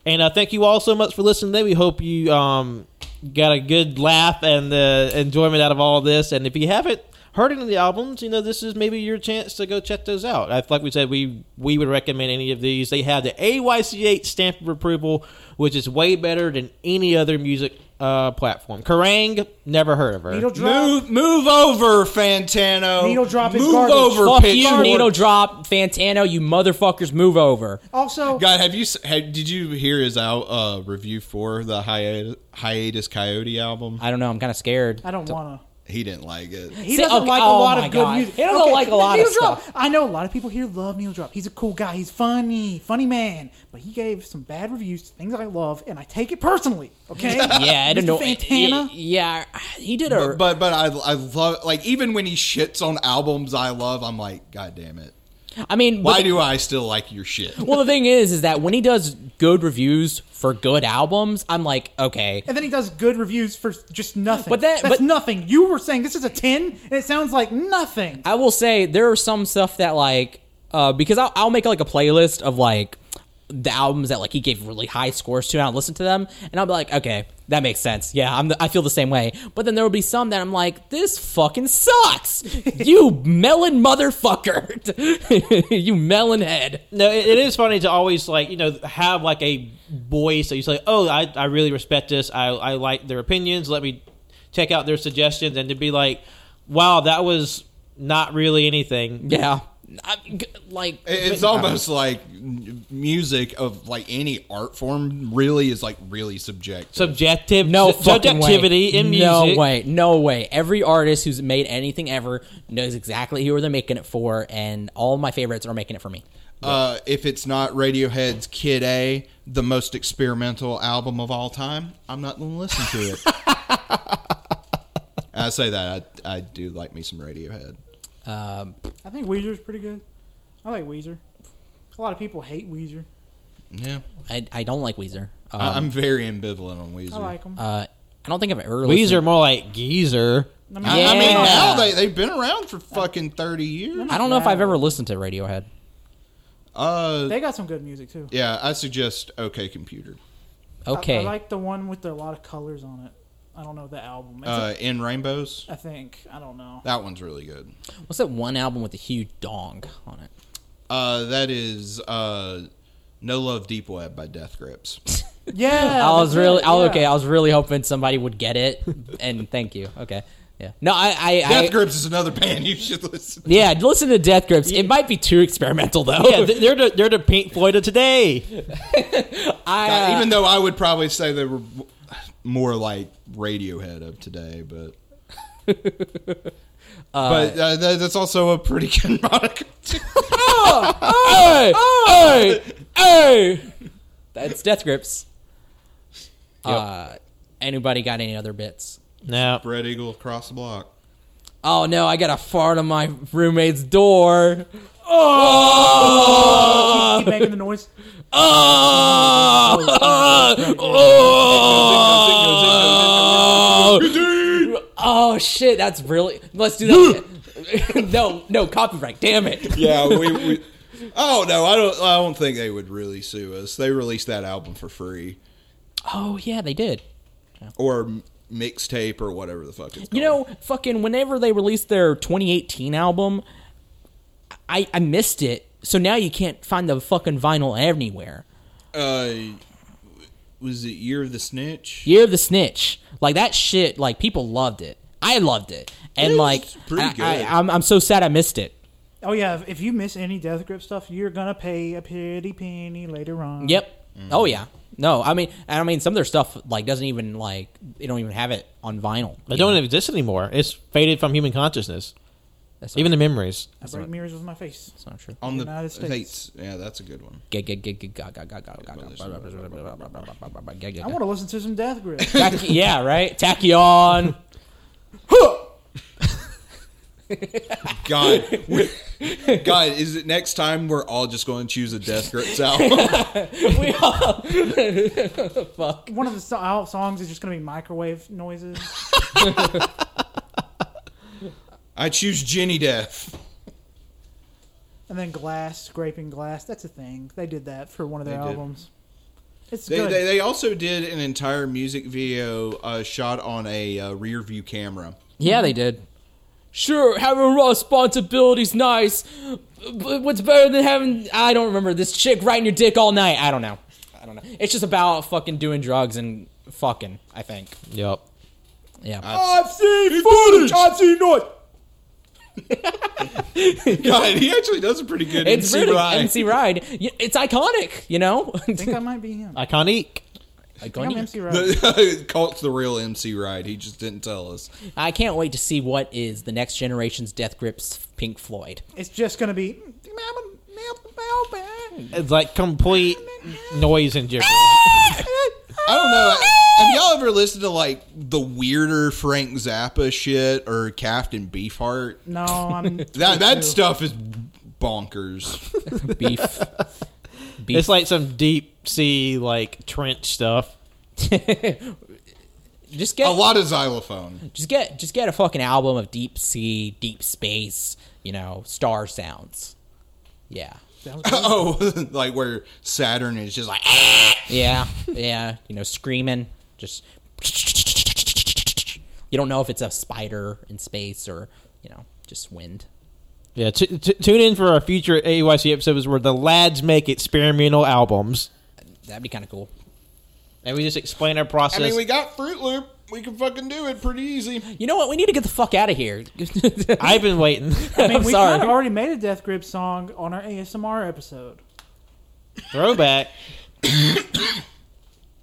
And uh, thank you all so much for listening. Today, we hope you um, got a good laugh and uh, enjoyment out of all this. And if you haven't heard any of the albums, you know this is maybe your chance to go check those out. I, like we said, we we would recommend any of these. They have the AYCH stamp of approval, which is way better than any other music uh, platform. Kerrang, never heard of her. Needle drop. Move, move over, Fantano. Needle drop is Move garbage. over, Fuck you, Pitchfork. Needle Drop, Fantano. You motherfuckers, move over. Also, God, have you? Have, did you hear his out uh, review for the hiatus, hiatus Kaiyote album? I don't know. I'm kind of scared. I don't want to. He didn't like it. He See, doesn't okay, like a oh lot of good God. music. He doesn't like a lot of Needle Drop. stuff. I know a lot of people here love Needle Drop. He's a cool guy. He's funny, funny man. But he gave some bad reviews to things I love, and I take it personally. Okay? Yeah, I don't Mr. know. Fantano. Yeah, he did a. But, but but I I love like even when he shits on albums I love, I'm like, God damn it! I mean, Why but- do I still like your shit? Well, the thing is, is that when he does good reviews for good albums, I'm like, okay. And then he does good reviews for just nothing. But that- that's but- nothing. You were saying this is a ten, and it sounds like nothing. I will say there are some stuff that like uh, because I'll, I'll make like a playlist of like the albums that like he gave really high scores to and I'll listen to them and I'll be like okay that makes sense. Yeah I'm the, I feel the same way. But then there will be some that I'm like this fucking sucks. You melon motherfucker. You melon head. No, it, it is funny to always like you know have like a voice that you say, "Oh, I, I really respect this. I, I like their opinions. Let me check out their suggestions," and to be like, "Wow, that was not really anything." yeah I, g- like It's almost like music of like any art form really is like really subjective. Subjective, no su- fucking subjectivity way. in music. No way, no way. Every artist who's made anything ever knows exactly who they're making it for, and all my favorites are making it for me. uh, if it's not Radiohead's Kid A, the most experimental album of all time, I'm not going to listen to it. I say that I, I do like me some Radiohead. Um, I think Weezer's pretty good. I like Weezer. A lot of people hate Weezer. Yeah, I, I don't like Weezer. Um, I, I'm very ambivalent on Weezer. I like them. uh, I don't think I've ever. Weezer listened- more like geezer. I mean, I, I mean, Yeah. now they they've been around for fucking thirty years. I don't know if I've ever listened to Radiohead. Uh, they got some good music too. yeah, I suggest OK Computer. I- Okay, I, like the one with the, a lot of colors on it. I don't know the album. It's a- Uh, In Rainbows. I think I don't know. That one's really good. what's that one album with the huge dong on it? Uh, that is uh, No Love Deep Web by Death Grips. Yeah, I was really it, yeah. okay. I was really hoping somebody would get it, and thank you. Okay, yeah. No, I, I, Death I Grips is another band you should listen. to. yeah. Listen to Death Grips. It might be too experimental though. Yeah, they're the they're the Pink Floyd of today. I, uh, Even though I would probably say they were more like Radiohead of today, but. but uh, that, that's also a pretty good moniker. too. hey, hey, hey. That's Death Grips. Uh, anybody got any other bits? Now, Red Eagle across the block. Oh no, I got a fart on my roommate's door. Oh! Keep making the noise. Ah! Oh, oh shit, that's really. Let's do that. no, no copyright. Damn it. Yeah, we, we. Oh no, I don't. I don't think they would really sue us. They released that album for free Oh yeah, they did. or mixtape or whatever the fuck it's called. You know, fucking whenever they released their 2018 album, I I missed it. So now you can't find the fucking vinyl anywhere. uh, was it Year of the Snitch? Year of the Snitch, like that shit. Like people loved it. I loved it, and It like pretty I, good. I, I'm I'm so sad I missed it. Oh yeah, if- if you miss any Death Grip stuff, you're gonna pay a pretty penny later on. Yep. Oh yeah. No, I mean, I mean, some of their stuff like doesn't even like they don't even have it on vinyl. they don't know? exist anymore. It's faded from human consciousness, That's not, even the memories. I break mirrors with my face. that's not true. On the United States. States. Yeah, that's a good one. Get get get get ga ga ga ga ga ga. I want to listen to some Death Grip. Tach- yeah, right. Takyon. God, we- God, is it next time we're all just going to choose a Death Grips album? we all fuck. One of the so- our songs is just gonna be microwave noises. I choose Jenny Death. And then glass, scraping glass. That's a thing. They did that for one of their They did. albums. It's They, good. they, they also did an entire music video uh, shot on a uh, rear view camera. Yeah, they did. Sure, having responsibility's nice, but what's better than having I don't remember this chick riding your dick all night. I don't know. I don't know. It's just about fucking doing drugs and fucking. I think. Yep. Yeah. I've seen footage. I've seen noise. God, he actually does a pretty good it's MC really ride. MC Ride. It's iconic, you know. I think I might be him. Iconic. think iconic. MC Ride. Colt's the real MC ride. He just didn't tell us. I can't wait to see what is the next generation's Death Grips Pink Floyd. It's just gonna be. It's like complete noise and gibberish. I don't know. Have y'all ever listened to like the weirder Frank Zappa shit or Captain Beefheart? No, I'm. That that stuff is bonkers. Beef. beef. It's like some deep sea like trench stuff. just get A lot of xylophone. just get just get a fucking album of deep sea, deep space, you know, star sounds. Yeah. Oh, like where Saturn is just like. "Ah!" Yeah, yeah, you know, screaming, just. You don't know if it's a spider in space or, you know, just wind. Yeah, t- t- tune in for our future AYC episodes where the lads make experimental albums, That'd be kind of cool. and we just explain our process. I mean, we got Fruit Loop. We can fucking do it pretty easy. You know what? We need to get the fuck out of here. I've been waiting. I mean, I'm we sorry. kind of already made a Death Grip song on our ASMR episode. Throwback.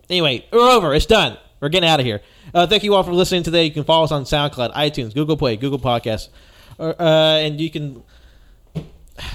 anyway, we're over. It's done. We're getting out of here. Uh, thank you all for listening today. You can follow us on SoundCloud, iTunes, Google Play, Google Podcasts, uh, and you can.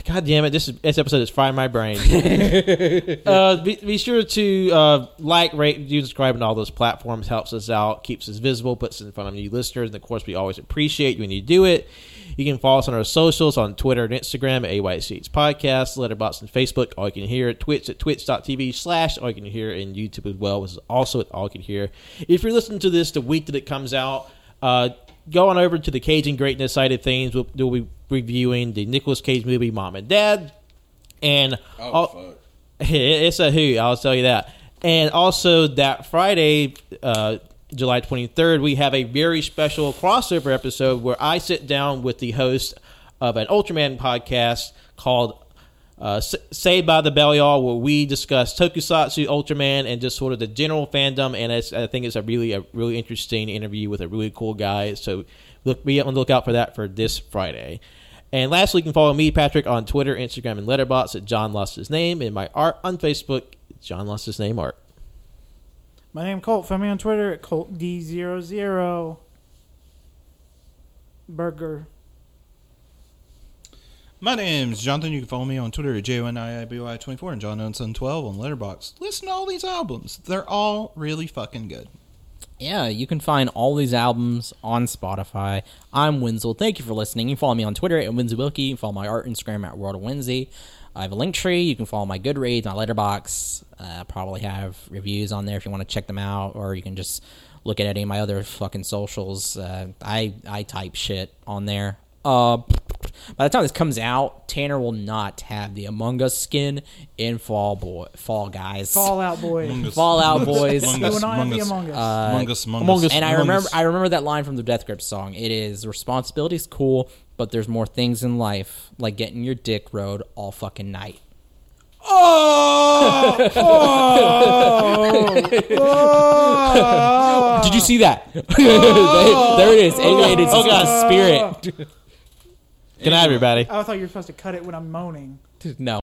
God damn it! This is, this episode is frying my brain. uh, be, be sure to uh, like, rate, review, subscribe on all those platforms. Helps us out, keeps us visible, puts us in front of new listeners, and of course, we always appreciate you when you do it. You can follow us on our socials on Twitter and Instagram at AYCH Podcast, Letterboxd and Facebook. All you can hear at Twitch at twitch.tv slash all you can hear in YouTube as well, which is also at all you can hear. If you're listening to this the week that it comes out, uh, go on over to the Cajun Greatness side of things. We'll, we'll be reviewing the Nicolas Cage movie Mom and Dad. And Oh, all- fuck. it's a who, I'll tell you that. And also that Friday, uh, July 23rd, we have a very special crossover episode where I sit down with the host of an Ultraman podcast called uh, Saved by the Belial, where we discuss Tokusatsu, Ultraman, and just sort of the general fandom. And I think it's a really a really interesting interview with a really cool guy. So look be on the lookout for that for this Friday. And lastly, you can follow me, Patrick, on Twitter, Instagram, and Letterboxd at John Lost His Name, and my art on Facebook, John Lost His Name Art. My name Colt. Find me on Twitter at ColtD00. Burger. My name's Jonathan. You can follow me on Twitter at JONIIBY24 and John Unson 12 on Letterboxd. Listen to all these albums. They're all really fucking good. Yeah, you can find all these albums on Spotify. I'm Wenzel. Thank you for listening. You can follow me on Twitter at Winsy Wilkie. You can follow my art Instagram at World of Winsy. I have a link tree. You can follow my Goodreads, my Letterboxd. Uh, probably have reviews on there if you want to check them out, or you can just look at any of my other fucking socials. Uh, I I type shit on there. Uh, by the time this comes out, Tanner will not have the Among Us skin in Fall Boy, Fall Guys, Fallout Boy. Fallout Boys. You will not have the Among Us. Among Us, Among Among Us. Us. And I remember, I remember that line from the Death Grip song. It is responsibility is cool, but there's more things in life, like getting your dick rode all fucking night. Oh Did you see that? there, there it is. Oh, anyway, it's Oh, God. a spirit. Good night, everybody. I thought you were supposed to cut it when I'm moaning. No.